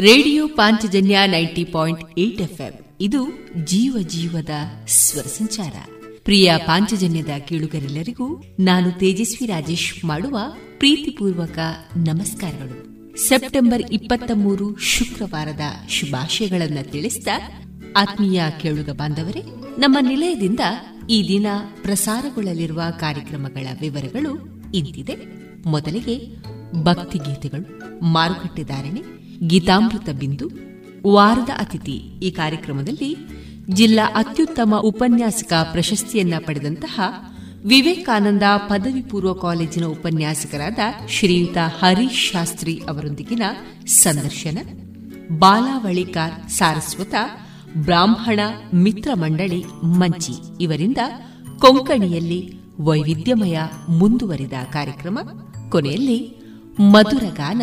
Radio Panchajanya ninety point eight F ಇದು ಜೀವ ಜೀವದ ಸ್ವರ ಸಂಚಾರ. ಪ್ರಿಯ ಪಾಂಚಜನ್ಯದ ಕೇಳುಗರೆಲ್ಲರಿಗೂ ನಾನು ತೇಜಸ್ವಿ ರಾಜೇಶ್ ಮಾಡುವ ಪ್ರೀತಿಪೂರ್ವಕ ನಮಸ್ಕಾರಗಳು. ಸೆಪ್ಟೆಂಬರ್ ಇಪ್ಪತ್ತ ಮೂರು ಶುಕ್ರವಾರದ ಶುಭಾಶಯಗಳನ್ನು ತಿಳಿಸಿದ ಆತ್ಮೀಯ ಕೇಳುಗ ಬಾಂಧವರೇ, ನಮ್ಮ ನಿಲಯದಿಂದ ಈ ದಿನ ಪ್ರಸಾರಗೊಳ್ಳಲಿರುವ ಕಾರ್ಯಕ್ರಮಗಳ ವಿವರಗಳು ಇಂತಿದೆ. ಮೊದಲಿಗೆ ಭಕ್ತಿಗೀತೆಗಳು ಮಾರುಕಟ್ಟೆದಾರಣೆ ಗೀತಾಮೃತ ಬಿಂದು, ವಾರದ ಅತಿಥಿ ಈ ಕಾರ್ಯಕ್ರಮದಲ್ಲಿ ಜಿಲ್ಲಾ ಅತ್ಯುತ್ತಮ ಉಪನ್ಯಾಸಕ ಪ್ರಶಸ್ತಿಯನ್ನ ಪಡೆದಂತಹ ವಿವೇಕಾನಂದ ಪದವಿ ಪೂರ್ವ ಕಾಲೇಜಿನ ಉಪನ್ಯಾಸಕರಾದ ಶ್ರೀಯುತ ಹರೀಶ್ ಶಾಸ್ತ್ರಿ ಅವರೊಂದಿಗಿನ ಸಂದರ್ಶನ, ಬಾಲಾವಳಿಕಾರ್ ಸಾರಸ್ವತ, ಬ್ರಾಹ್ಮಣ ಮಿತ್ರ ಮಂಡಳಿ ಮಂಚಿ ಇವರಿಂದ ಕೊಂಕಣಿಯಲ್ಲಿ ವೈವಿಧ್ಯಮಯ ಮುಂದುವರಿದ ಕಾರ್ಯಕ್ರಮ, ಕೊನೆಯಲ್ಲಿ ಮಧುರಗಾನ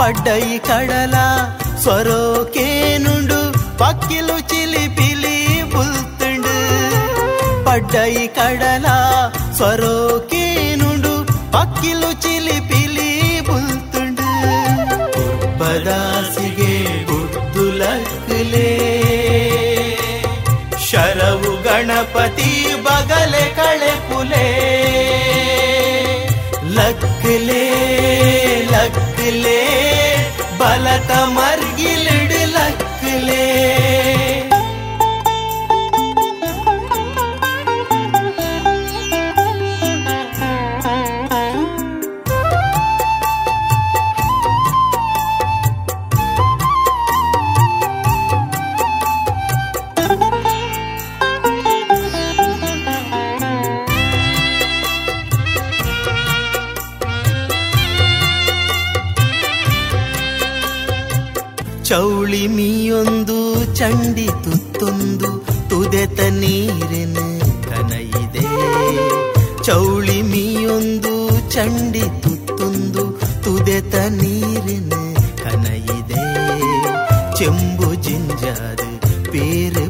పడ్డయి కడల సొరోకేనుండు పక్కిలు చిలిపిలి పుల్తుండు. పడ్డయి కడల సొరోకేనుండు పక్కిలు చిలిపిలి పుల్తుండు. పదాసిగే బుద్ధులక్కులే ಶರವು ಗಣಪತಿ ಬಗಲೆ ಕಳೆ ಪುಲೆ ಲಕ್ಕಲೆ मला तमर गिलड लागले ಅಭಿಷೇಕ ಮಲ್ತ್ ಪೂಜೆ ಮಲ್ತೆರು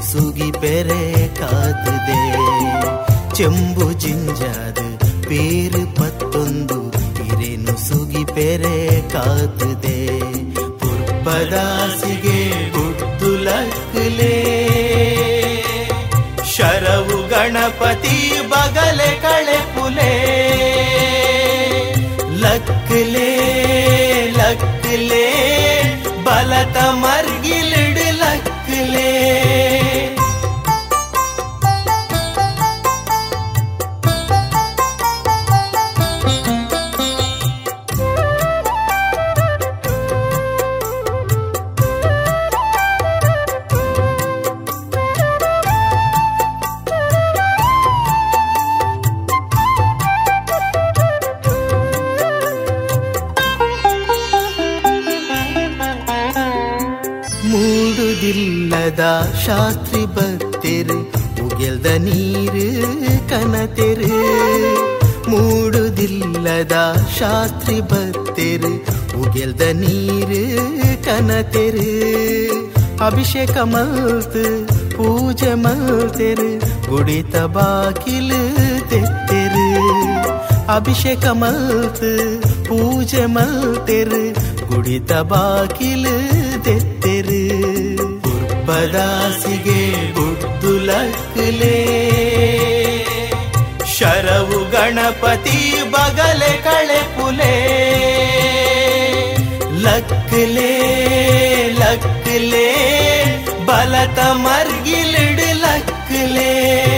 ಗುಡಿತ ಪೆರೆ ತೆತ್ತೆರು ಅಭಿಷೇಕ ಮಲ್ತ್ ಪೂಜೆ ಮಲ್ತೆರು ಗುಡಿತ ಬಾಕಿಲು ಪೆರೆ ಉರ್ಪದಾಸಿಗೆ ಗುಡ್ದು ಲಕ್ಲೆ ಶರವು ಗಣಪತಿ ಬಗಲೆ ಕಳೆ ಪುಲೆ. ಲಕ್ತಿಲೆ ಲಕ್ತಿಲೆ ಬಲತ ಮರ್ಗಿಲಿಡು ಲಕ್ತಿಲೆ ಪಾತ್ರಿ ಬತ್ತೆರು, ಉಗೆಲ್ದ ನೀರು ಕನತೆರು. ಅಭಿಷೇಕ ಮಲ್ತು, ಪೂಜೆ ಮಲ್ತೆರು, ಗುಡಿತ ಬಾಕಿಲು ತೆತ್ತೆರು. ಅಭಿಷೇಕ ಮಲ್ತು, ಪೂಜೆ ಮಲ್ತೆರು, ಗುಡಿತ ಬಾಕಿಲು ತೆತ್ತೆರು. ಬದಾಸಿಗೆ ಗುಡ್ದು ಲಕ್ಕಲೇ. ಶರವು ಗಣಪತಿ ಬಗಲೆ ಕಡೆ ಲಕ್ಲೆ ಲಕ್ಲೆ ಬಲತ ಮರ್ಗಿಲಿಡ್ ಲಕ್ಲೆ ಶುದ್ಧ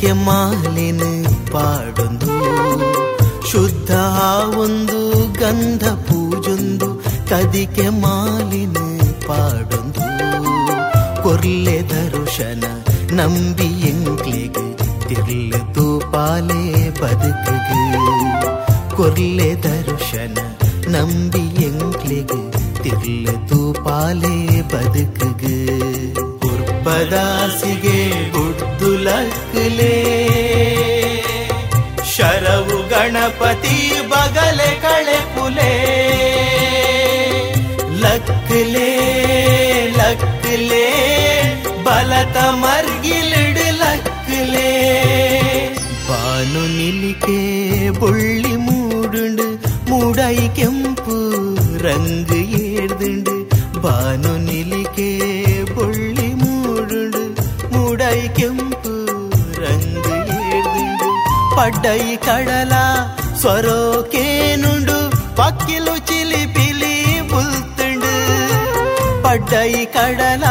ಕದಿಕೆ ಮಾಲಿನ ಪಾಡೊಂದು, ಶುದ್ಧ ಒಂದು ಗಂಧ ಪೂಜೊಂದು, ಕದಿಕೆ ಮಾಲಿನ ಪಾಡೊಂದು. ಕೊರ್ಲೆ ದರುಶನ ನಂಬಿ ಎಂಕ್ಲಿಗೆ, ತಿರ್ಲು ತೂಪಾಲೆ ಬದುಕಿಗೆ. ಕೊರ್ಲೆ ದರುಶನ ನಂಬಿ ಎಂಕ್ಲಿಗೆ, ತಿರ್ಲು ತೂಪಾಲೆ ಬದುಕಿಗೆ. ಉರ್ಪದಾಸಿಗೆ ಗುಡ್ದು ಲಕ್ಲೆ ಶರವು ಗಣಪತಿ ಬಗಲೆ ಕಳೆ ಪುಲೆ ಲಕ್ಲೆ ಲಕ್ಲೆ ಬಲತ ಮರ್ಗಿಲಿಡ್ ಲಕ್ಲೆ ಬಾನು ನಿಲಿಕೆ ಬೊಳ್ಳಿ ಮೂಡುಂಡು ಮೂಡೈ ಕೆಂಪು ರಂಗು ಪಡ್ಡೈ ಕಡಲ ಸ್ವರೋಕೇನುಂಡು ಪಕ್ಕಿಲು ಚಿಲಿಪಿಲಿ ಬುಲ್ತುಂಡು ಪಡ್ಡೈ ಕಡಲ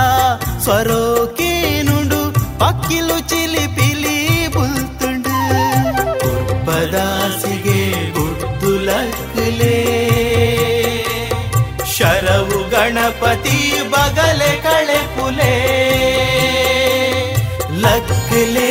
ಸ್ವರೋಕೇನುಂಡು ಪಕ್ಕಿಲು ಚಿಲಿಪಿಲಿ ಬುಲ್ತುಂಡು ಉರ್ಪದಾಸಿಗೆ ಗುಡ್ದು ಲಕ್ಲೆ ಶರವು ಗಣಪತಿ ಬಗಲೆ ಕಳೆ ಪುಲೆ ಲಕ್ಲೆ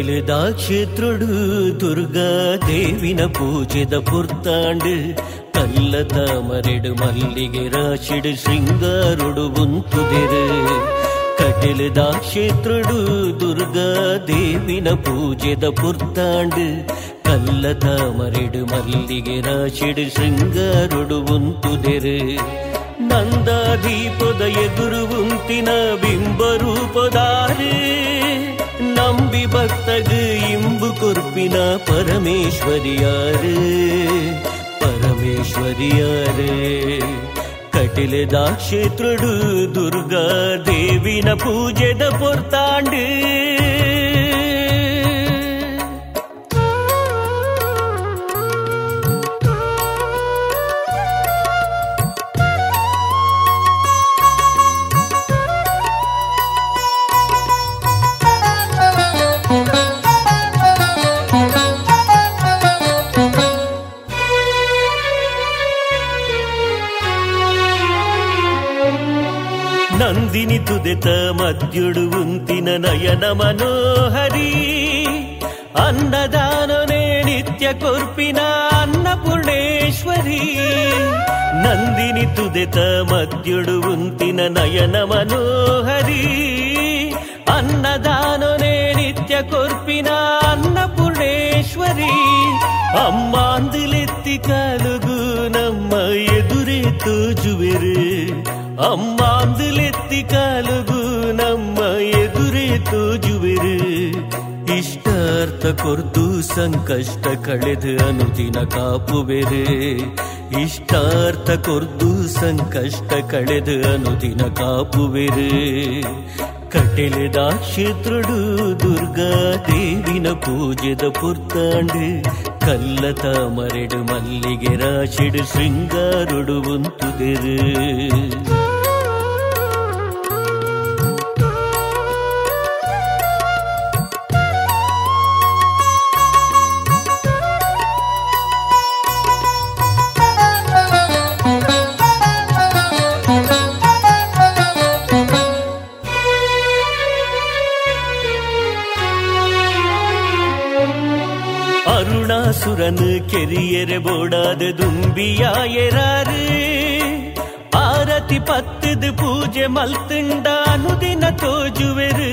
ಕಟಿಲದ ಕ್ಷೇತ್ರಡು ದುರ್ಗಾ ದೇವಿನ ಪೂಜೆದ ಪುರ್ತಾಂಡು ಕಲ್ಲ ತಾಮರೆಡು ಮಲ್ಲಿಗೆ ರಾಶಿಡು ಶೃಂಗಾರುಡು ಉಂತುದಿರು ಕಟಿಲದ ಕ್ಷೇತ್ರಡು ದುರ್ಗಾ ದೇವಿನ ಪೂಜೆದ ಪುರ್ತಾಂಡು ಕಲ್ಲ ತಾಮರೆಡು ಮಲ್ಲಿಗೆ ರಾಶಿಡು ಶೃಂಗಾರುಡು ಉಂತುದಿರು ನಂದಾದೀಪದ ಎದುರು ಉಂತಿನ ಬಿಂಬರೂಪದಾರೆ ನಂಬಿ ಭಕ್ತಗ ಇಂಬು ಕೊರ್ಪಿನ ಪರಮೇಶ್ವರಿಯಾರು ಪರಮೇಶ್ವರಿಯಾರು ಕಟಿಲದ ಕ್ಷೇತ್ರಡು ದುರ್ಗಾ ದೇವಿನ ಪೂಜೆದ ಪೊರ್ತಾಂಡು ತುದೆತ ಮದ್ಯುಡು ಉಂತಿನ ನಯನ ಮನೋಹರಿ ಅನ್ನದಾನನೇ ನಿತ್ಯ ಕೊರ್ಪಿನ ಅನ್ನಪೂರ್ಣೇಶ್ವರಿ ನಂದಿನಿ ತುದೆತ ಮದ್ಯುಡು ಉಂತಿನ ನಯನ ಮನೋಹರಿ ಅನ್ನದಾನನೇ ನಿತ್ಯ ಕೊರ್ಪಿನ ಅನ್ನಪೂರ್ಣೇಶ್ವರಿ ಅಮ್ಮಾಂದಿಲೆತ್ತಿ ಕಾಲುಗು ನಮ್ಮ ಎದುರೇ ತೋಜುವೆರು ಅಮ್ಮಾಂದಿಲೆತ್ತಿ ಕಾಲುಗು ನಮ್ಮ ಎದುರೇ ತೋಜುವೆರು ಇಷ್ಟಾರ್ಥ ಕೊರ್ದು ಸಂಕಷ್ಟ ಕಳೆದು ಅನುದಿನ ಕಾಪುವೆರೆ. ಇಷ್ಟಾರ್ಥ ಕೊರ್ದು ಸಂಕಷ್ಟ ಕಳೆದು ಅನುದಿನ ಕಾಪುವೆರೆ. ಕಟೆಲೆದ ಕ್ಷೇತ್ರಡು ದುರ್ಗಾ ದೇವಿನ ಪೂಜೆದ ಪುರ್ತಾಂಡು. ಕಲ್ಲ ಮರೆಡು ಮಲ್ಲಿಗೆ ರಾಶಿಡು ಶೃಂಗಾರುಡು ಉಂತುದೆರು. ಅರುಣಾಸುರನು ಕೆರಿಯರೆ ಬೋಡಾದ ದುಂಬಿಯಾಯರಾರು ಆರತಿ ಪತ್ತದ ಪೂಜೆ ಮಲ್ತುಂಡ ಅನುದಿನ ತೋಜುವೆರು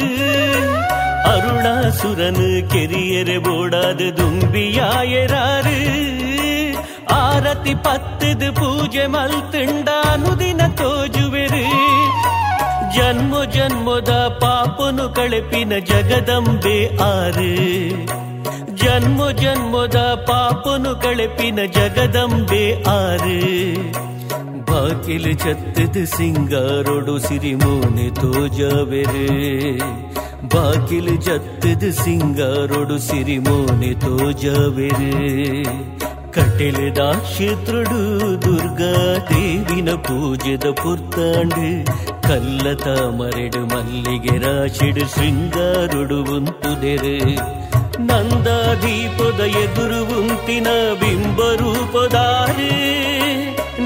ಅರುಣಾಸುರನು ಕೆರಿಯರೆ ಬೋಡಾದ ದುಂಬಿಯಾಯರಾರು ಆರತಿ ಪತ್ತದ ಪೂಜೆ ಮಲ್ತುಂಡ ಅನುದಿನ ತೋಜುವೆರು ಜನ್ಮ ಜನ್ಮದ ಪಾಪನು ಕಳೆಪಿನ ಜಗದಂಬೆ ಜನ್ಮ ಜನ್ಮದ ಪಾಪನು ಕಳೆಪಿನ ಆರು. ಬಾಕಿಲು ಚತ್ತದ ಸಿಂಗಾರೊಡು ಸಿರಿಮೋನೆ ತೋಜಾವೆರೆ. ಬಾಕಿಲು ಜತ್ತದ ಸಿಂಗಾರೊಡು ಸಿರಿಮೋನೆ ತೋಜವೆರೆ. ಕಟೆಲೆದ ಕ್ಷೇತ್ರಡು ದುರ್ಗಾ ದೇವಿನ ಪೂಜೆದ ಪುರ್ತಾಂಡು. ಕಲ್ಲತ ಮರೆಡು ಮಲ್ಲಿಗೆ ರಾಶಿಡು ಶೃಂಗಾರೊಡು ಉಂತುದೆರೆ. ನಂದಾದೀಪದ ಎದುರು ಉಂತಿನ ಬಿಂಬರೂಪದಾರೆ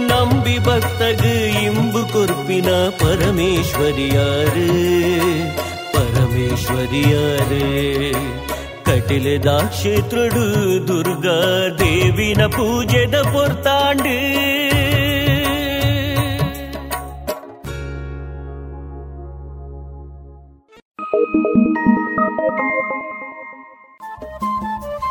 ನಂಬಿ ಭಕ್ತಗ ಇಂಬು ಕೊರ್ಪಿನ ಪರಮೇಶ್ವರಿಯಾರೆ ಪರಮೇಶ್ವರಿಯಾರೆ ಕಟಿಲೆದ ಕ್ಷೇತ್ರಡು ದುರ್ಗಾ ದೇವಿನ ಪೂಜೆದ ಪೊರ್ತಾಂಡು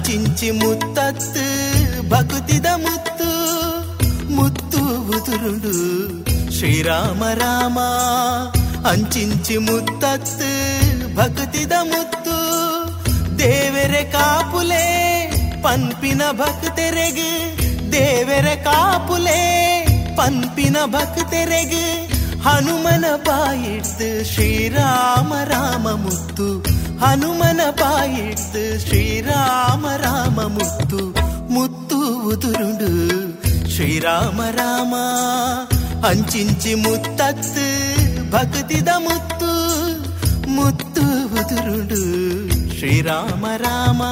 ಅಂಚಿಂಚಿ ಮುತ್ತತ್ತು ಭಕ್ತಿದ ಮುತ್ತು ಮುತ್ತು ಉದುರುಡು ಶ್ರೀರಾಮ ರಾಮ ಅಂಚಿಂಚಿ ಮುತ್ತತ್ತು ಭಕ್ತಿದ ಮುತ್ತು ದೇವರೆ ಕಾಪುಲೆ ಪನ್ಪಿನ ಭಕ್ತರೆಗೆ ದೇವರೆ ಕಾಪುಲೆ ಪನ್ಪಿನ ಭಕ್ತರೆಗೆ ಹನುಮನ ಬಾಯಿಡ್ದು ಶ್ರೀರಾಮ ರಾಮ ಮುತ್ತು ಹನುಮನ ಬಾಯಿಡ್ದು ಶ್ರೀರಾಮ ರಾಮ ಮುತ್ತು ಮುತ್ತು ಉದುರುಡು ಶ್ರೀರಾಮ ರಾಮ ಅಂಚಿಂಚಿ ಮುತ್ತತ್ತು ಭಕ್ತಿದ ಮುತ್ತು ಮುತ್ತು ಉದುರುಡು ಶ್ರೀರಾಮ ರಾಮ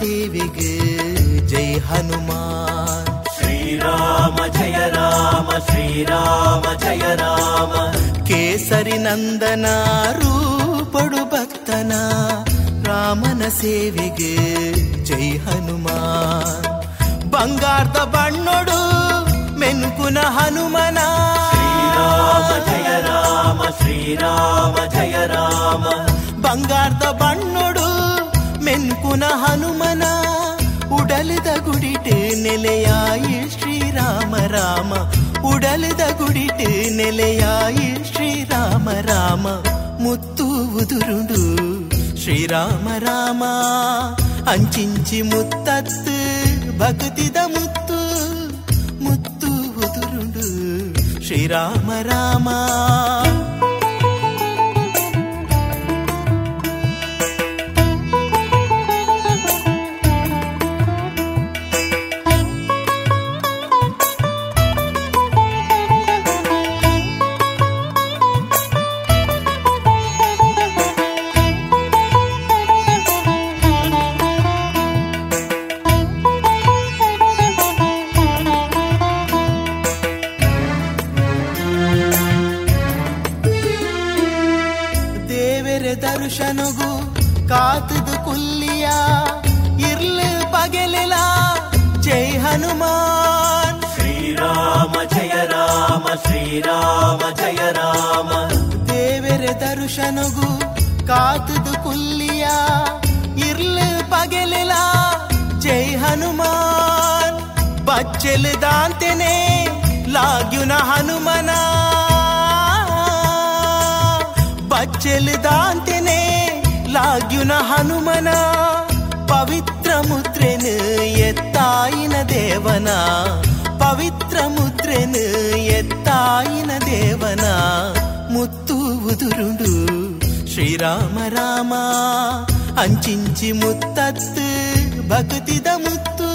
ಸೇವೆಗೆ ಜೈ ಹನುಮಾನ್ ಶ್ರೀರಾಮ ಜಯ ರಾಮ ಶ್ರೀರಾಮ ಜಯ ರಾಮ ಕೇಸರಿ ನಂದನ ರೂಪೊಡು ಭಕ್ತನ ರಾಮನ ಸೇವೆಗೆ ಜೈ ಹನುಮಾನ್ ಬಂಗಾರದ ಬಣ್ಣೊಡು ಮೆನುಕುನ ಹನುಮನ ಶ್ರೀರಾಮ ಜಯ ರಾಮ ಶ್ರೀರಾಮ ಜಯ ರಾಮ ಬಂಗಾರದ ಬಣ್ಣೊಡು ಮೆನ್ಕುನ ಹನುಮನ ಉಡಲಿದ ಗುಡಿಟು ನೆಲೆಯಾಯಿ ಶ್ರೀರಾಮ ರಾಮ ಉಡಲಿದ ಗುಡಿಟು ನೆಲೆಯಾಯಿ ಶ್ರೀರಾಮ ರಾಮ ಮುತ್ತು ಉದುರುಡು ಶ್ರೀರಾಮ ರಾಮ ಅಂಚಿಂಚಿ ಮುತ್ತತ್ತು ಭಕ್ತಿದ ಮುತ್ತು ಮುತ್ತು ಉದುರುಡು ಶ್ರೀರಾಮ ರಾಮ ದರ್ಶನಗು ಕಾತದು ಕುಲ್ಲಿಯ, ಇರ್ಲು ಪಗೆಲಿಲ, ಜೈ ಹನುಮಾನ್. ಬಚ್ಚಲು ದಾಂತೆನೆ ಲಾಗ್ಯುನ ಹನುಮನ. ಬಚ್ಚಲು ದಾಂತೆನೆ ಲಾಗ್ಯುನ ಹನುಮನ. ಪವಿತ್ರ ಮುದ್ರೆನು ಎತ್ತಾಯಿನ ದೇವನ. ಪವಿತ್ರ ಮುದ್ರೆನು ಎತ್ತಾಯಿನ ದೇವನ. ಮುತ್ತು ముదురుడు శ్రీరామ రామ అంచించి ముత్తత్తు భక్తిద ముత్తు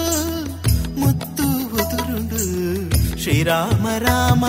ముత్తు ఉదురుడు. శ్రీరామ రామ.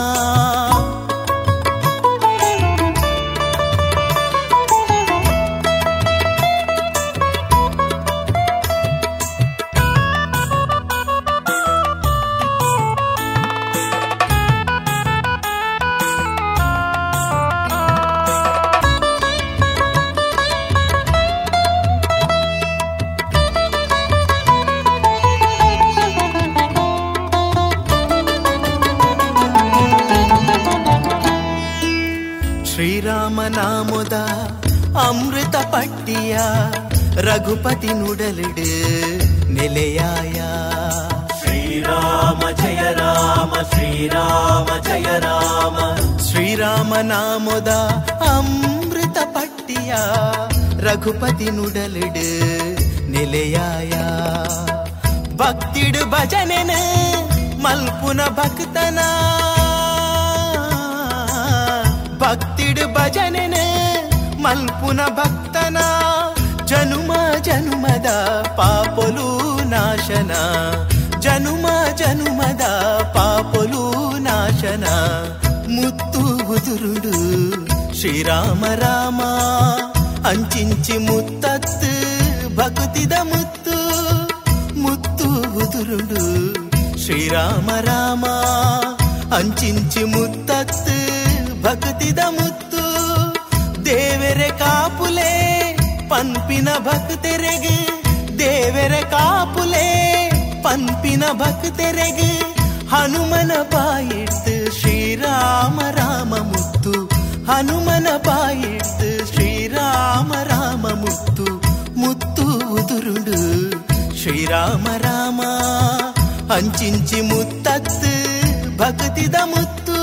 రఘుపతి నుడలుడు నిలయాయా. శ్రీరామ జయ రామ శ్రీరామ జయ రామ. శ్రీరామ నామోద అమృత పట్టియా రఘుపతి నుడలుడు నిలయాయా. భక్తిడు భజనెన మల్పున భక్తనా. భక్తిడు భజనెన మల్పున భక్తనా. జనుమద పాపలు నాశన. జనుమ జనుమద పాపలు నాశన. ముత్తు ఉదురుడు శ్రీరామ రామ. అంచించి ముత్తత్తు భక్తిద ముత్తు. ముత్తు ఉదురుడు శ్రీరామ రామ. అంచించి ముత్తత్తు భక్తిద ముత్తు. దేవెరె కాపులే ಪಂಪಿನ ಭಕ್ತರೆಗೆ ದೇವರೆ ಕಾಪುಲೆ ಪಂಪಿನ ಭಕ್ತರೆಗೆ ಹನುಮನ ಬಾಯಿಡ್ತು ಶ್ರೀರಾಮ ರಾಮ ಮುತ್ತು ಹನುಮನ ಬಾಯಿಡ್ತು ಶ್ರೀರಾಮ ರಾಮ ಮುತ್ತು ಮುತ್ತು ಉದುರುಡು ಶ್ರೀರಾಮ ರಾಮ ಅಂಚಿಂಚಿ ಮುತ್ತತ್ತು ಭಕ್ತಿದ ಮುತ್ತು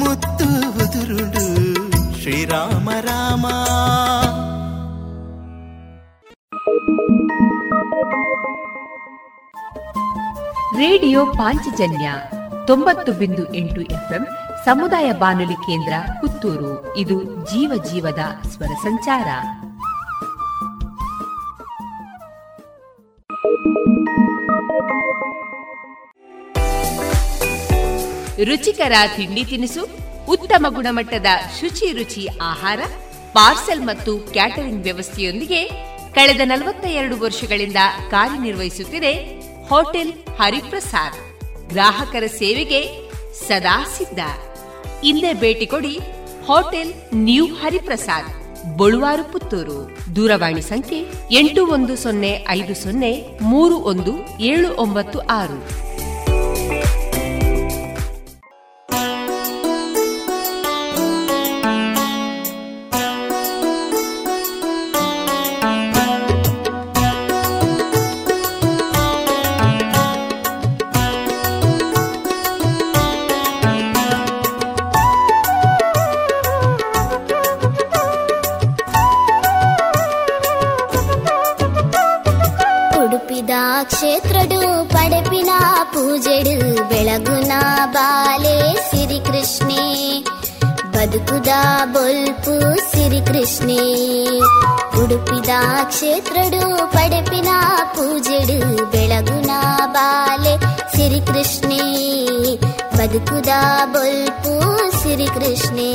ಮುತ್ತು ಉದುರುಡು ಶ್ರೀರಾಮ ರಾಮ ರೇಡಿಯೋ ಪಾಂಚಜನ್ಯ ತೊಂಬತ್ತು ಬಿಂದು ಎಂಟು ಎಫ್ಎಂ ಸಮುದಾಯ ಬಾನುಲಿ ಕೇಂದ್ರ ಪುತ್ತೂರು. ಇದು ಜೀವ ಜೀವದ ಸ್ವರ ಸಂಚಾರ. ರುಚಿಕರ ತಿಂಡಿ ತಿನಿಸು, ಉತ್ತಮ ಗುಣಮಟ್ಟದ ಶುಚಿ ರುಚಿ ಆಹಾರ, ಪಾರ್ಸೆಲ್ ಮತ್ತು ಕ್ಯಾಟರಿಂಗ್ ವ್ಯವಸ್ಥೆಯೊಂದಿಗೆ ಕಳೆದ ನಲವತ್ತ ಎರಡು ವರ್ಷಗಳಿಂದ ಕಾರ್ಯನಿರ್ವಹಿಸುತ್ತಿದೆ ಹೋಟೆಲ್ ಹರಿಪ್ರಸಾದ್. ಗ್ರಾಹಕರ ಸೇವೆಗೆ ಸದಾ ಸಿದ್ಧ. ಇಲ್ಲೇ ಭೇಟಿ ಕೊಡಿ ಹೋಟೆಲ್ ನ್ಯೂ ಹರಿಪ್ರಸಾದ್, ಬಳುವಾರು ಪುತ್ತೂರು. ದೂರವಾಣಿ ಸಂಖ್ಯೆ ಎಂಟು ಒಂದು ಸೊನ್ನೆ ಐದು ಸೊನ್ನೆ ಮೂರು ಒಂದು ಏಳು ಒಂಬತ್ತು ಆರು. ಕ್ಷೇತ್ರಡು ಪಡೆಪಿನ ಪೂಜೆಡು ಬೆಳಗುನ ಬಾಲೆ ಸಿರಿ ಕೃಷ್ಣೆ ಬದುಕುದ ಬೊಲ್ಪು ಸಿರಿ ಕೃಷ್ಣೆ ಉಡುಪಿದ ಕ್ಷೇತ್ರಡು ಪಡೆಪಿನ ಪೂಜೆಡು ಬೆಳಗುನ ಬಾಲೆ ಸಿರಿ ಕೃಷ್ಣೆ ಬದುಕುದ ಬೊಲ್ಪು ಸಿರಿ ಕೃಷ್ಣೆ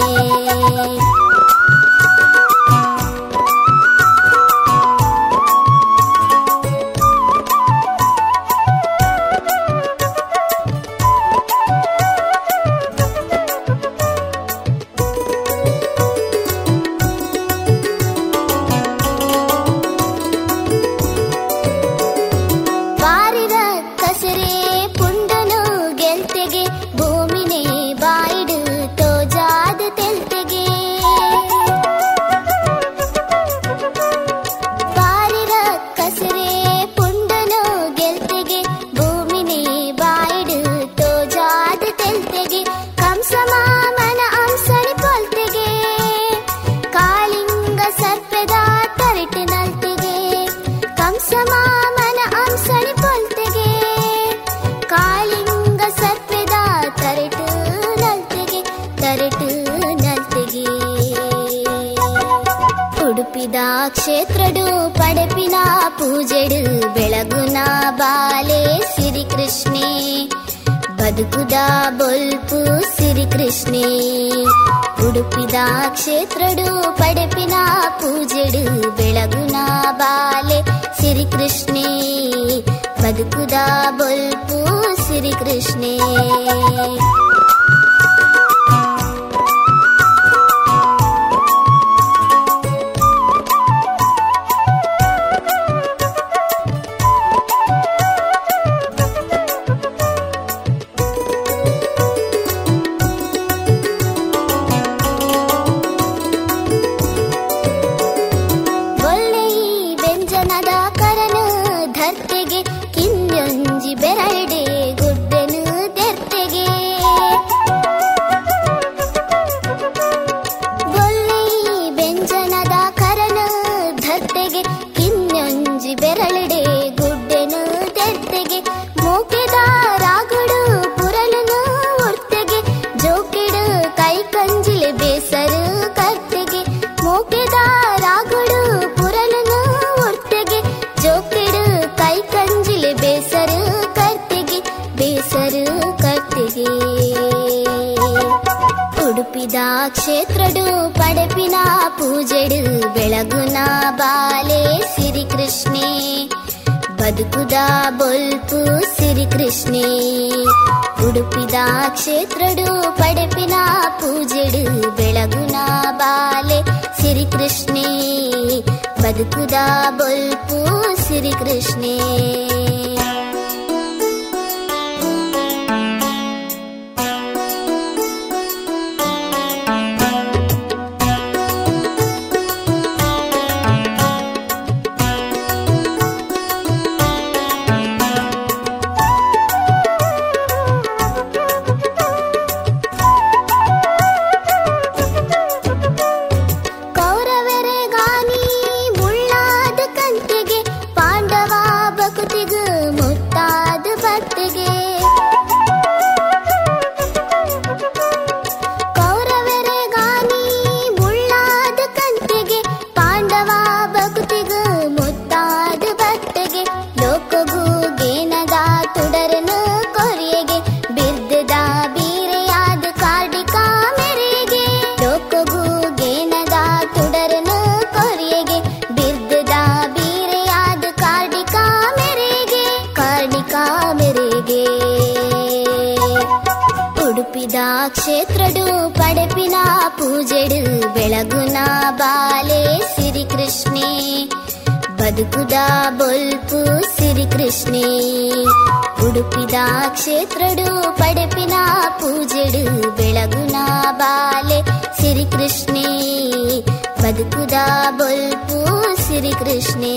ಬದುಕುದ ಬೊಲ್ಪು ಸಿರಿ ಕೃಷ್ಣೇ ಉಡುಪಿದ ಕ್ಷೇತ್ರಡು ಪಡೆಪಿನ ಪೂಜೆಡು ಬೆಳಗುನ ಬಾಲೆ ಸಿರಿ ಕೃಷ್ಣೇ ಬದುಕುದ ಬೊಲ್ಪು ಸಿರಿ ಕೃಷ್ಣೇ ಪೂಜೆಡು ಬೆಳಗುನ ಬಾಲೆ ಸಿರಿ ಕೃಷ್ಣೇ ಬದುಕುದ ಬೊಲ್ಪು ಸಿರಿ ಕೃಷ್ಣೇ ಉಡುಪಿದ ಕ್ಷೇತ್ರಡು ಪಡೆಪಿನ ಪೂಜೆಡು ಬೆಳಗುನ ಬಾಲೆ ಸಿರಿ ಕೃಷ್ಣೇ ಬದುಕುದ ಬೊಲ್ಪು ಸಿರಿ ಕೃಷ್ಣೇ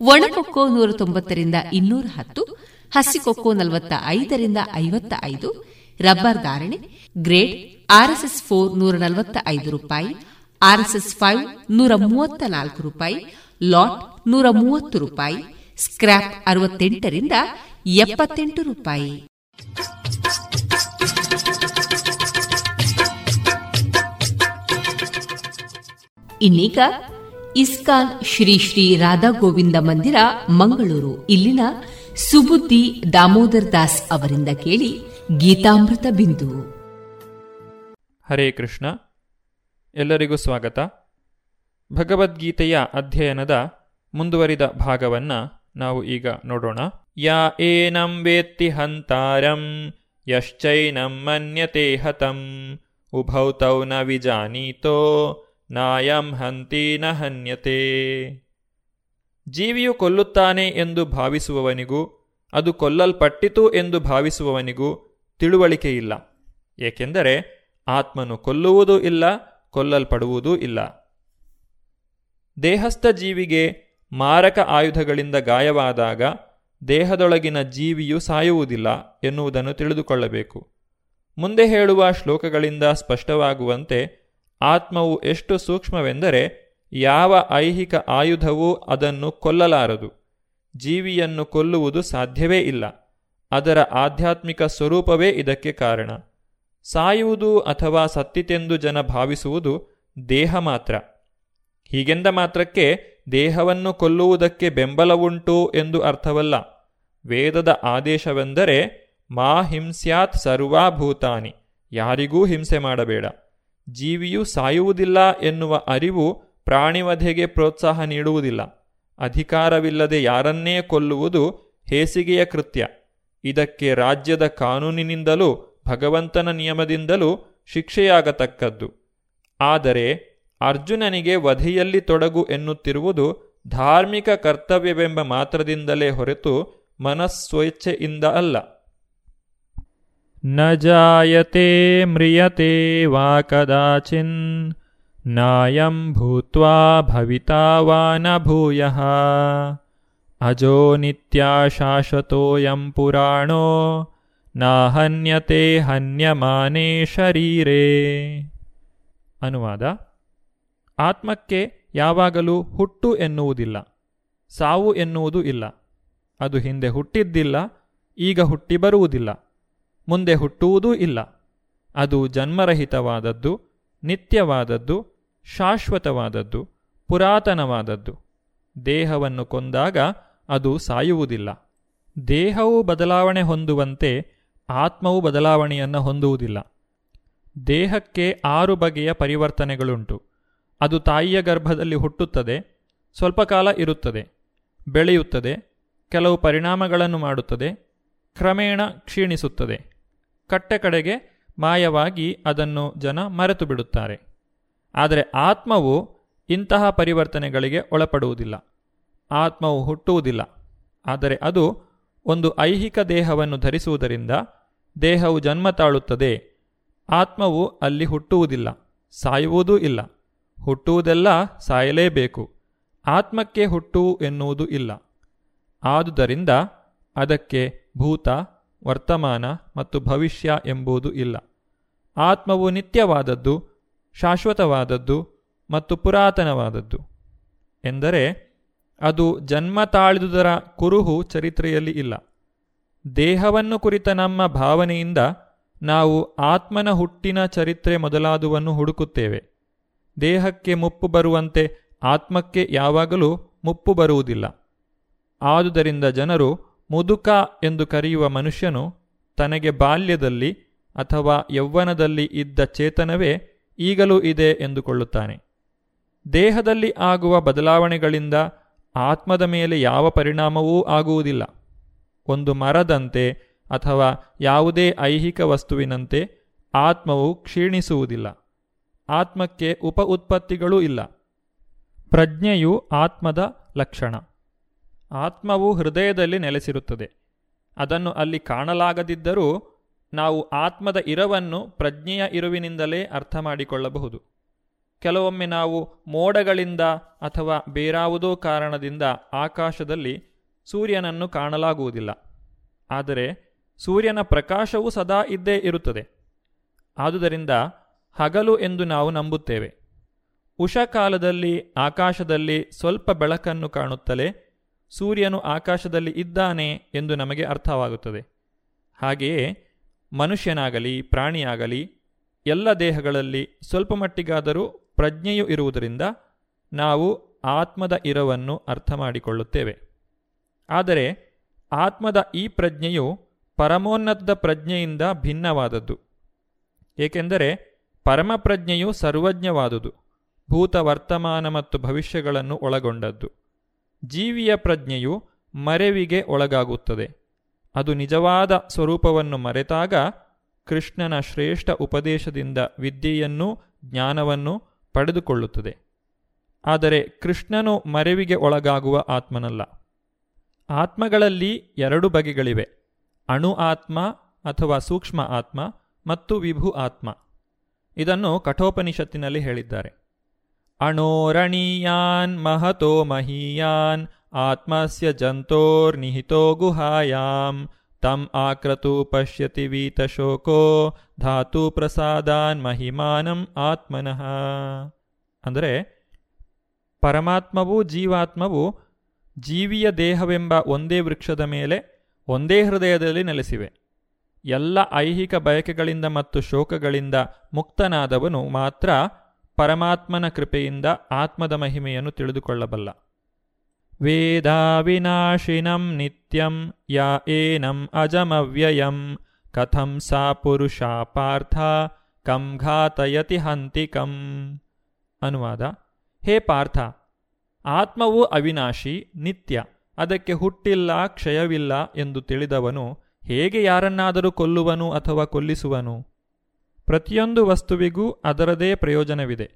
ಒಣಕೊಕ್ಕೋ ನೂರ ತೊಂಬತ್ತರಿಂದ ಇನ್ನೂರ ಹತ್ತು, ಹಸಿಕೊಕ್ಕೋ ನಲವತ್ತ ಐದರಿಂದ ಐವತ್ತ ಐದು ರಬ್ಬರ್ ಧಾರಣೆ, ಗ್ರೇಡ್, ಆರ್ಎಸ್ಎಸ್ ಫೋರ್ ನೂರ ನಲವತ್ತ ಐದು ರೂಪಾಯಿ, ಆರ್ಎಸ್ಎಸ್ ಫೈವ್ ನೂರ ಮೂವತ್ತ ನಾಲ್ಕು ರೂಪಾಯಿ, ಲಾಟ್ ನೂರ ಮೂವತ್ತು ರೂಪಾಯಿ ಸ್ಕ್ರಾಪ್ ಅರವತ್ತೆಂಟರಿಂದ ಎಪ್ಪತ್ತೆಂಟು ರೂಪಾಯಿ. ಇನ್ನೀಗ ಇಸ್ಕಾನ್ ಶ್ರೀ ಶ್ರೀ ರಾಧಾ ಗೋವಿಂದ ಮಂದಿರ, ಮಂಗಳೂರು. ಇಲ್ಲಿನ ಸುಬುದ್ದಿ ದಾಮೋದರ್ ದಾಸ್ ಅವರಿಂದ ಕೇಳಿ ಗೀತಾಮೃತ ಬಿಂದು. ಹರೇ ಕೃಷ್ಣ. ಎಲ್ಲರಿಗೂ ಸ್ವಾಗತ. ಭಗವದ್ಗೀತೆಯ ಅಧ್ಯಯನದ ಮುಂದುವರಿದ ಭಾಗವನ್ನ ನಾವು ಈಗ ನೋಡೋಣ. ಯಾ ಏನಂ ವೇತ್ತಿ ಹಂತಾರಂ, ಯಶ್ಚೈನಂ ಮನ್ಯತೆ ಹತಂ ಉಭೌತೌ ನ ವಿಜಾನೀತೋ ನಾಯಂ ಹಂತಿ ನ ಹನ್ಯತೆ. ಜೀವಿಯು ಕೊಲ್ಲುತ್ತಾನೆ ಎಂದು ಭಾವಿಸುವವನಿಗೂ, ಅದು ಕೊಲ್ಲಲ್ಪಟ್ಟಿತು ಎಂದು ಭಾವಿಸುವವನಿಗೂ ತಿಳುವಳಿಕೆಯಿಲ್ಲ. ಏಕೆಂದರೆ ಆತ್ಮನು ಕೊಲ್ಲುವುದೂ ಇಲ್ಲ, ಕೊಲ್ಲಲ್ಪಡುವುದೂ ಇಲ್ಲ. ದೇಹಸ್ಥ ಜೀವಿಗೆ ಮಾರಕ ಆಯುಧಗಳಿಂದ ಗಾಯವಾದಾಗ ದೇಹದೊಳಗಿನ ಜೀವಿಯು ಸಾಯುವುದಿಲ್ಲ ಎನ್ನುವುದನ್ನು ತಿಳಿದುಕೊಳ್ಳಬೇಕು. ಮುಂದೆ ಹೇಳುವ ಶ್ಲೋಕಗಳಿಂದ ಸ್ಪಷ್ಟವಾಗುವಂತೆ ಆತ್ಮವು ಎಷ್ಟು ಸೂಕ್ಷ್ಮವೆಂದರೆ ಯಾವ ಐಹಿಕ ಆಯುಧವೂ ಅದನ್ನು ಕೊಲ್ಲಲಾರದು. ಜೀವಿಯನ್ನು ಕೊಲ್ಲುವುದು ಸಾಧ್ಯವೇ ಇಲ್ಲ. ಅದರ ಆಧ್ಯಾತ್ಮಿಕ ಸ್ವರೂಪವೇ ಇದಕ್ಕೆ ಕಾರಣ. ಸಾಯುವುದು ಅಥವಾ ಸತ್ತಿತೆಂದು ಜನ ಭಾವಿಸುವುದು ದೇಹ ಮಾತ್ರ. ಹೀಗೆಂದ ಮಾತ್ರಕ್ಕೆ ದೇಹವನ್ನು ಕೊಲ್ಲುವುದಕ್ಕೆ ಬೆಂಬಲವುಂಟು ಎಂದು ಅರ್ಥವಲ್ಲ. ವೇದದ ಆದೇಶವೆಂದರೆ ಮಾ ಹಿಂಸ್ಯಾತ್ ಸರ್ವಾಭೂತಾನಿ. ಯಾರಿಗೂ ಹಿಂಸೆ ಮಾಡಬೇಡ. ಜೀವಿಯು ಸಾಯುವುದಿಲ್ಲ ಎನ್ನುವ ಅರಿವು ಪ್ರಾಣಿವಧೆಗೆ ಪ್ರೋತ್ಸಾಹ ನೀಡುವುದಿಲ್ಲ. ಅಧಿಕಾರವಿಲ್ಲದೆ ಯಾರನ್ನೇ ಕೊಲ್ಲುವುದು ಹೇಸಿಗೆಯ ಕೃತ್ಯ. ಇದಕ್ಕೆ ರಾಜ್ಯದ ಕಾನೂನಿನಿಂದಲೂ ಭಗವಂತನ ನಿಯಮದಿಂದಲೂ ಶಿಕ್ಷೆಯಾಗತಕ್ಕದ್ದು. ಆದರೆ ಅರ್ಜುನನಿಗೆ ವಧೆಯಲ್ಲಿ ತೊಡಗು ಎನ್ನುತ್ತಿರುವುದು ಧಾರ್ಮಿಕ ಕರ್ತವ್ಯವೆಂಬ ಮಾತ್ರದಿಂದಲೇ ಹೊರತು ಮನಸ್ಸ್ವೇಚ್ಛೆಯಿಂದ ಅಲ್ಲ. ನ ಜಾಯತೆ ಮ್ರಿಯತೆ ವಾ ಕದಾಚಿನ್ ನಾಯಂ ಭೂತ್ವಾ भविता वा न ಭೂಯಃ ಅಜೋ ನಿತ್ಯ पुराणो ನಾಹನ್ಯತೆ ಹನ್ಯಮಾನೇ ಶರೀರೇ ಅನುವಾದ ಆತ್ಮಕ್ಕೆ ಯಾವಾಗಲೂ ಹುಟ್ಟು ಎನ್ನುವುದಿಲ್ಲ, ಸಾವು ಎನ್ನುವುದು ಇಲ್ಲ. ಅದು ಹಿಂದೆ ಹುಟ್ಟಿದ್ದಿಲ್ಲ, ಈಗ ಹುಟ್ಟಿ ಬರುವುದಿಲ್ಲ. ಮುಂದೆ ಹುಟ್ಟುವುದೂ ಇಲ್ಲ. ಅದು ಜನ್ಮರಹಿತವಾದದ್ದು, ನಿತ್ಯವಾದದ್ದು, ಶಾಶ್ವತವಾದದ್ದು, ಪುರಾತನವಾದದ್ದು. ದೇಹವನ್ನು ಕೊಂದಾಗ ಅದು ಸಾಯುವುದಿಲ್ಲ. ದೇಹವು ಬದಲಾವಣೆ ಹೊಂದುವಂತೆ ಆತ್ಮವು ಬದಲಾವಣೆಯನ್ನು ಹೊಂದುವುದಿಲ್ಲ. ದೇಹಕ್ಕೆ ಆರು ಬಗೆಯ ಪರಿವರ್ತನೆಗಳುಂಟು. ಅದು ತಾಯಿಯ ಗರ್ಭದಲ್ಲಿ ಹುಟ್ಟುತ್ತದೆ, ಸ್ವಲ್ಪ ಕಾಲ ಇರುತ್ತದೆ, ಬೆಳೆಯುತ್ತದೆ, ಕೆಲವು ಪರಿಣಾಮಗಳನ್ನು ಮಾಡುತ್ತದೆ, ಕ್ರಮೇಣ ಕ್ಷೀಣಿಸುತ್ತದೆ. ಕಟ್ಟೆ ಕಡೆಗೆ ಮಾಯವಾಗಿ ಅದನ್ನು ಜನ ಮರೆತು ಬಿಡುತ್ತಾರೆ ಆದರೆ ಆತ್ಮವು ಇಂತಹ ಪರಿವರ್ತನೆಗಳಿಗೆ ಒಳಪಡುವುದಿಲ್ಲ. ಆತ್ಮವು ಹುಟ್ಟುವುದಿಲ್ಲ. ಆದರೆ ಅದು ಒಂದು ಐಹಿಕ ದೇಹವನ್ನು ಧರಿಸುವುದರಿಂದ ದೇಹವು ಜನ್ಮ ತಾಳುತ್ತದೆ. ಆತ್ಮವು ಅಲ್ಲಿ ಹುಟ್ಟುವುದಿಲ್ಲ, ಸಾಯುವುದೂ ಇಲ್ಲ. ಹುಟ್ಟುವುದೆಲ್ಲ ಸಾಯಲೇಬೇಕು. ಆತ್ಮಕ್ಕೆ ಹುಟ್ಟು ಎನ್ನುವುದು ಇಲ್ಲ. ಆದುದರಿಂದ ಅದಕ್ಕೆ ಭೂತ ವರ್ತಮಾನ ಮತ್ತು ಭವಿಷ್ಯ ಎಂಬುದು ಇಲ್ಲ. ಆತ್ಮವು ನಿತ್ಯವಾದದ್ದು, ಶಾಶ್ವತವಾದದ್ದು ಮತ್ತು ಪುರಾತನವಾದದ್ದು. ಎಂದರೆ, ಅದು ಜನ್ಮ ತಾಳಿದುದರ ಕುರುಹು ಚರಿತ್ರೆಯಲ್ಲಿ ಇಲ್ಲ. ದೇಹವನ್ನು ಕುರಿತ ನಮ್ಮ ಭಾವನೆಯಿಂದ ನಾವು ಆತ್ಮನ ಹುಟ್ಟಿನ ಚರಿತ್ರೆ ಮೊದಲಾದುವನ್ನು ಹುಡುಕುತ್ತೇವೆ. ದೇಹಕ್ಕೆ ಮುಪ್ಪು ಬರುವಂತೆ ಆತ್ಮಕ್ಕೆ ಯಾವಾಗಲೂ ಮುಪ್ಪು ಬರುವುದಿಲ್ಲ. ಆದುದರಿಂದ ಜನರು ಮುದುಕ ಎಂದು ಕರೆಯುವ ಮನುಷ್ಯನು ತನಗೆ ಬಾಲ್ಯದಲ್ಲಿ ಅಥವಾ ಯೌವನದಲ್ಲಿ ಇದ್ದ ಚೇತನವೇ ಈಗಲೂ ಇದೆ ಎಂದುಕೊಳ್ಳುತ್ತಾನೆ. ದೇಹದಲ್ಲಿ ಆಗುವ ಬದಲಾವಣೆಗಳಿಂದ ಆತ್ಮದ ಮೇಲೆ ಯಾವ ಪರಿಣಾಮವೂ ಆಗುವುದಿಲ್ಲ. ಒಂದು ಮರದಂತೆ ಅಥವಾ ಯಾವುದೇ ಐಹಿಕ ವಸ್ತುವಿನಂತೆ ಆತ್ಮವು ಕ್ಷೀಣಿಸುವುದಿಲ್ಲ. ಆತ್ಮಕ್ಕೆ ಉಪ ಉತ್ಪತ್ತಿಗಳೂ ಇಲ್ಲ. ಪ್ರಜ್ಞೆಯು ಆತ್ಮದ ಲಕ್ಷಣ. ಆತ್ಮವು ಹೃದಯದಲ್ಲಿ ನೆಲೆಸಿರುತ್ತದೆ. ಅದನ್ನು ಅಲ್ಲಿ ಕಾಣಲಾಗದಿದ್ದರೂ ನಾವು ಆತ್ಮದ ಇರವನ್ನು ಪ್ರಜ್ಞೆಯ ಇರುವಿನಿಂದಲೇ ಅರ್ಥ ಮಾಡಿಕೊಳ್ಳಬಹುದು ಕೆಲವೊಮ್ಮೆ ನಾವು ಮೋಡಗಳಿಂದ ಅಥವಾ ಬೇರಾವುದೋ ಕಾರಣದಿಂದ ಆಕಾಶದಲ್ಲಿ ಸೂರ್ಯನನ್ನು ಕಾಣಲಾಗುವುದಿಲ್ಲ. ಆದರೆ ಸೂರ್ಯನ ಪ್ರಕಾಶವು ಸದಾ ಇದ್ದೇ ಇರುತ್ತದೆ. ಆದುದರಿಂದ ಹಗಲು ಎಂದು ನಾವು ನಂಬುತ್ತೇವೆ. ಉಷಕಾಲದಲ್ಲಿ, ಆಕಾಶದಲ್ಲಿ ಸ್ವಲ್ಪ ಬೆಳಕನ್ನು ಕಾಣುತ್ತಲೇ ಸೂರ್ಯನು ಆಕಾಶದಲ್ಲಿ ಇದ್ದಾನೆ ಎಂದು ನಮಗೆ ಅರ್ಥವಾಗುತ್ತದೆ. ಹಾಗೆಯೇ ಮನುಷ್ಯನಾಗಲಿ, ಪ್ರಾಣಿಯಾಗಲಿ, ಎಲ್ಲ ದೇಹಗಳಲ್ಲಿ ಸ್ವಲ್ಪ ಮಟ್ಟಿಗಾದರೂ ಪ್ರಜ್ಞೆಯು ಇರುವುದರಿಂದ ನಾವು ಆತ್ಮದ ಇರವನ್ನು ಅರ್ಥ ಮಾಡಿಕೊಳ್ಳುತ್ತೇವೆ ಆದರೆ ಆತ್ಮದ ಈ ಪ್ರಜ್ಞೆಯು ಪರಮೋನ್ನತದ ಪ್ರಜ್ಞೆಯಿಂದ ಭಿನ್ನವಾದದ್ದು. ಏಕೆಂದರೆ ಪರಮಪ್ರಜ್ಞೆಯು ಸರ್ವಜ್ಞವಾದುದು ಭೂತ ವರ್ತಮಾನ ಮತ್ತು ಭವಿಷ್ಯಗಳನ್ನು ಒಳಗೊಂಡದ್ದು. ಜೀವಿಯ ಪ್ರಜ್ಞೆಯು ಮರೆವಿಗೆ ಒಳಗಾಗುತ್ತದೆ. ಅದು ನಿಜವಾದ ಸ್ವರೂಪವನ್ನು ಮರೆತಾಗ ಕೃಷ್ಣನ ಶ್ರೇಷ್ಠ ಉಪದೇಶದಿಂದ ವಿದ್ಯೆಯನ್ನೂ ಜ್ಞಾನವನ್ನು ಪಡೆದುಕೊಳ್ಳುತ್ತದೆ. ಆದರೆ ಕೃಷ್ಣನು ಮರೆವಿಗೆ ಒಳಗಾಗುವ ಆತ್ಮನಲ್ಲ. ಆತ್ಮಗಳಲ್ಲಿ ಎರಡು ಬಗೆಗಳಿವೆ. ಅಣು ಆತ್ಮ ಅಥವಾ ಸೂಕ್ಷ್ಮ ಆತ್ಮ ಮತ್ತು ವಿಭು ಆತ್ಮ. ಇದನ್ನು ಕಠೋಪನಿಷತ್ತಿನಲ್ಲಿ ಹೇಳಿದ್ದಾರೆ. ಅಣೋರಣೀಯಾನ್ ಮಹತೋ ಮಹೀಯಾನ್ ಆತ್ಮಸ್ಯ ಜಂತೋರ್ನಿಹಿತೋ ಗುಹಾಯಾಂ ತಂ ಆಕ್ರತು ಪಶ್ಯತಿ ವೀತಶೋಕೋ ಧಾತು ಪ್ರಸಾದಾನ್ ಮಹಿಮಾನಂ ಆತ್ಮನಃ ಅಂದರೆ ಪರಮಾತ್ಮವು ಜೀವಾತ್ಮವು ಜೀವಿಯ ದೇಹವೆಂಬ ಒಂದೇ ವೃಕ್ಷದ ಮೇಲೆ ಒಂದೇ ಹೃದಯದಲ್ಲಿ ನೆಲೆಸಿವೆ. ಎಲ್ಲ ಐಹಿಕ ಬಯಕೆಗಳಿಂದ ಮತ್ತು ಶೋಕಗಳಿಂದ ಮುಕ್ತನಾದವನು ಮಾತ್ರ ಪರಮಾತ್ಮನ ಕೃಪೆಯಿಂದ ಆತ್ಮದ ಮಹಿಮೆಯನ್ನು ತಿಳಿದುಕೊಳ್ಳಬಲ್ಲ. ವೇದಾವಿನಾಶಿನಂ ನಿತ್ಯಂ, ಯಾ ಏನಂ ಅಜಮವ್ಯಯಂ, ಕಥಂ ಸಾ ಪುರುಷ ಪಾರ್ಥ, ಕಂ ಘಾತಯತಿ ಹಂತಿಕಂ. ಅನುವಾದ, ಹೇ ಪಾರ್ಥ, ಆತ್ಮವು ಅವಿನಾಶಿ, ನಿತ್ಯ, ಅದಕ್ಕೆ ಹುಟ್ಟಿಲ್ಲ, ಕ್ಷಯವಿಲ್ಲ ಎಂದು ತಿಳಿದವನು ಹೇಗೆ ಯಾರನ್ನಾದರೂ ಕೊಲ್ಲುವನು ಅಥವಾ ಕೊಲ್ಲಿಸುವನು? ಪ್ರತಿಯೊಂದು ವಸ್ತುವಿಗೂ ಅದರದೇ ಪ್ರಯೋಜನವಿದೆ.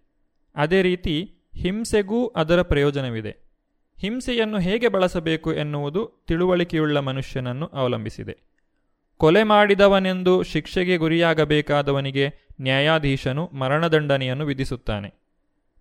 ಅದೇ ರೀತಿ ಹಿಂಸೆಗೂ ಅದರ ಪ್ರಯೋಜನವಿದೆ. ಹಿಂಸೆಯನ್ನು ಹೇಗೆ ಬಳಸಬೇಕು ಎನ್ನುವುದು ತಿಳುವಳಿಕೆಯುಳ್ಳ ಮನುಷ್ಯನನ್ನು ಅವಲಂಬಿಸಿದೆ. ಕೊಲೆ ಮಾಡಿದವನೆಂದು ಶಿಕ್ಷೆಗೆ ಗುರಿಯಾಗಬೇಕಾದವನಿಗೆ ನ್ಯಾಯಾಧೀಶನು ಮರಣದಂಡನೆಯನ್ನು ವಿಧಿಸುತ್ತಾನೆ.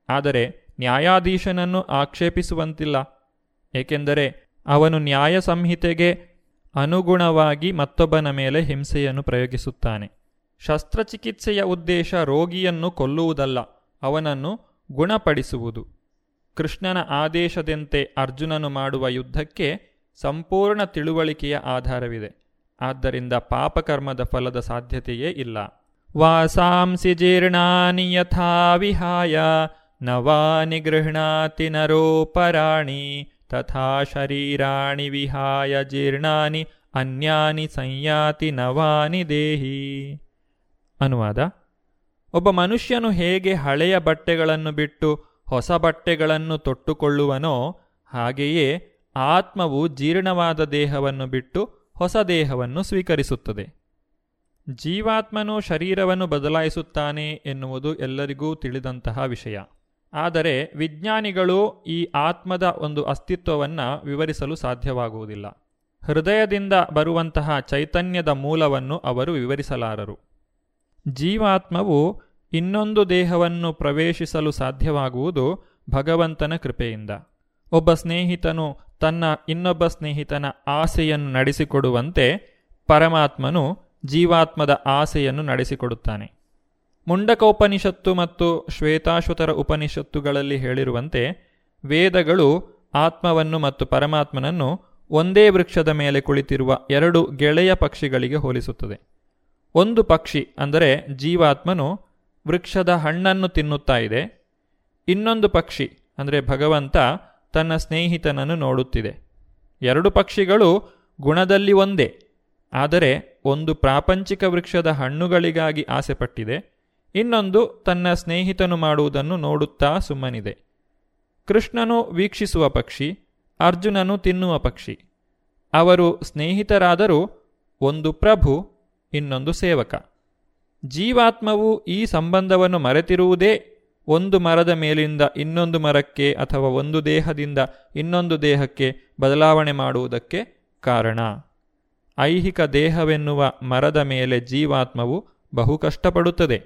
ಆದರೆ ನ್ಯಾಯಾಧೀಶನನ್ನು ಆಕ್ಷೇಪಿಸುವಂತಿಲ್ಲ. ಏಕೆಂದರೆ ಅವನು ನ್ಯಾಯ ಸಂಹಿತೆಗೆ ಅನುಗುಣವಾಗಿ ಮತ್ತೊಬ್ಬನ ಮೇಲೆ ಹಿಂಸೆಯನ್ನು ಪ್ರಯೋಗಿಸುತ್ತಾನೆ. ಶಸ್ತ್ರಚಿಕಿತ್ಸೆಯ ಉದ್ದೇಶ ರೋಗಿಯನ್ನು ಕೊಲ್ಲುವುದಲ್ಲ, ಅವನನ್ನು ಗುಣಪಡಿಸುವುದು. ಕೃಷ್ಣನ ಆದೇಶದಂತೆ ಅರ್ಜುನನು ಮಾಡುವ ಯುದ್ಧಕ್ಕೆ ಸಂಪೂರ್ಣ ತಿಳುವಳಿಕೆಯ ಆಧಾರವಿದೆ. ಆದ್ದರಿಂದ ಪಾಪಕರ್ಮದ ಫಲದ ಸಾಧ್ಯತೆಯೇ ಇಲ್ಲ. ವಾಸಾಂಸಿ ಜೀರ್ಣಾನಿ ಯಥಾ ವಿಹಾಯ, ನವಾನಿ ಗೃಹಣಾತಿ ನರೋಪರಾಣಿ, ತಥಾ ಶರೀರಾಣಿ ವಿಹಾಯ ಜೀರ್ಣಾನಿ, ಅನ್ಯಾನಿ ಸಂಯಾತಿ ನವಾನಿ ದೇಹಿ. ಅನುವಾದ, ಒಬ್ಬ ಮನುಷ್ಯನು ಹೇಗೆ ಹಳೆಯ ಬಟ್ಟೆಗಳನ್ನು ಬಿಟ್ಟು ಹೊಸ ಬಟ್ಟೆಗಳನ್ನು ತೊಟ್ಟುಕೊಳ್ಳುವನೋ ಹಾಗೆಯೇ ಆತ್ಮವು ಜೀರ್ಣವಾದ ದೇಹವನ್ನು ಬಿಟ್ಟು ಹೊಸ ದೇಹವನ್ನು ಸ್ವೀಕರಿಸುತ್ತದೆ. ಜೀವಾತ್ಮನು ಶರೀರವನ್ನು ಬದಲಾಯಿಸುತ್ತಾನೆ ಎನ್ನುವುದು ಎಲ್ಲರಿಗೂ ತಿಳಿದಂತಹ ವಿಷಯ. ಆದರೆ ವಿಜ್ಞಾನಿಗಳು ಈ ಆತ್ಮದ ಒಂದು ಅಸ್ತಿತ್ವವನ್ನು ವಿವರಿಸಲು ಸಾಧ್ಯವಾಗುವುದಿಲ್ಲ. ಹೃದಯದಿಂದ ಬರುವಂತಹ ಚೈತನ್ಯದ ಮೂಲವನ್ನು ಅವರು ವಿವರಿಸಲಾರರು. ಜೀವಾತ್ಮವು ಇನ್ನೊಂದು ದೇಹವನ್ನು ಪ್ರವೇಶಿಸಲು ಸಾಧ್ಯವಾಗುವುದು ಭಗವಂತನ ಕೃಪೆಯಿಂದ. ಒಬ್ಬ ಸ್ನೇಹಿತನು ತನ್ನ ಇನ್ನೊಬ್ಬ ಸ್ನೇಹಿತನ ಆಸೆಯನ್ನು ನಡೆಸಿಕೊಡುವಂತೆ ಪರಮಾತ್ಮನು ಜೀವಾತ್ಮದ ಆಸೆಯನ್ನು ನಡೆಸಿಕೊಡುತ್ತಾನೆ. ಮುಂಡಕೋಪನಿಷತ್ತು ಮತ್ತು ಶ್ವೇತಾಶ್ವತರ ಉಪನಿಷತ್ತುಗಳಲ್ಲಿ ಹೇಳಿರುವಂತೆ ವೇದಗಳು ಆತ್ಮವನ್ನು ಮತ್ತು ಪರಮಾತ್ಮನನ್ನು ಒಂದೇ ವೃಕ್ಷದ ಮೇಲೆ ಕುಳಿತಿರುವ ಎರಡು ಗೆಳೆಯ ಪಕ್ಷಿಗಳಿಗೆ ಹೋಲಿಸುತ್ತದೆ. ಒಂದು ಪಕ್ಷಿ, ಅಂದರೆ ಜೀವಾತ್ಮನು, ವೃಕ್ಷದ ಹಣ್ಣನ್ನು ತಿನ್ನುತ್ತಾ ಇದೆ. ಇನ್ನೊಂದು ಪಕ್ಷಿ, ಅಂದರೆ ಭಗವಂತ, ತನ್ನ ಸ್ನೇಹಿತನನ್ನು ನೋಡುತ್ತಿದೆ. ಎರಡು ಪಕ್ಷಿಗಳು ಗುಣದಲ್ಲಿ ಒಂದೇ, ಆದರೆ ಒಂದು ಪ್ರಾಪಂಚಿಕ ವೃಕ್ಷದ ಹಣ್ಣುಗಳಿಗಾಗಿ ಆಸೆಪಟ್ಟಿದೆ. ಇನ್ನೊಂದು ತನ್ನ ಸ್ನೇಹಿತನು ಮಾಡುವುದನ್ನು ನೋಡುತ್ತಾ ಸುಮ್ಮನಿದೆ. ಕೃಷ್ಣನು ವೀಕ್ಷಿಸುವ ಪಕ್ಷಿ, ಅರ್ಜುನನು ತಿನ್ನುವ ಪಕ್ಷಿ. ಅವರು ಸ್ನೇಹಿತರಾದರೂ ಒಂದು ಪ್ರಭು ಇನ್ನೊಂದು ಸೇವಕ. ಜೀವಾತ್ಮವು ಈ ಸಂಬಂಧವನ್ನು ಮರೆತಿರುವುದೇ ಒಂದು ಮರದ ಮೇಲಿಂದ ಇನ್ನೊಂದು ಮರಕ್ಕೆ ಅಥವಾ ಒಂದು ದೇಹದಿಂದ ಇನ್ನೊಂದು ದೇಹಕ್ಕೆ ಬದಲಾವಣೆ ಮಾಡುವುದಕ್ಕೆ ಕಾರಣ. ಐಹಿಕ ದೇಹವೆನ್ನುವ ಮರದ ಮೇಲೆ ಜೀವಾತ್ಮವು ಬಹು ಕಷ್ಟಪಡುತ್ತದೆ.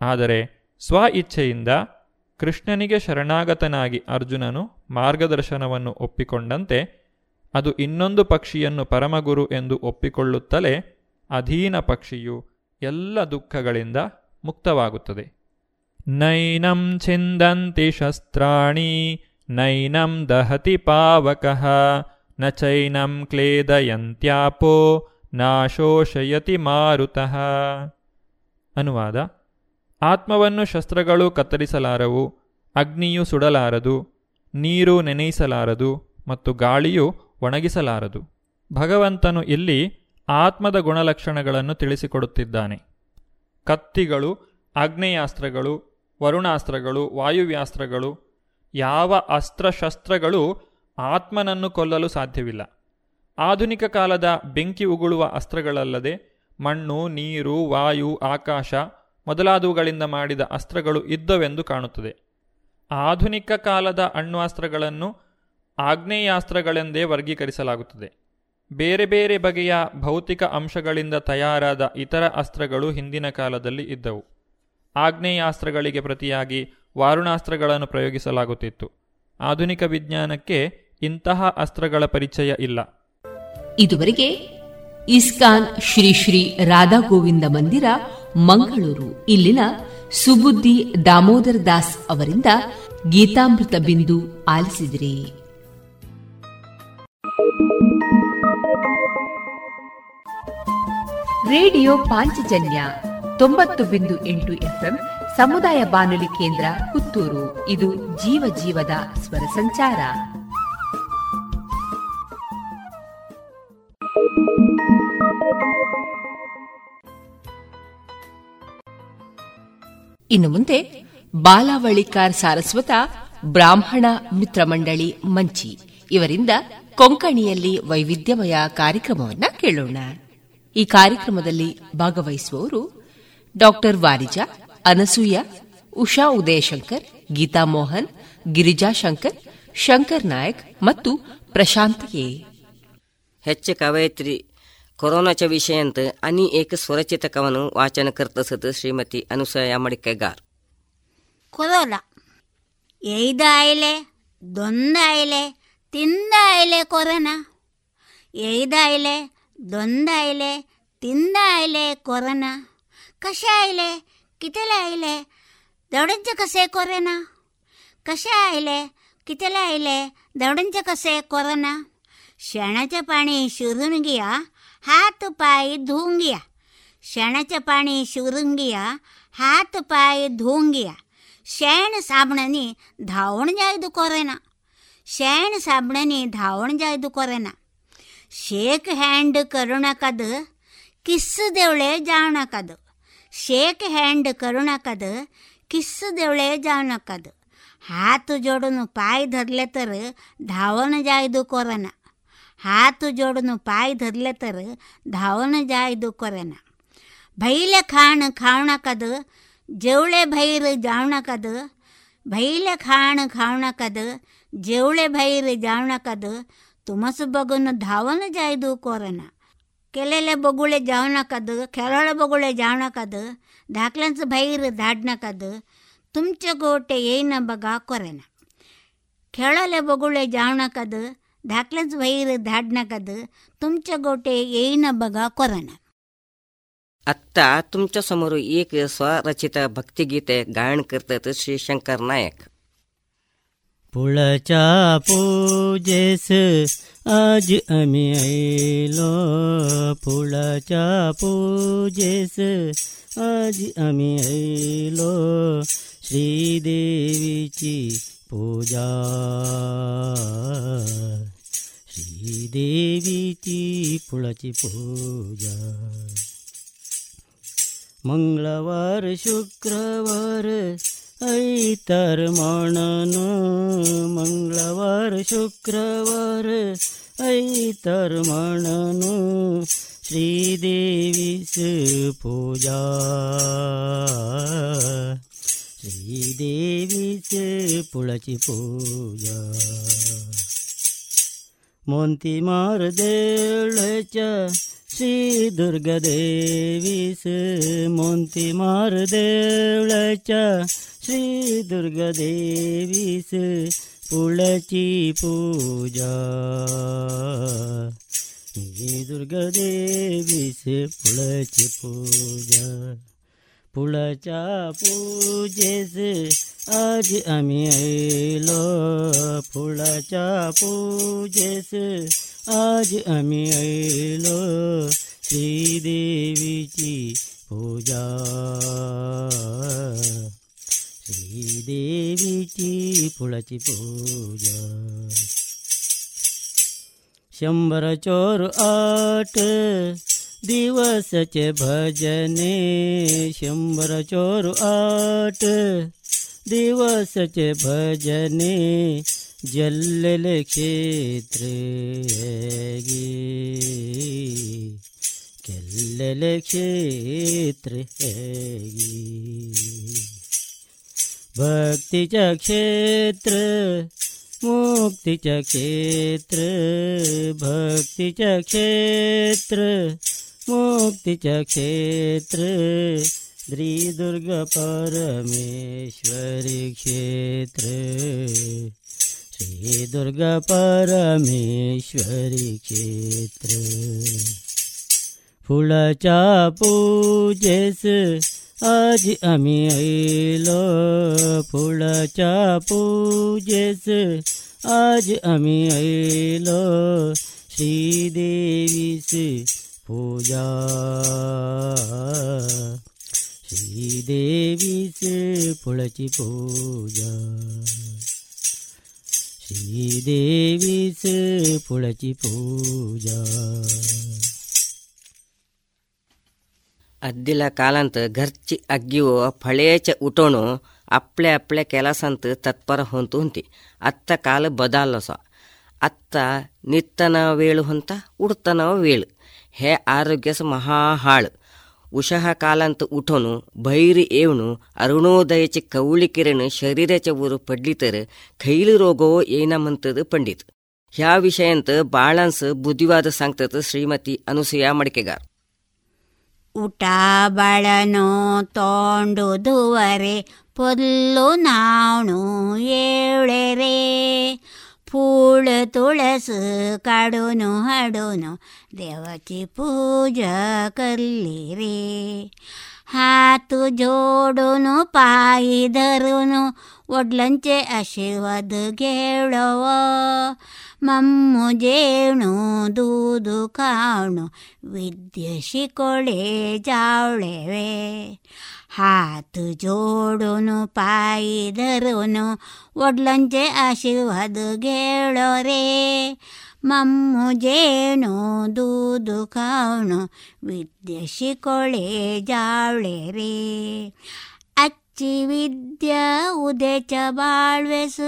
ಆದರೆ ಸ್ವ ಇಚ್ಛೆಯಿಂದ ಕೃಷ್ಣನಿಗೆ ಶರಣಾಗತನಾಗಿ ಅರ್ಜುನನು ಮಾರ್ಗದರ್ಶನವನ್ನು ಒಪ್ಪಿಕೊಂಡಂತೆ ಅದು ಇನ್ನೊಂದು ಪಕ್ಷಿಯನ್ನು ಪರಮಗುರು ಎಂದು ಒಪ್ಪಿಕೊಳ್ಳುತ್ತಲೇ ಅಧೀನ ಪಕ್ಷಿಯು ಎಲ್ಲ ದುಃಖಗಳಿಂದ ಮುಕ್ತವಾಗುತ್ತದೆ. ನೈನಂ ಛಿಂದಂತಿ ಶಸ್ತ್ರಾಣಿ, ನೈನಂ ದಹತಿ ಪಾವಕಃ, ನ ಚೈನಂ ಕ್ಲೇದಯಂತ್ಯಾಪೋ, ನಾಶೋಷಯತಿ ಮಾರುತಃ. ಅನುವಾದ, ಆತ್ಮವನ್ನು ಶಸ್ತ್ರಗಳು ಕತ್ತರಿಸಲಾರವು, ಅಗ್ನಿಯು ಸುಡಲಾರದು, ನೀರು ನೆನೆಯಿಸಲಾರದು ಮತ್ತು ಗಾಳಿಯು ಒಣಗಿಸಲಾರದು. ಭಗವಂತನು ಇಲ್ಲಿ ಆತ್ಮದ ಗುಣಲಕ್ಷಣಗಳನ್ನು ತಿಳಿಸಿಕೊಡುತ್ತಿದ್ದಾನೆ. ಕತ್ತಿಗಳು ಆಗ್ನೇಯಾಸ್ತ್ರಗಳು ವರುಣಾಸ್ತ್ರಗಳು, ವಾಯುವ್ಯಾಸ್ತ್ರಗಳು, ಯಾವ ಅಸ್ತ್ರಶಸ್ತ್ರಗಳು ಆತ್ಮನನ್ನು ಕೊಲ್ಲಲು ಸಾಧ್ಯವಿಲ್ಲ. ಆಧುನಿಕ ಕಾಲದ ಬೆಂಕಿ ಉಗುಳುವ ಅಸ್ತ್ರಗಳಲ್ಲದೆ ಮಣ್ಣು, ನೀರು, ವಾಯು, ಆಕಾಶ ಮೊದಲಾದವುಗಳಿಂದ ಮಾಡಿದ ಅಸ್ತ್ರಗಳು ಇದ್ದವೆಂದು ಕಾಣುತ್ತದೆ. ಆಧುನಿಕ ಕಾಲದ ಅಣ್ವಾಸ್ತ್ರಗಳನ್ನು ಆಗ್ನೇಯಾಸ್ತ್ರಗಳೆಂದೇ ವರ್ಗೀಕರಿಸಲಾಗುತ್ತದೆ. ಬೇರೆ ಬೇರೆ ಬಗೆಯ ಭೌತಿಕ ಅಂಶಗಳಿಂದ ತಯಾರಾದ ಇತರ ಅಸ್ತ್ರಗಳು ಹಿಂದಿನ ಕಾಲದಲ್ಲಿ ಇದ್ದವು. ಆಗ್ನೇಯಾಸ್ತ್ರಗಳಿಗೆ ಪ್ರತಿಯಾಗಿ ವಾರುಣಾಸ್ತ್ರಗಳನ್ನು ಪ್ರಯೋಗಿಸಲಾಗುತ್ತಿತ್ತು. ಆಧುನಿಕ ವಿಜ್ಞಾನಕ್ಕೆ ಇಂತಹ ಅಸ್ತ್ರಗಳ ಪರಿಚಯ ಇಲ್ಲ. ಇದುವರೆಗೆ ಇಸ್ಕಾನ್ ಶ್ರೀ ಶ್ರೀ ರಾಧಾ ಗೋವಿಂದ ಮಂದಿರ, ಮಂಗಳೂರು. ಇಲ್ಲಿನ ಸುಬುದ್ದಿ ದಾಮೋದರ ದಾಸ್ ಅವರಿಂದ ಗೀತಾಮೃತ ಬಿಂದು ಆಲಿಸಿದಿರಿ. ರೇಡಿಯೋ ಪಾಂಚಜನ್ಯ ತೊಂಬತ್ತು ಬಿಂದು ಎಂಟು ಎಫ್ಎಂ ಸಮುದಾಯ ಬಾನುಲಿ ಕೇಂದ್ರ ಪುತ್ತೂರು. ಇದು ಜೀವ ಜೀವದ ಸ್ವರ ಸಂಚಾರ. ಇನ್ನು ಮುಂದೆ ಬಾಲಾವಳಿಕಾರ್ ಸಾರಸ್ವತ ಬ್ರಾಹ್ಮಣ ಮಿತ್ರ ಮಂಡಳಿ ಮಂಚಿ. ಇವರಿಂದ ಕೊಂಕಣಿಯಲ್ಲಿ ವೈವಿಧ್ಯಮಯ ಕಾರ್ಯಕ್ರಮವನ್ನ ಕೇಳೋಣ. ಈ ಕಾರ್ಯಕ್ರಮದಲ್ಲಿ ಭಾಗವಹಿಸುವವರು ಡಾಕ್ಟರ್ ವಾರಿಜಾ ಅನಸೂಯ ಉಷಾ ಉದಯಶಂಕರ್ ಗೀತಾ ಮೋಹನ್ ಗಿರಿಜಾ ಶಂಕರ್ ಶಂಕರ್ ನಾಯಕ್ ಮತ್ತು ಪ್ರಶಾಂತ್ ಎ. ಹೆಚ್ಚ ಕವಯತ್ರಿ ಕೊರೋನಾಚ ವಿಷಯಂತ ಅನಿ ಏಕ ಸ್ವರಚಿತ ಕವನ ವಾಚನಕರ್ತಸತ್ ಶ್ರೀಮತಿ ಅನುಸೂಯ ಮಡಿಕೆಗಾರ್ ಕೊರೋನಾ ಎಯ್ದಾಯಿಲೆ ದೊಂದಾಯಿಲೆ ತಿಂದಾಯಿಲೆ ಕೊರೋನಾ. ಎಯ್ದಾಯಿಲೆ ದೊಂದಾಯ್ಲೆ ತಿಂದಾಯ್ಲೆ ಕೊರನ. ಕಷಾಯ್ಲೆ ಕಿತಲಾಯ್ಲೆ ದೌಡಂಚ ಕಸೆ ಕೊರನ. ಕಷಾಯ್ಲೆ ಕಿತಲಾಯ್ಲೆ ದೌಡಂಚ ಕಸೆ ಕೊರನ. ಶಣಚ ಪಾಣಿ ಶುರುಂಗಿಯ, ಹಾತು ಪಾಯಿ ಧೂಂಗಿಯ. ಶಣಚ ಪಾಣಿ ಶುರುಂಗಿಯ, ಹಾತು ಪಾಯಿ ಧೂಂಗಿಯ. ಶೇಣ ಸಾಬಣನಿ ಧಾವಣ ಜಾಯ್ದು દુકોરેના ಶೇಣ ಸಾಬಣನಿ ಧಾವಣ ಜಾಯ್ದು દુકોરેના ಶೇಕ್ ಹ್ಯಾಂಡ್ ಕರುಣಕದ್ ಕಿಸ್ಸದೆವಳೆ ಜಾಣಕದು ಶೇಕ್ ಹ್ಯಾಂಡ್ ಕರುಣಕದ್ ಕಿಸ್ಸದೆವಳೆ ಜಾಣಕದು ಹಾತು ಜೋಡನು ಪಾಯ್ ಧರ್ಲೆತರ, ಧಾವನ ಜಾಯ್ದು ಕೊರನ. ಹಾತು ಜೋಡನು ಪಾಯಿ ಧರ್ಲೆತರ, ಧಾವನ ಜಾಯ್ದು ಕೊರನ. ಭೈಲ ಖಾಣ ಖಾವಣಕದು ಜವಳೆ ಭೈರ್ ಜಾವಣಕದು ಭೈಲ ಖಾಣ ಖಾವಣಕದು ಜವಳೆ ಭೈರ್ ಜಾವಣಕದು जेवळे भैर जाऊ नाकाद भैले खाण खाऊ नाकाद जेवळे भैर जाऊ नाकाद तुमस बघून धावण जायदू कोरना केलेले बगुळे जाऊ नकाद खेळाळ बगुळे जाऊ नकाद धाकल्यांचं बाहेर धाड नकाद तुमचे गोटे येईना बघा कोरेना खेळाले बगुळे जाऊ नकाद धाकल्यांचं बाहेर धाड नकाद तुमचे गोटे येईना बघा कोरेना आत्ता तुमच्या समोर एक स्वरचित भक्तिगीते गायन करतात श्री शंकर नायक पुळच्या पूजेस आज आम्ही आयलो पुळच्या पूजेस आज आम्ही आयलो श्रीदेवीची पूजा श्रीदेवीची फुलाची पूजा मंगळवार शुक्रवार मंगळवार शुक्रवार। ऐतर म्हणून श्रीदेवीस पूजा। श्रीदेवीच पुळाची पूजा। मोंती मार देवळच्या श्री दुर्गादेवीस मोंती मार देवळच्या श्री दुर्गादेवीस पुळची पूजा। श्री दुर्गादेवीस पुळची पूजा। पुळच्या पूजेस आज आम्ही आयलो। फुलाच्या पूजेस आज आम्ही आयलो श्रीदेवीची पूजा श्रीदेवीची फुलाची पूजा शंभर चोर आठ दिवसचे भजने शंभर चोर आठ दिवसचे भजने ਜਲਲ ਖੇਤਰੇਗੀ ਕੱਲਲ ਖੇਤਰੇਗੀ ਭਗਤੀ ਚ ਖੇਤਰ, ਮੁਕਤੀ ਚ ਖੇਤਰ, ਭਗਤੀ ਚ ਖੇਤਰ, ਮੁਕਤੀ ਚ ਖੇਤਰ। ਦ੍ਰੀ ਦੁਰਗ ਪਰਮੇਸ਼ਵਰ ਖੇਤਰ। श्री दुर्गा परमेश्वरी क्षेत्र फुलाच्या पूजेस आज आम्ही ऐलो फुलाच्या पूजेस आज आम्ही ऐलो श्रीदेवीस पूजा श्रीदेवीस फुलाची पूजा श्रीदेवीस फुलाची पूजा अद्दिला कालांत घरची अग्गिवो फळेचे उठवणो आपल्या आपल्या केलासांत तत्पर ಹೊಂತು ಹೊಂತಿ ಅತ್ತ ಕಾಲ ಬದಲಾಸ ಅತ್ತ ನಿತ್ತನ ವೇಳು ಹೊಂತ ಉಡ್ತನ ವೇಳು हे आरोग्यास महा हाळ उषः कालांत उठवणू भैर येवणू अरुणोदयाची कवळी किरण शरीराच्या वर पडली तर खैल रोगो येईना म्हणतात पंडित ह्या विषयांत बाळांस बुद्धिवाद सांगतात श्रीमती अनुसया मडकेगार ಊಟ ಬಾಳನೋ ತೋಂಡು ದುವರೆ ಪೊಲ್ಲು ನಾವಣು ಏಳೆರೆ फूळ तुळस काढून हाडून देवाची पूजा करली रे हात जोडून पायी धरून वडिलांचे आशीर्वाद घेवडव मम्मू जेवणू दूध खावणू विद्य शिकोळे जावळेवे हात जोडून पायी धरून वडिलांचे आशीर्वाद घेवडो रे मम्मू जेवणू दूध खावणू विद्य शिकोळे जावळे रे आजची विद्या उद्याच्या बाळवेस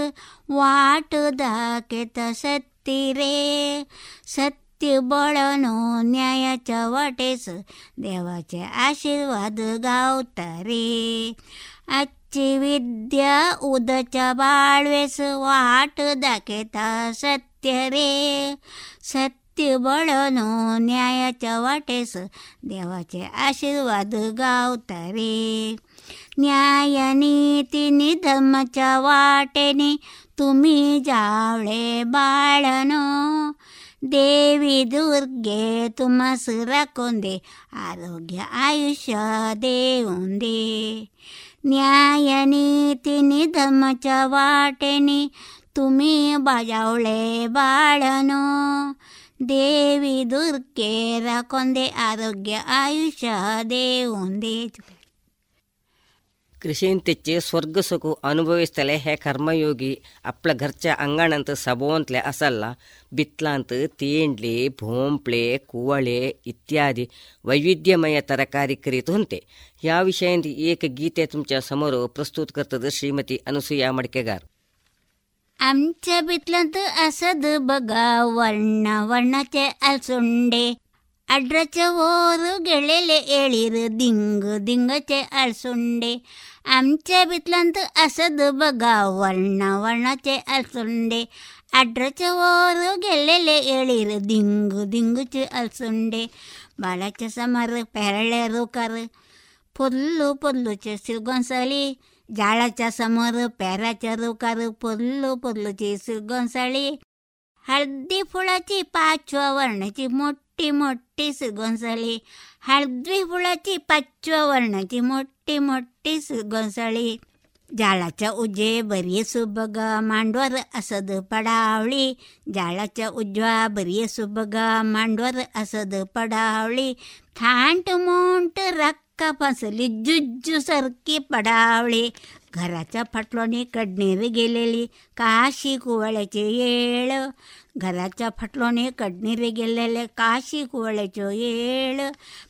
वाट दाखेत सत्ती रे सत्य बळनो न्यायाच्या वाटेस देवाचे आशीर्वाद गावता रे आजची विद्या उद्याच्या बाळवेस वाट दाखेता सत्य रे सत्य बळनो न्यायाच्या वाटेस देवाचे आशीर्वाद गावता रे न्याय नीती धर्माच्या वाटेने तुम्ही जावळे बाळनो देवी दुर्गे तुम्हास राखून दे आरोग्य आयुष्य देऊन दे न्याय नीती धर्माच्या वाटेने तुम्ही बाजावळे बाळनो देवी दुर्गे राखून दे आरोग्य आयुष्य देऊन दे कृषींतेचे स्वर्गसुखू अनुभविस्तले हे कर्मयोगी आपल्या घरच्या अंगणांत सभोवंतले असल्ला ಬಿತ್ಲಾಂತ್ ತೇಂಡ್ಲೆ ಭೋಂಪ್ಳೆ ಕುವಳೆ ಇತ್ಯಾದಿ वैविध्यमय तरकारी करीत होते या विषयांत एक गीते तुमच्या समोर प्रस्तुत करतात श्रीमती अनुसुया मडकेगार आमच्या बितलांत असद बघा वर्ण वर्णाचे अलसुंडे अड्राच्या वर गेलेले एळीर दिंग दिंगचे अलसुंडे आमच्या बितलांत असद बघा वर्ण वर्णाचे अलसुंडे अड्राच्या वर गेलेले एळीर दिंग दिंगचे अलसुंडे बाळाच्या समोर पेरळे रोकार फुल्लू फुल्लूचे सिरगोंसळी जाळाच्या समोर पेराच्या रोकार फुल्लू फुल्लूची सिरगोंसळी हळदी फुलाची पाचव्या वर्णाची मोठी मोठी सुगंसळी हळदी फुलाची पाचव्या वर्णाची मोठी मोठी सुगंसळी जाळाच्या उजे बरी सुबग मांडवर असद पडावळी जाळाच्या उजवा बरी सुबग मांडवर असद पडावळी थांट मोंट रक्का फसली जुज्जू सारखी पडावळी घराच्या फाटलोनी कडणीर गेलेली काशी कुवळ्याचे येळ घराच्या फाटलोनी कडणीर गेलेले काशी कुवळ्याच्यो येळ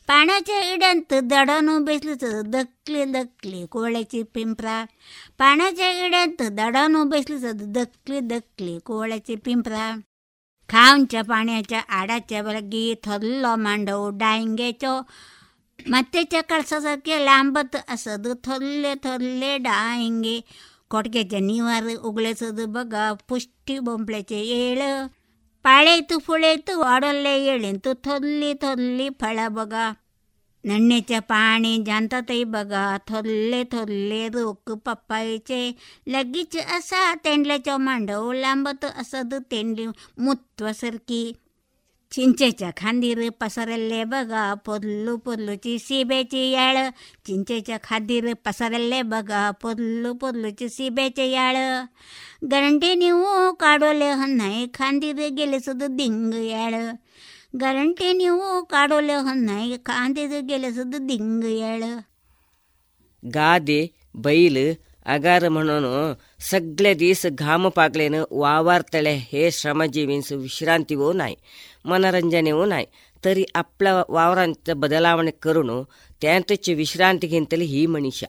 पाण्याच्या इड्यांत दडान बेसलीच दकली दकली कुवळ्याची पिंपरा पाण्याच्या इड्यांत दडान बेसलीच दकली दकली कुवळ्याची पिंपरा खाऊनच्या पाण्याच्या आडाच्या बलगी थल्लो मांडव डांग्याचो मातेच्या कळसासारखे लांबत असद थल्ले थल्ले डांगे कोटक्याच्या निवार उगल्याचं बघा पुष्टी बोंबल्याचे येळ पाळे तू फुळे तू येळेन तू थोदली थोदली फळा बघा नण्याच्या पाणी जाणतातही बघा थोरले थोरले रोक पप्पायचे लगीच असा तेंडल्याच्या मांडव लांबत असत तेंडली मुत्वासारखी ಚಿಂಚೆಚಾ ಖಂದಿರ್ ಪಸರಲ್ಲೇ ಬಗ ಪೊದ್ಲು ಪೊದ್ಲು ಚಿಸಿ ಬೇಚೆಯಾಳು. ಚಿಂಚೆಚಾ ಖಾದಿರು ಪಸರಲ್ಲೇ ಬಗ ಪೊದ್ಲು ಪೊದ್ಲು ಚಿಸಿ ಬೇಚೆಯಾಳು. ಗರಂಟಿ ನೀವು ಕಾಡೋಲೆ ಹೊನ್ನೈ ಖಾಂದಿರ್ ಗೆಲ್ಲಿಸೋದು ದಿಂಗ್ ಯಾಳು ಗರಂಟಿ ನೀವು ಕಾಡೋಲೆ ಹೊನ್ನೈ ಖಾಂದಿರ್ ಗೆಲ್ಲಿಸೋದು ದಿಂಗ್ ಯಾಳು ಗಾದೆ, ಬೈಲು, ಅಗಾರ ಮಣನು ಸಗ್ಲೆ ದೀಸ ಘಾಮ ಪಾಕ್ಲೇನು ವಾವಾರ್ತಳೆ ಹೇ ಶ್ರಮಜೀವಿನ್ಸು ವಿಶ್ರಾಂತಿವೋ ನಾಯಿ. मनोरंजनेवो नाही तरी आपल्या वावरांत बदलावणे करून त्यांतच विश्रांती घेतली ही मनीषा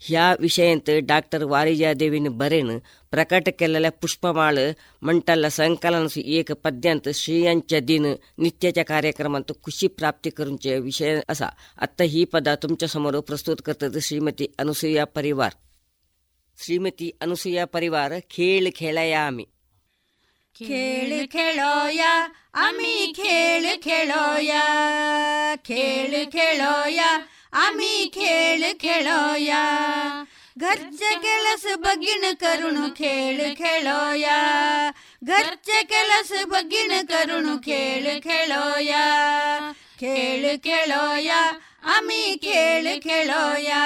ह्या विषयांत डॉक्टर वारिजा देवीन बरेन प्रकट केलेल्या पुष्पमाळ म्हणटाला संकलन एक पद्यांत श्रियांच्या दिन नित्याच्या कार्यक्रमांत खुशी प्राप्ती करूनचे विषय असा आत्ता ही पदा तुमच्या समोर प्रस्तुत करतात श्रीमती अनुसुया परिवार श्रीमती अनुसुया परिवार खेळ खेळाया आम्ही खेळ खेळोया आम्ही खेळ खेळोया खेळ खेळोया आम्ही खेळ खेळोया घरचे केलस बगीण करून खेळ खेळोया घरचे केलस बगीण करून खेळ खेळोया खेळ खेळोया आम्ही खेळ खेळोया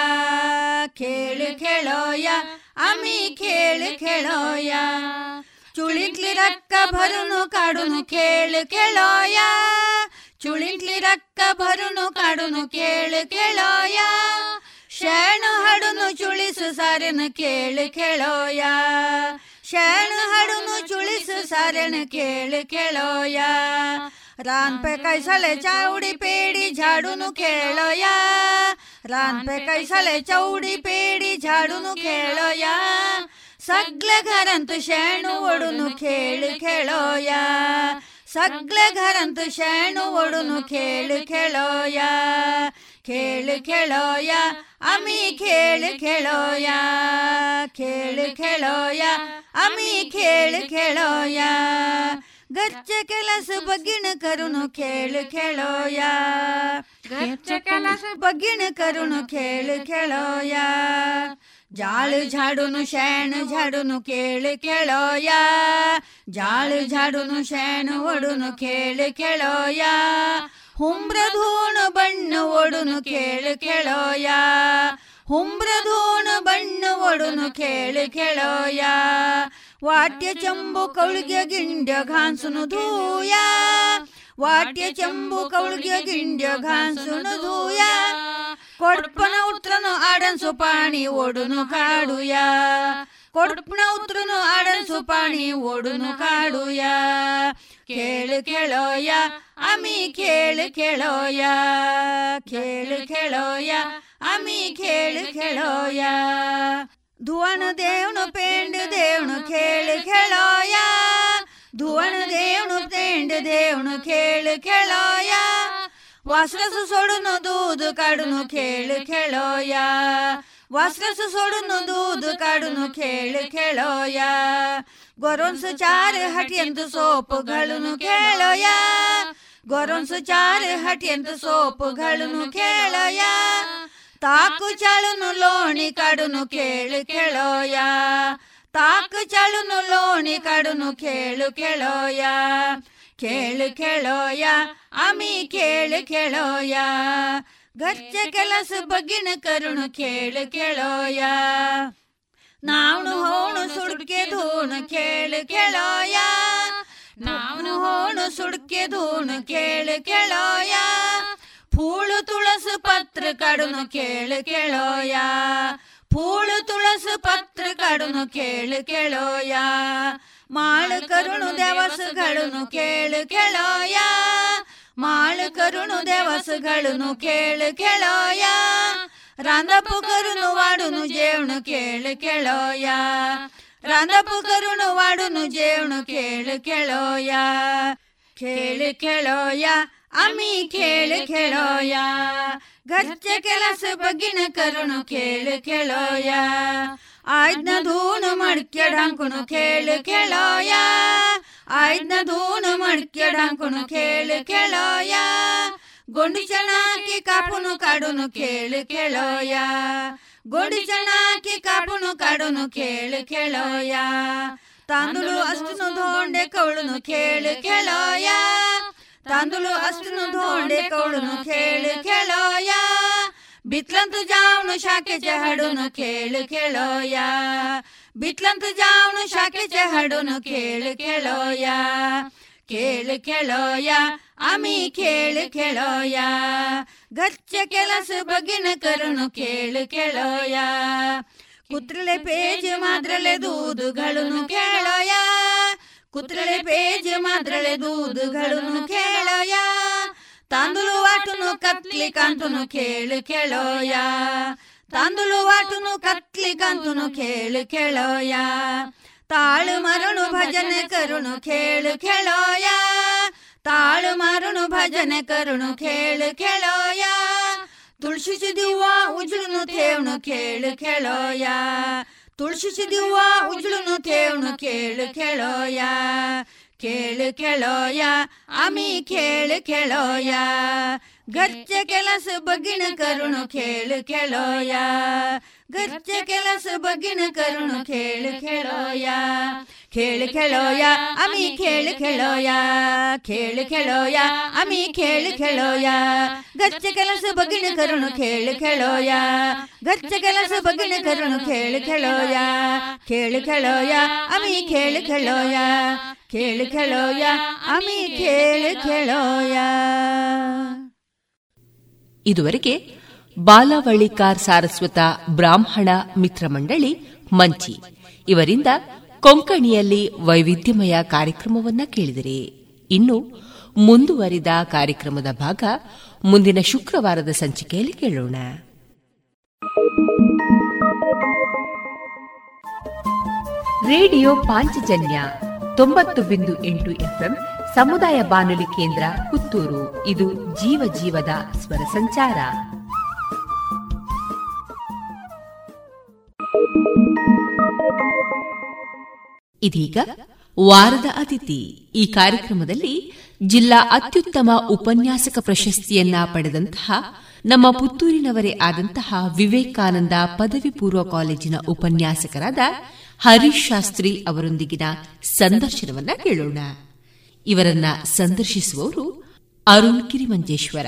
खेळ खेळोया आम्ही खेळ खेळोया चुळीतली रक्क भरून काढून खेळ खेळोया चुळीतली रक्क भरून काढून खेळ खेळोया शेण हाडून चुळीस सारेन खेळ खेळोया शेण हाडून चुळीस सारेन खेळ खेळोया रान पे कैसाले चावडी पेडी झाडून खेळोया रान पे कैसाले चौडी पेडी झाडून खेळोया सगळे घरांत शेण ओढून खेळ खेळोया सगळे घरांत शेण ओढून खेळ खेळोया खेळ खेळोया आम्ही खेळ खेळोया खेळ खेळोया आम्ही खेळ खेळोया घरचे केलास बगीण करून खेळ खेळोया घरचे केलास बगीण करून खेळ खेळोया ಜಾಳು ಝಾಡುನು ಶೇಣು ಝಾಡುನು ಕೇಳು ಕೇಳೋಯ. ಜಾಳು ಝಾಡುನು ಶೇಣು ಒಡುನು ಕೇಳು ಕೇಳೋಯ. ಹುಂಬ್ರಧೂನು ಬಣ್ಣ ಒಡುನು ಕೇಳು ಕೇಳೋಯ. ಹುಂಬ್ರಧೂನು ಬಣ್ಣ ಒಡುನು ಕೇಳು ಕೇಳೋಯ. ವಾಟ್ಯ ಚಂಬು ಕೌಳಿಗೆ ಗಿಂಡ್ಯ ಘಾನ್ಸುನು ಧೂಯ. ವಾಟ್ಯ ಚಂಬು ಕೌಳಿಗೆ ಗಿಂಡ್ಯ ಘಾನ್ಸುನು ಧೂಯ. ಕೊಡ್ಪನ ಉತ್ರನು ಆಡನ್ ಸುಪಾಣಿ ಓಡುನು ಕಾಡುಯ. ಕೊಡ್ಪನ ಉತ್ರನು ಆಡನ್ ಸುಪಾಣಿ ಓಡುನು ಕಾಡುಯ. ಕೇಳು ಕೇಳೋಯ, ಅಮಿ ಕೇಳು ಕೇಳೋಯ. ಕೇಳು ಕೇಳೋಯ, ಅಮಿ ಕೇಳು ಕೇಳೋಯ. ಧುವನ ದೇವನು ಪೇಂಡ ದೇವನು ಕೇಳು ಕೇಳೋಯ. ಧುವನ ದೇವನು ಪೇಂಡ ದೇವನು ಕೇಳು ಕೇಳೋಯ. વાસરસ સોડનો દૂધ કાઢનું ખેલ ખેલોયા વાસરસ સોડનું દૂધ કાઢનું ખેલ ખેલોયા ગોરોન્સ ચાર હટિયંત સોપ ઘળનું ખેલોયા ગોરોન્સ ચાર હટિયંત સોપ ઘળનું ખેલોયા ತಾಕು ಚಳುನು ಲೋಣಿ ಕಡುನು ಕೇಳು ಕೇಳೋಯ ತಾಕು ಚಳುನು ಲೋಣಿ ಕಡುನು ಕೇಳು ಕೇಳೋಯ ಕೇಳು ಕೇಳೋಯ ಅಮಿ ಕೇಳು ಕೇಳೋಯ. ಗರ್ಜ ಕೆಲಸು ಬಗಿನ ಕರುಣು ಕೇಳು ಕೇಳೋಯ. ನಾನು ಹೋಣು ಸುಡ್ಕೆ ಧೂನು ಕೇಳು ಕೇಳೋಯ. ನಾನು ಹೋಣು ಸುಡ್ಕೆ ಧೂನು ಕೇಳು ಕೇಳೋಯ. ಪೂಳು ತುಳಸು ಪತ್ರ ಕಡುನು ಕೇಳು ಕೇಳೋಯ. ಪೂಳು ತುಳಸು ಪತ್ರ ಕಡುನು ಕೇಳು ಕೇಳೋಯ. ಮಾಳು ಕರುಣು ದೇವಸುಗಳನ್ನು ಕೇಳು ಕೇಳೋಯ. ಮಾಳು ಕರುಣು ದೇವಸುಗಳನ್ನು ಕೇಳು ಕೇಳೋಯ. ರಂದಪು ಕರುಣು ವಾಡುನು ಜೇವಣು ಕೇಳು ಕೇಳೋಯ. ರಂದಪು ಕರುಣು ವಾಡುನು ಜೇವಣು ಕೇಳು ಕೇಳೋಯ. ಕೇಳು ಕೇಳೋಯ. ಅಮ್ಮಿ ಕೇಳು ಕೇಳೋಯ. ಗಚ್ಚ ಕೆಲಸ ಬಗ್ಗಿನ ಕರುಣು ಕೇಳು ಕೆಳೋಯ. ಆಯ್ನ ಧೂನು ಮಡ್ಕ್ಯಡಂಕುನು ಕೇಳು ಕೇಳೋಯ. ಆಯ್ನ ಧೂನು ಮಡ್ಕ್ಯಡಂಕುನು ಕೇಳು ಕೇಳೋಯ. ಗೊಂಡಿ ಚಣಾಕಿ ಕಾಪುನು ಕಾಡುನು ಕೇಳು ಕೇಳೋಯ. ಗೊಂಡಿ ಚಣಾಕಿ ಕಾಪುನು ಕಾಡುನು ಕೇಳು ಕೇಳೋಯ. ತಾಂದುಳು ಅಷ್ಟುನು ಧೋಂಡೆ ಕವಳುನು ಕೇಳು ಕೇಳೋಯ. ತಾಂದುಳು ಅಷ್ಟುನು ಧೋಂಡೆ ಕವಳುನು ಕೇಳು ಕೆಳೋಯ. ಬಿತ್ಲಂತು ಜಾವನು ಶಾಖೆ ಚಹಡುನು ಕೇಳು ಕೇಳೋಯ. ಬಿತ್ಲಂತು ಜಾವನು ಶಾಖೆ ಚಹಡುನು ಕೇಳು ಕೇಳೋಯ. ಕೇಳು ಕೇಳೋಯ, ಅಮಿ ಕೇಳು ಕೇಳೋಯ. ಗಚ್ಚ ಕೆಲಸ ಬಗಿನ ಕರುಣು ಕೇಳು ಕೇಳೋಯ. ಕುತ್ರಳೆ ಪೇಜ್ ಮಾದ್ರಳೆ ದೂದುಗಳನ್ನು ಕೇಳೋಯ. ಕುತ್ರಳೆ ಪೇಜ್ ಮಾದ್ರಳೆ ದೂದುಗಳನ್ನು ಕೇಳೋಯ. ತಾಂದುಳು ವಾಟುನು ಕತ್ಲಿ ಕಾಂತುನು ಕೇಳು ಕೇಳೋಯ. ತಾಂದುಳು ವಾಟುನು ಕತ್ಲಿ ಕಾಂತುನು ಕೇಳು ಕೇಳೋಯ. ತಾಳು ಮರುಣು ಭಜನೆ ಕರುಣು ಕೇಳು ಕೇಳೋಯ. ತಾಳು ಮರುಣು ಭಜನೆ ಕರುಣು ಕೇಳು ಕೇಳೋಯ. ತುಳಸಿ ದಿವ್ವ ಉಜ್ಳುನು ತೇವಣು ಕೇಳು ಕೇಳೋಯ. ತುಳಸಿ ದಿವ್ವ ಉಜ್ಳುನು ತೇವಣು ಕೇಳು ಕೆಳೋಯ. ಕೇಳು ಕೆಳೋಯ, ಅಮಿ ಕೇಳು ಕೆಳೋಯ ಗಚ್ಚ ಕೆಲಸ ಬಗ್ಗಿನ ಕರುಣು ಕೇಳು ಕೆಳೋಯ ಗಚ್ಚ ಕೆಲಸ ಬಗ್ಗಿನ ಕರುಣು ಕೇಳು ಕೆಳೋಯ. ಕೇಳು ಕೇಳೋಯ, ಅಮಿ ಕೇಳು ಕೇಳೋಯ ಕೇಳು ಕೇಳೋಯ, ಅಮಿ ಕೇಳು ಕೇಳೋಯ. ಗಚ್ಚ ಕೆಲಸ ಬಗ್ಗಿನ ಕರುಣು ಕೇಳು ಕೇಳೋಯ, ಗಚ್ಚ ಕೆಲಸ ಬಗ್ಗಿನ ಕರುಣು ಕೇಳು ಕೇಳೋಯ. ಕೇಳು ಕೇಳೋಯ, ಅಮಿ ಕೇಳು ಕೇಳೋಯ ಕೇಳು ಕೇಳೋಯ, ಅಮಿ ಕೇಳು ಕೇಳೋಯ. ಇದುವರೆಗೆ ಬಾಲವಳ್ಳಿಕಾರ್ ಸಾರಸ್ವತ ಬ್ರಾಹ್ಮಣ ಮಿತ್ರ ಮಂಡಳಿ ಮಂಚಿ. ಇವರಿಂದ ಕೊಂಕಣಿಯಲ್ಲಿ ವೈವಿಧ್ಯಮಯ ಕಾರ್ಯಕ್ರಮವನ್ನ ಕೇಳಿದಿರಿ. ಇನ್ನು ಮುಂದುವರಿದ ಕಾರ್ಯಕ್ರಮದ ಭಾಗ ಮುಂದಿನ ಶುಕ್ರವಾರದ ಸಂಚಿಕೆಯಲ್ಲಿ ಕೇಳೋಣ. ರೇಡಿಯೋ ಪಾಂಚಜನ್ಯ ತೊಂಬತ್ತು ಬಿಂದು ಎಂಟು ಎಫ್ಎಂ ಸಮುದಾಯ ಬಾನುಲಿ ಕೇಂದ್ರ ಪುತ್ತೂರು. ಇದು ಜೀವ ಜೀವದ ಸ್ವರ ಸಂಚಾರ. ಇದೀಗ ವಾರದ ಅತಿಥಿ. ಈ ಕಾರ್ಯಕ್ರಮದಲ್ಲಿ ಜಿಲ್ಲಾ ಅತ್ಯುತ್ತಮ ಉಪನ್ಯಾಸಕ ಪ್ರಶಸ್ತಿಯನ್ನ ಪಡೆದಂತಹ ನಮ್ಮ ಪುತ್ತೂರಿನವರೇ ಆದಂತಹ ವಿವೇಕಾನಂದ ಪದವಿ ಪೂರ್ವ ಕಾಲೇಜಿನ ಉಪನ್ಯಾಸಕರಾದ ಹರೀಶ್ ಶಾಸ್ತ್ರಿ ಅವರೊಂದಿಗಿನ ಸಂದರ್ಶನವನ್ನ ಕೇಳೋಣ. ಇವರನ್ನ ಸಂದರ್ಶಿಸುವವರು ಅರುಣ್ ಕಿರಿಮಂಜೇಶ್ವರ.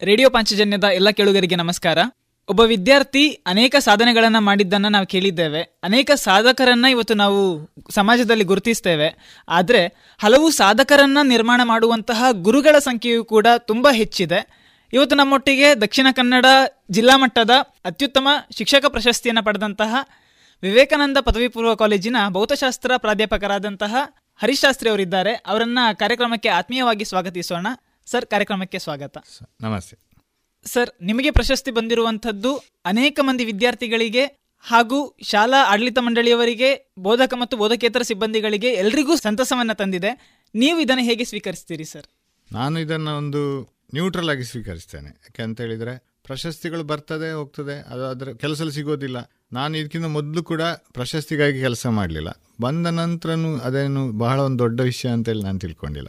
ರೇಡಿಯೋ ಪಾಂಚಜನ್ಯದ ಎಲ್ಲ ಕೇಳುಗರಿಗೆ ನಮಸ್ಕಾರ. ಒಬ್ಬ ವಿದ್ಯಾರ್ಥಿ ಅನೇಕ ಸಾಧನೆಗಳನ್ನು ಮಾಡಿದ್ದನ್ನು ನಾವು ಕೇಳಿದ್ದೇವೆ. ಅನೇಕ ಸಾಧಕರನ್ನ ಇವತ್ತು ನಾವು ಸಮಾಜದಲ್ಲಿ ಗುರುತಿಸ್ತೇವೆ. ಆದರೆ ಹಲವು ಸಾಧಕರನ್ನ ನಿರ್ಮಾಣ ಮಾಡುವಂತಹ ಗುರುಗಳ ಸಂಖ್ಯೆಯು ಕೂಡ ತುಂಬ ಹೆಚ್ಚಿದೆ. ಇವತ್ತು ನಮ್ಮೊಟ್ಟಿಗೆ ದಕ್ಷಿಣ ಕನ್ನಡ ಜಿಲ್ಲಾ ಮಟ್ಟದ ಅತ್ಯುತ್ತಮ ಶಿಕ್ಷಕ ಪ್ರಶಸ್ತಿಯನ್ನು ಪಡೆದಂತಹ ವಿವೇಕಾನಂದ ಪದವಿ ಪೂರ್ವ ಕಾಲೇಜಿನ ಭೌತಶಾಸ್ತ್ರ ಪ್ರಾಧ್ಯಾಪಕರಾದಂತಹ ಹರೀಶ್ ಶಾಸ್ತ್ರಿ ಅವರಿದ್ದಾರೆ. ಅವರನ್ನು ಕಾರ್ಯಕ್ರಮಕ್ಕೆ ಆತ್ಮೀಯವಾಗಿ ಸ್ವಾಗತಿಸೋಣ. ಸರ್, ಕಾರ್ಯಕ್ರಮಕ್ಕೆ ಸ್ವಾಗತ. ನಮಸ್ತೆ. ಸರ್, ನಿಮಗೆ ಪ್ರಶಸ್ತಿ ಬಂದಿರುವಂಥದ್ದು ಅನೇಕ ಮಂದಿ ವಿದ್ಯಾರ್ಥಿಗಳಿಗೆ ಹಾಗೂ ಶಾಲಾ ಆಡಳಿತ ಮಂಡಳಿಯವರಿಗೆ, ಬೋಧಕ ಮತ್ತು ಬೋಧಕೇತರ ಸಿಬ್ಬಂದಿಗಳಿಗೆ ಎಲ್ರಿಗೂ ಸಂತಸವನ್ನು ತಂದಿದೆ. ನೀವು ಇದನ್ನು ಹೇಗೆ ಸ್ವೀಕರಿಸ್ತೀರಿ ಸರ್? ನಾನು ಇದನ್ನು ಒಂದು ನ್ಯೂಟ್ರಲ್ ಆಗಿ ಸ್ವೀಕರಿಸ್ತೇನೆ. ಯಾಕೆ ಅಂತ ಹೇಳಿದ್ರೆ, ಪ್ರಶಸ್ತಿಗಳು ಬರ್ತದೆ, ಹೋಗ್ತದೆ, ಅದು ಅದರ ಕೆಲಸದಲ್ಲಿ ಸಿಗೋದಿಲ್ಲ. ನಾನು ಇದಕ್ಕಿಂತ ಮೊದಲು ಕೂಡ ಪ್ರಶಸ್ತಿಗಾಗಿ ಕೆಲಸ ಮಾಡಲಿಲ್ಲ. ಬಂದ ನಂತರನೂ ಅದೇನು ಬಹಳ ಒಂದು ದೊಡ್ಡ ವಿಷಯ ಅಂತೇಳಿ ನಾನು ತಿಳ್ಕೊಂಡಿಲ್ಲ.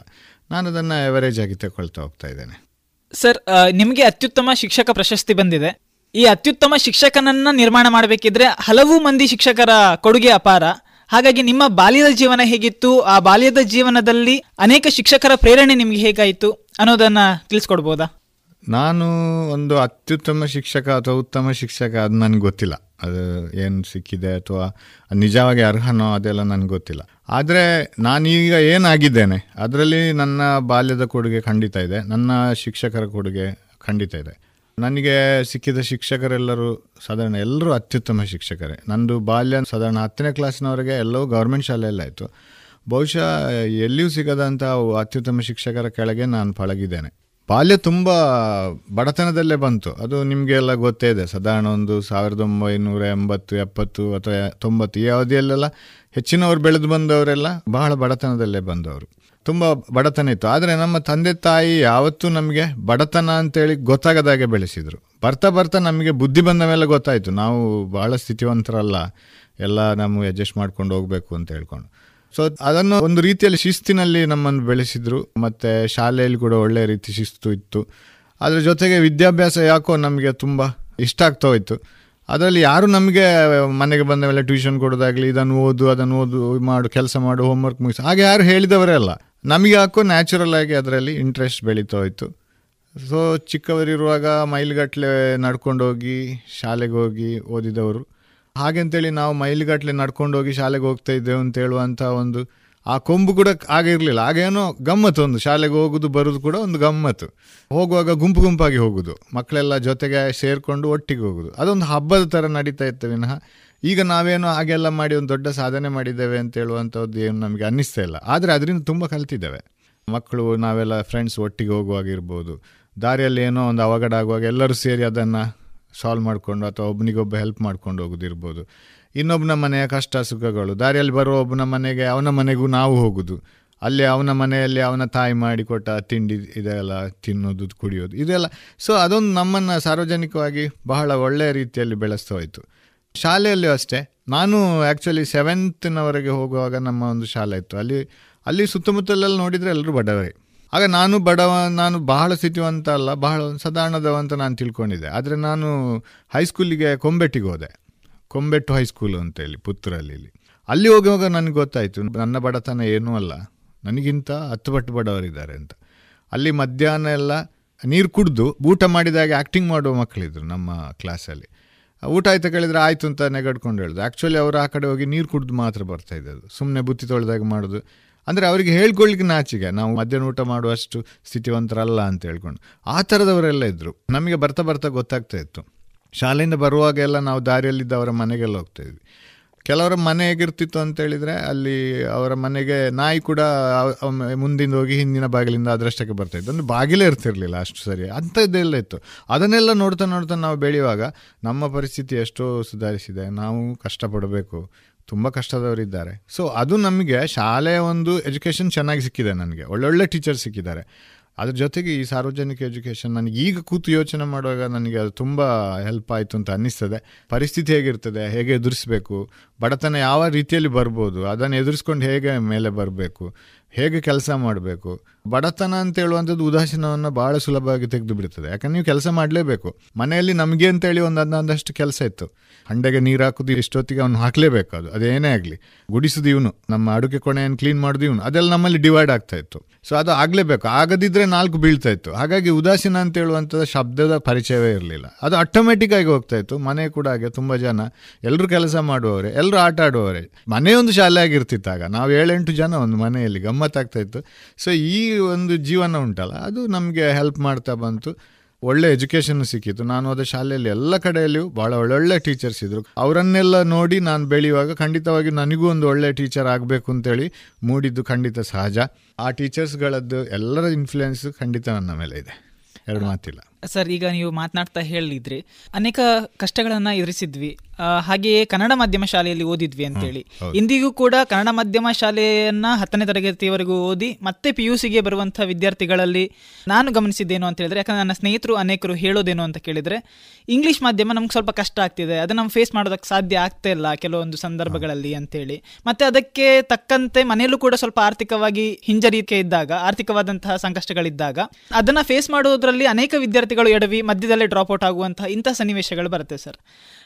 ನಾನು ಅದನ್ನು ಎವರೇಜ್ ಆಗಿ ತಗೊಳ್ತಾ ಹೋಗ್ತಾ ಇದ್ದೇನೆ. ಸರ್ ನಿಮಗೆ ಅತ್ಯುತ್ತಮ ಶಿಕ್ಷಕ ಪ್ರಶಸ್ತಿ ಬಂದಿದೆ. ಈ ಅತ್ಯುತ್ತಮ ಶಿಕ್ಷಕನನ್ನ ನಿರ್ಮಾಣ ಮಾಡಬೇಕಿದ್ರೆ ಹಲವು ಮಂದಿ ಶಿಕ್ಷಕರ ಕೊಡುಗೆ ಅಪಾರ. ಹಾಗಾಗಿ ನಿಮ್ಮ ಬಾಲ್ಯದ ಜೀವನ ಹೇಗಿತ್ತು? ಆ ಬಾಲ್ಯದ ಜೀವನದಲ್ಲಿ ಅನೇಕ ಶಿಕ್ಷಕರ ಪ್ರೇರಣೆ ನಿಮಗೆ ಹೇಗಾಯಿತು? ಅನ್ನೋದನ್ನ ತಿಳಿಸ್ಕೊಡ್ಬೋದಾ? ನಾನು ಒಂದು ಅತ್ಯುತ್ತಮ ಶಿಕ್ಷಕ ಅಥವಾ ಉತ್ತಮ ಶಿಕ್ಷಕ ಅದು ನನಗೆ ಗೊತ್ತಿಲ್ಲ. ಅದು ಏನು ಸಿಕ್ಕಿದೆ ಅಥವಾ ನಿಜವಾಗಿ ಅರ್ಹನೋ ಅದೆಲ್ಲ ನನಗೆ ಗೊತ್ತಿಲ್ಲ. ಆದರೆ ನಾನೀಗ ಏನಾಗಿದ್ದೇನೆ, ಅದರಲ್ಲಿ ನನ್ನ ಬಾಲ್ಯದ ಕೊಡುಗೆ ಖಂಡಿತ ಇದೆ, ನನ್ನ ಶಿಕ್ಷಕರ ಕೊಡುಗೆ ಖಂಡಿತ ಇದೆ. ನನಗೆ ಸಿಕ್ಕಿದ ಶಿಕ್ಷಕರೆಲ್ಲರೂ ಸಾಧಾರಣ ಎಲ್ಲರೂ ಅತ್ಯುತ್ತಮ ಶಿಕ್ಷಕರೇ. ನಂದು ಬಾಲ್ಯ ಸಾಧಾರಣ ಹತ್ತನೇ ಕ್ಲಾಸಿನವರೆಗೆ ಎಲ್ಲವೂ ಗೌರ್ಮೆಂಟ್ ಶಾಲೆಯಲ್ಲಾಯಿತು ಬಹುಶಃ ಎಲ್ಲಿಯೂ ಸಿಗದಂಥ ಅತ್ಯುತ್ತಮ ಶಿಕ್ಷಕರ ಕೆಳಗೆ ನಾನು ಪಳಗಿದ್ದೇನೆ. ಬಾಲ್ಯ ತುಂಬ ಬಡತನದಲ್ಲೇ ಬಂತು. ಅದು ನಿಮಗೆಲ್ಲ ಗೊತ್ತೇ ಇದೆ. ಸಾಧಾರಣ ಒಂದು ಸಾವಿರದ ಒಂಬೈನೂರ ಎಂಬತ್ತು, ಎಪ್ಪತ್ತು ಅಥವಾ ತೊಂಬತ್ತು ಈ ಅವಧಿಯಲ್ಲೆಲ್ಲ ಹೆಚ್ಚಿನವರು ಬೆಳೆದು ಬಂದವರೆಲ್ಲ ಬಹಳ ಬಡತನದಲ್ಲೇ ಬಂದವರು. ತುಂಬ ಬಡತನ ಇತ್ತು. ಆದರೆ ನಮ್ಮ ತಂದೆ ತಾಯಿ ಯಾವತ್ತೂ ನಮಗೆ ಬಡತನ ಅಂತೇಳಿ ಗೊತ್ತಾಗದಾಗೆ ಬೆಳೆಸಿದರು. ಬರ್ತಾ ಬರ್ತಾ ನಮಗೆ ಬುದ್ಧಿ ಬಂದ ಮೇಲೆ ಗೊತ್ತಾಯಿತು. ನಾವು ಬಹಳ ಸ್ಥಿತಿವಂತರಲ್ಲ. ಎಲ್ಲ ನಾವು ಅಡ್ಜಸ್ಟ್ ಮಾಡ್ಕೊಂಡು ಹೋಗಬೇಕು ಅಂತ ಹೇಳ್ಕೊಂಡು. ಸೊ ಅದನ್ನು ಒಂದು ರೀತಿಯಲ್ಲಿ ಶಿಸ್ತಿನಲ್ಲಿ ನಮ್ಮನ್ನು ಬೆಳೆಸಿದ್ರು. ಮತ್ತು ಶಾಲೆಯಲ್ಲಿ ಕೂಡ ಒಳ್ಳೆಯ ರೀತಿ ಶಿಸ್ತು ಇತ್ತು. ಅದರ ಜೊತೆಗೆ ವಿದ್ಯಾಭ್ಯಾಸ ಯಾಕೋ ನಮಗೆ ತುಂಬ ಇಷ್ಟ ಆಗ್ತಾ ಹೋಯಿತು. ಅದರಲ್ಲಿ ಯಾರು ನಮಗೆ ಮನೆಗೆ ಬಂದ ಮೇಲೆ ಟ್ಯೂಷನ್ ಕೊಡೋದಾಗಲಿ, ಇದನ್ನು ಓದು, ಅದನ್ನು ಓದು ಮಾಡು, ಕೆಲಸ ಮಾಡು ಹೋಮ್ವರ್ಕ್ ಮುಗಿಸು, ಹಾಗೆ ಯಾರು ಹೇಳಿದವರೇ ಅಲ್ಲ. ನಮಗೆ ಯಾಕೋ ನ್ಯಾಚುರಲ್ ಆಗಿ ಅದರಲ್ಲಿ ಇಂಟ್ರೆಸ್ಟ್ ಬೆಳೀತಾ ಹೋಯಿತು. ಸೊ ಚಿಕ್ಕವರಿರುವಾಗ ಮೈಲ್ಗಟ್ಟಲೆ ನಡ್ಕೊಂಡೋಗಿ ಶಾಲೆಗೆ ಹೋಗಿ ಓದಿದವರು. ಹಾಗೆಂತೇಳಿ ನಾವು ಮೈಲಿಗಟ್ಟಲೆ ನಡ್ಕೊಂಡು ಹೋಗಿ ಶಾಲೆಗೆ ಹೋಗ್ತಾ ಇದ್ದೇವೆ ಅಂತ ಹೇಳುವಂಥ ಒಂದು ಆ ಕೊಂಬು ಕೂಡ ಆಗಿರಲಿಲ್ಲ ಆಗೇನೋ ಗಮ್ಮತ್ತು ಒಂದು. ಶಾಲೆಗೆ ಹೋಗೋದು, ಬರೋದು ಕೂಡ ಒಂದು ಗಮ್ಮತ್ತು. ಹೋಗುವಾಗ ಗುಂಪು ಗುಂಪಾಗಿ ಹೋಗೋದು. ಮಕ್ಕಳೆಲ್ಲ ಜೊತೆಗೆ ಸೇರಿಕೊಂಡು ಒಟ್ಟಿಗೆ ಹೋಗೋದು. ಅದೊಂದು ಹಬ್ಬದ ಥರ ನಡೀತಾ ಇತ್ತು ವಿನಃ. ಈಗ ನಾವೇನೋ ಹಾಗೆಲ್ಲ ಮಾಡಿ ಒಂದು ದೊಡ್ಡ ಸಾಧನೆ ಮಾಡಿದ್ದೇವೆ ಅಂತ ಹೇಳುವಂಥದ್ದು ಏನು ನಮಗೆ ಅನ್ನಿಸ್ತಾ ಇಲ್ಲ. ಆದರೆ ಅದರಿಂದ ತುಂಬ ಕಲ್ತಿದ್ದೇವೆ. ಮಕ್ಕಳು, ನಾವೆಲ್ಲ ಫ್ರೆಂಡ್ಸ್ ಒಟ್ಟಿಗೆ ಹೋಗುವಾಗಿರ್ಬೋದು ದಾರಿಯಲ್ಲಿ ಏನೋ ಒಂದು ಅವಘಡ ಆಗುವಾಗ ಎಲ್ಲರೂ ಸೇರಿ ಅದನ್ನು ಸಾಲ್ವ್ ಮಾಡಿಕೊಂಡು ಅಥವಾ ಒಬ್ಬನಿಗೊಬ್ಬ ಹೆಲ್ಪ್ ಮಾಡ್ಕೊಂಡು ಹೋಗೋದಿರ್ಬೋದು. ಇನ್ನೊಬ್ಬನ ಮನೆಯ ಕಷ್ಟ ಸುಖಗಳು, ದಾರಿಯಲ್ಲಿ ಬರೋ ಒಬ್ಬನ ಮನೆಗೆ ಅವನ ಮನೆಗೂ ನಾವು ಹೋಗೋದು. ಅಲ್ಲಿ ಅವನ ಮನೆಯಲ್ಲಿ ಅವನ ತಾಯಿ ಮಾಡಿಕೊಟ್ಟ ತಿಂಡಿ ಇದೆಲ್ಲ ತಿನ್ನೋದು, ಕುಡಿಯೋದು, ಇದೆಲ್ಲ. ಸೊ ಅದೊಂದು ನಮ್ಮನ್ನು ಸಾರ್ವಜನಿಕವಾಗಿ ಬಹಳ ಒಳ್ಳೆಯ ರೀತಿಯಲ್ಲಿ ಬೆಳೆಸ್ತಾ ಹೋಯಿತು. ಶಾಲೆಯಲ್ಲೂ ಅಷ್ಟೇ. ನಾನು ಆ್ಯಕ್ಚುಲಿ ಸೆವೆಂತ್ನವರೆಗೆ ಹೋಗುವಾಗ ನಮ್ಮ ಒಂದು ಶಾಲೆ ಇತ್ತು. ಅಲ್ಲಿ ಅಲ್ಲಿ ಸುತ್ತಮುತ್ತಲೆಲ್ಲ ನೋಡಿದರೆ ಎಲ್ಲರೂ ಬಡವರೇ. ಆಗ ನಾನು ಬಡವ, ನಾನು ಬಹಳ ಸಿಟಿವಂತ ಅಲ್ಲ ಬಹಳ ಸಾಧಾರಣದವ ಅಂತ ನಾನು ತಿಳ್ಕೊಂಡಿದ್ದೆ. ಆದರೆ ನಾನು ಹೈಸ್ಕೂಲಿಗೆ ಕೊಂಬೆಟ್ಟಿಗೆ ಹೋದೆ. ಕೊಂಬೆಟ್ಟು ಹೈಸ್ಕೂಲು ಅಂತೇಳಿ ಪುತ್ತೂರಲ್ಲಿ ಅಲ್ಲಿ ಹೋಗುವಾಗ ನನಗೆ ಗೊತ್ತಾಯಿತು, ನನ್ನ ಬಡತನ ಏನೂ ಅಲ್ಲ. ನನಗಿಂತ ಹತ್ತು ಪಟ್ಟು ಬಡವರಿದ್ದಾರೆ ಅಂತ. ಅಲ್ಲಿ ಮಧ್ಯಾಹ್ನ ಎಲ್ಲ ನೀರು ಕುಡಿದು ಊಟ ಮಾಡಿದಾಗ ಆ್ಯಕ್ಟಿಂಗ್ ಮಾಡುವ ಮಕ್ಕಳಿದ್ರು ನಮ್ಮ ಕ್ಲಾಸಲ್ಲಿ ಊಟ ಆಯ್ತು ಕೇಳಿದರೆ ಆಯಿತು ಅಂತ ನೆಗಡ್ಕೊಂಡು ಹೇಳಿದ್ರು. ಆ್ಯಕ್ಚುಲಿ ಅವರು ಆ ಕಡೆ ಹೋಗಿ ನೀರು ಕುಡಿದು ಮಾತ್ರ ಬರ್ತಾಯಿದ್ದದು ಸುಮ್ಮನೆ ಬುತ್ತಿ ತೊಳೆದಾಗ ಮಾಡೋದು. ಅಂದರೆ ಅವರಿಗೆ ಹೇಳ್ಕೊಳ್ಳಿಕ್ಕೆ ನಾಚಿಗೆ. ನಾವು ಮಧ್ಯಾಹ್ನ ಊಟ ಮಾಡುವಷ್ಟು ಸ್ಥಿತಿವಂತರಲ್ಲ ಅಂತ ಹೇಳ್ಕೊಂಡು. ಆ ಥರದವರೆಲ್ಲ ಇದ್ದರು ನಮಗೆ ಬರ್ತಾ ಬರ್ತಾ ಗೊತ್ತಾಗ್ತಾ ಇತ್ತು. ಶಾಲೆಯಿಂದ ಬರುವಾಗೆಲ್ಲ ನಾವು ದಾರಿಯಲ್ಲಿದ್ದ ಅವರ ಮನೆಗೆಲ್ಲ ಹೋಗ್ತಾ ಇದ್ವಿ. ಕೆಲವರ ಮನೆ ಹೇಗಿರ್ತಿತ್ತು ಅಂತ ಹೇಳಿದ್ರೆ, ಅಲ್ಲಿ ಅವರ ಮನೆಗೆ ನಾಯಿ ಕೂಡ ಮುಂದಿಂದ ಹೋಗಿ ಹಿಂದಿನ ಬಾಗಿಲಿಂದ ಅದರಷ್ಟಕ್ಕೆ ಬರ್ತಾ ಇತ್ತು. ಅಂದರೆ ಬಾಗಿಲೇ ಇರ್ತಿರ್ಲಿಲ್ಲ ಅಷ್ಟು ಸರಿ. ಅಂಥದ್ದೆಲ್ಲ ಇತ್ತು. ಅದನ್ನೆಲ್ಲ ನೋಡ್ತಾ ನೋಡ್ತಾ ನಾವು ಬೆಳೆಯುವಾಗ ನಮ್ಮ ಪರಿಸ್ಥಿತಿ ಎಷ್ಟೋ ಸುಧಾರಿಸಿದೆ. ನಾವು ಕಷ್ಟಪಡಬೇಕು. ತುಂಬ ಕಷ್ಟದವರಿದ್ದಾರೆ. ಸೊ ಅದು ನಮಗೆ ಶಾಲೆಯ ಒಂದು ಎಜುಕೇಷನ್ ಚೆನ್ನಾಗಿ ಸಿಕ್ಕಿದೆ ನನಗೆ. ಒಳ್ಳೊಳ್ಳೆ ಟೀಚರ್ ಸಿಕ್ಕಿದ್ದಾರೆ. ಅದ್ರ ಜೊತೆಗೆ ಈ ಸಾರ್ವಜನಿಕ ಎಜುಕೇಷನ್ ನನಗೆ ಈಗ ಕೂತು ಯೋಚನೆ ಮಾಡುವಾಗ ನನಗೆ ಅದು ತುಂಬ ಹೆಲ್ಪ್ ಆಯಿತು ಅಂತ ಅನ್ನಿಸ್ತದೆ. ಪರಿಸ್ಥಿತಿ ಹೇಗಿರ್ತದೆ? ಹೇಗೆ ಎದುರಿಸಬೇಕು? ಬಡತನ ಯಾವ ರೀತಿಯಲ್ಲಿ ಬರ್ಬೋದು? ಅದನ್ನು ಎದುರಿಸ್ಕೊಂಡು ಹೇಗೆ ಮೇಲೆ ಬರಬೇಕು? ಹೇಗೆ ಕೆಲಸ ಮಾಡಬೇಕು? ಬಡತನ ಅಂತ ಹೇಳುವಂಥದ್ದು ಉದಾಸೀನವನ್ನು ಭಾಳ ಸುಲಭವಾಗಿ ತೆಗೆದು ಬಿಡ್ತದೆ ಯಾಕಂದ್ರೆ ನೀವು ಕೆಲಸ ಮಾಡಲೇಬೇಕು. ಮನೆಯಲ್ಲಿ ನಮಗೆ ಅಂತೇಳಿ ಒಂದು ಅಂದಷ್ಟು ಕೆಲಸ ಇತ್ತು. ಹಂಡೆಗೆ ನೀರು ಹಾಕುದು ಇಷ್ಟೊತ್ತಿಗೆ ಅವ್ನು ಹಾಕಲೇಬೇಕು ಅದು ಅದೇನೇ ಆಗಲಿ. ಗುಡಿಸುದು ಇವನು. ನಮ್ಮ ಅಡುಗೆ ಕೊಣೆಯನ್ನು ಕ್ಲೀನ್ ಮಾಡೋದು ಇವನು. ಅದೆಲ್ಲ ನಮ್ಮಲ್ಲಿ ಡಿವೈಡ್ ಆಗ್ತಾ ಇತ್ತು. ಸೊ ಅದು ಆಗಲೇಬೇಕು. ಆಗದಿದ್ದರೆ ನಾಲ್ಕು ಬೀಳ್ತಾ ಇತ್ತು. ಹಾಗಾಗಿ ಉದಾಸೀನ ಅಂತ ಹೇಳುವಂಥದ್ದು ಶಬ್ದದ ಪರಿಚಯವೇ ಇರಲಿಲ್ಲ. ಅದು ಆಟೋಮೆಟಿಕ್ ಆಗಿ ಹೋಗ್ತಾ ಇತ್ತು. ಮನೆ ಕೂಡ ಹಾಗೆ ತುಂಬ ಜನ. ಎಲ್ಲರೂ ಕೆಲಸ ಮಾಡುವವರೇ ಎಲ್ಲರೂ ಆಟ ಆಡುವವರೇ. ಮನೆಯೊಂದು ಶಾಲೆ ಆಗಿರ್ತಿತ್ತಾಗ. ನಾವು ಏಳೆಂಟು ಜನ ಒಂದು ಮನೆಯಲ್ಲಿ ಗಮ್ಮತ್ತಾಗ್ತಾ ಇತ್ತು. ಸೊ ಈ ಒಂದು ಜೀವನ ಉಂಟಲ್ಲ. ಅದು ನಮಗೆ ಹೆಲ್ಪ್ ಮಾಡ್ತಾ ಬಂತು. ಒಳ್ಳೆ ಎಜುಕೇಷನ್ ಸಿಕ್ಕಿತ್ತು ನಾನು ಅದೇ ಶಾಲೆಯಲ್ಲಿ ಎಲ್ಲ ಕಡೆಯಲ್ಲಿಯೂ ಭಾಳ ಒಳ್ಳೊಳ್ಳೆ ಟೀಚರ್ಸ್ ಇದ್ರು. ಅವರನ್ನೆಲ್ಲ ನೋಡಿ ನಾನು ಬೆಳೆಯುವಾಗ ಖಂಡಿತವಾಗಿ ನನಗೂ ಒಂದು ಒಳ್ಳೆ ಟೀಚರ್ ಆಗಬೇಕು ಅಂತೇಳಿ ಮೂಡಿದ್ದು ಖಂಡಿತ ಸಹಜ. ಆ ಟೀಚರ್ಸ್ಗಳದ್ದು ಎಲ್ಲರ ಇನ್ಫ್ಲುಯೆನ್ಸ್ ಖಂಡಿತ ನನ್ನ ಮೇಲೆ ಇದೆ. ಎರಡು ಮಾತಿಲ್ಲ. ಸರ್ ಈಗ ನೀವು ಮಾತನಾಡ್ತಾ ಹೇಳಿದ್ರಿ. ಅನೇಕ ಕಷ್ಟಗಳನ್ನ ಎದುರಿಸಿದ್ವಿ. ಹಾಗೆಯೇ ಕನ್ನಡ ಮಾಧ್ಯಮ ಶಾಲೆಯಲ್ಲಿ ಓದಿದ್ವಿ ಅಂತೇಳಿ. ಇಂದಿಗೂ ಕೂಡ ಕನ್ನಡ ಮಾಧ್ಯಮ ಶಾಲೆಯನ್ನ ಹತ್ತನೇ ತರಗತಿಯವರೆಗೂ ಓದಿ ಮತ್ತೆ ಪಿ ಯು ಸಿಗೆ ಬರುವಂತಹ ವಿದ್ಯಾರ್ಥಿಗಳಲ್ಲಿ ನಾನು ಗಮನಿಸಿದ್ದೇನು ಅಂತ ಹೇಳಿದ್ರೆ ಯಾಕಂದ್ರೆ ನನ್ನ ಸ್ನೇಹಿತರು ಅನೇಕರು ಹೇಳೋದೇನು ಅಂತ ಕೇಳಿದ್ರೆ ಇಂಗ್ಲಿಷ್ ಮಾಧ್ಯಮ ನಮ್ಗೆ ಸ್ವಲ್ಪ ಕಷ್ಟ ಆಗ್ತಿದೆ. ಅದನ್ನ ನಾವು ಫೇಸ್ ಮಾಡೋದಕ್ಕೆ ಸಾಧ್ಯ ಆಗ್ತಾ ಇಲ್ಲ ಕೆಲವೊಂದು ಸಂದರ್ಭಗಳಲ್ಲಿ ಅಂತೇಳಿ. ಮತ್ತೆ ಅದಕ್ಕೆ ತಕ್ಕಂತೆ ಮನೆಯಲ್ಲೂ ಕೂಡ ಸ್ವಲ್ಪ ಆರ್ಥಿಕವಾಗಿ ಹಿಂಜರಿಕೆ ಇದ್ದಾಗ ಆರ್ಥಿಕವಾದಂತಹ ಸಂಕಷ್ಟಗಳಿದ್ದಾಗ ಅದನ್ನ ಫೇಸ್ ಮಾಡೋದ್ರಲ್ಲಿ ಅನೇಕ ವಿದ್ಯಾರ್ಥಿಗಳು ಎಡವಿ ಮಧ್ಯದಲ್ಲೇ ಡ್ರಾಪ್ ಔಟ್ ಆಗುವಂತಹ ಇಂಥ ಸನ್ನಿವೇಶಗಳು ಬರುತ್ತೆ ಸರ್.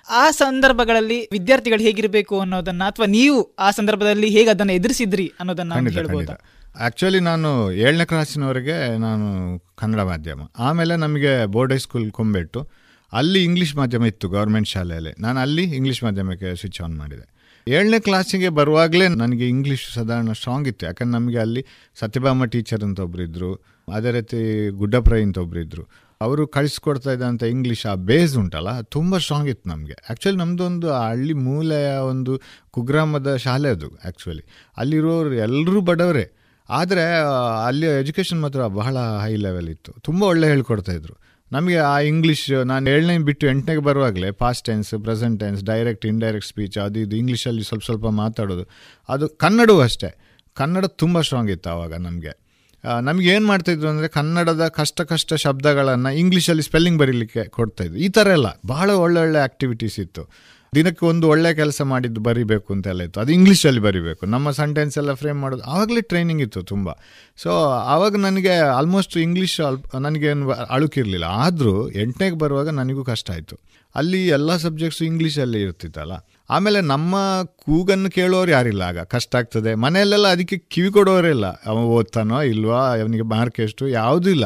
ಆ ಸಂದರ್ಭಗಳಲ್ಲಿ ವಿದ್ಯಾರ್ಥಿಗಳು ಹೇಗಿರಬೇಕು ಅನ್ನೋದನ್ನ ಅಥವಾ ನೀವು ಆ ಸಂದರ್ಭದಲ್ಲಿ ಹೇಗೆ ಅದನ್ನು ಎದುರಿಸಿದ್ರಿ ಅನ್ನೋದನ್ನ ಹೇಳ್ಬೋದು? ಆಕ್ಚುಲಿ ನಾನು ಏಳನೇ ಕ್ಲಾಸಿನವರೆಗೆ ನಾನು ಕನ್ನಡ ಮಾಧ್ಯಮ. ಆಮೇಲೆ ನಮಗೆ ಬೋರ್ಡ್ ಹೈಸ್ಕೂಲ್ ಕೊಂಬೆಟ್ಟು ಅಲ್ಲಿ ಇಂಗ್ಲೀಷ್ ಮಾಧ್ಯಮ ಇತ್ತು ಗೌರ್ಮೆಂಟ್ ಶಾಲೆಯಲ್ಲಿ. ನಾನು ಅಲ್ಲಿ ಇಂಗ್ಲೀಷ್ ಮಾಧ್ಯಮಕ್ಕೆ ಸ್ವಿಚ್ ಆನ್ ಮಾಡಿದೆ. ಏಳನೇ ಕ್ಲಾಸಿಗೆ ಬರುವಾಗಲೇ ನನಗೆ ಇಂಗ್ಲೀಷ್ ಸಾಧಾರಣ ಸ್ಟ್ರಾಂಗ್ ಇತ್ತು. ಯಾಕಂದ್ರೆ ನಮಗೆ ಅಲ್ಲಿ ಸತ್ಯಭಾಮ ಟೀಚರ್ ಅಂತ ಒಬ್ಬರು ಇದ್ದರು ಅದೇ ರೀತಿ ಗುಡ್ಡಪ್ರೈ ಅಂತ ಒಬ್ಬರು ಇದ್ದರು ಅವರು ಕಳಿಸ್ಕೊಡ್ತಾ ಇದ್ದಂತ ಇಂಗ್ಲೀಷ್ ಆ ಬೇಸ್ ಉಂಟಲ್ಲ, ತುಂಬ ಸ್ಟ್ರಾಂಗ್ ಇತ್ತು ನಮಗೆ. ಆ್ಯಕ್ಚುಲಿ ನಮ್ಮದೊಂದು ಹಳ್ಳಿ ಮೂಲೆಯ ಒಂದು ಕುಗ್ರಾಮದ ಶಾಲೆ ಅದು ಆ್ಯಕ್ಚುಲಿ ಅಲ್ಲಿರೋರು ಎಲ್ಲರೂ ಬಡವರೇ. ಆದರೆ ಅಲ್ಲಿ ಎಜುಕೇಷನ್ ಮಾತ್ರ ಬಹಳ ಹೈ ಲೆವೆಲ್ ಇತ್ತು. ತುಂಬ ಒಳ್ಳೆ ಹೇಳ್ಕೊಡ್ತಾ ಇದ್ರು ನಮಗೆ ಆ ಇಂಗ್ಲೀಷ್ ನಾನು ಏಳನೇ ಬಿಟ್ಟು ಎಂಟನೇಗೆ ಬರುವಾಗಲೇ past tense present tense direct indirect speech ಅದು ಇದು ಇಂಗ್ಲೀಷಲ್ಲಿ ಸ್ವಲ್ಪ ಸ್ವಲ್ಪ ಮಾತಾಡೋದು. ಅದು ಕನ್ನಡವೂ ಅಷ್ಟೇ. ಕನ್ನಡ ತುಂಬ ಸ್ಟ್ರಾಂಗ್ ಇತ್ತು ಆವಾಗ ನಮಗೆ. ನಮ್ಗೆ ಏನು ಮಾಡ್ತಾಯಿದ್ರು ಅಂದರೆ ಕನ್ನಡದ ಕಷ್ಟ ಕಷ್ಟ ಶಬ್ದಗಳನ್ನು ಇಂಗ್ಲೀಷಲ್ಲಿ ಸ್ಪೆಲ್ಲಿಂಗ್ ಬರೀಲಿಕ್ಕೆ ಕೊಡ್ತಾಯಿದ್ರು ಈ ಥರ ಎಲ್ಲ ಬಹಳ ಒಳ್ಳೊಳ್ಳೆ ಆ್ಯಕ್ಟಿವಿಟೀಸ್ ಇತ್ತು. ದಿನಕ್ಕೆ ಒಂದು ಒಳ್ಳೆ ಕೆಲಸ ಮಾಡಿದ್ದು ಬರಿಬೇಕು ಅಂತೆಲ್ಲ ಇತ್ತು. ಅದು ಇಂಗ್ಲೀಷಲ್ಲಿ ಬರಿಬೇಕು. ನಮ್ಮ ಸೆಂಟೆನ್ಸ್ ಎಲ್ಲ ಫ್ರೇಮ್ ಮಾಡೋದು ಆವಾಗಲೇ ಟ್ರೈನಿಂಗ್ ಇತ್ತು ತುಂಬ. ಸೊ ಆವಾಗ ನನಗೆ ಆಲ್ಮೋಸ್ಟ್ ಇಂಗ್ಲೀಷ್ ಅಲ್ಪ ನನಗೇನು ಅಳುಕಿರಲಿಲ್ಲ. ಆದರೂ ಎಂಟನೇಗೆ ಬರುವಾಗ ನನಗೂ ಕಷ್ಟ ಆಯಿತು. ಅಲ್ಲಿ ಎಲ್ಲ ಸಬ್ಜೆಕ್ಟ್ಸು ಇಂಗ್ಲೀಷಲ್ಲಿ ಇರ್ತಿತ್ತಲ್ಲ. ಆಮೇಲೆ ನಮ್ಮ ಕೂಗನ್ನು ಕೇಳೋರು ಯಾರಿಲ್ಲ ಆಗ. ಕಷ್ಟ ಆಗ್ತದೆ. ಮನೆಯಲ್ಲೆಲ್ಲ ಅದಕ್ಕೆ ಕಿವಿ ಕೊಡೋರೇ ಇಲ್ಲ. ಅವ ಓದ್ತಾನೋ ಇಲ್ವಾ, ಅವನಿಗೆ ಮಾರ್ಕ್ ಎಷ್ಟು, ಯಾವುದೂ ಇಲ್ಲ.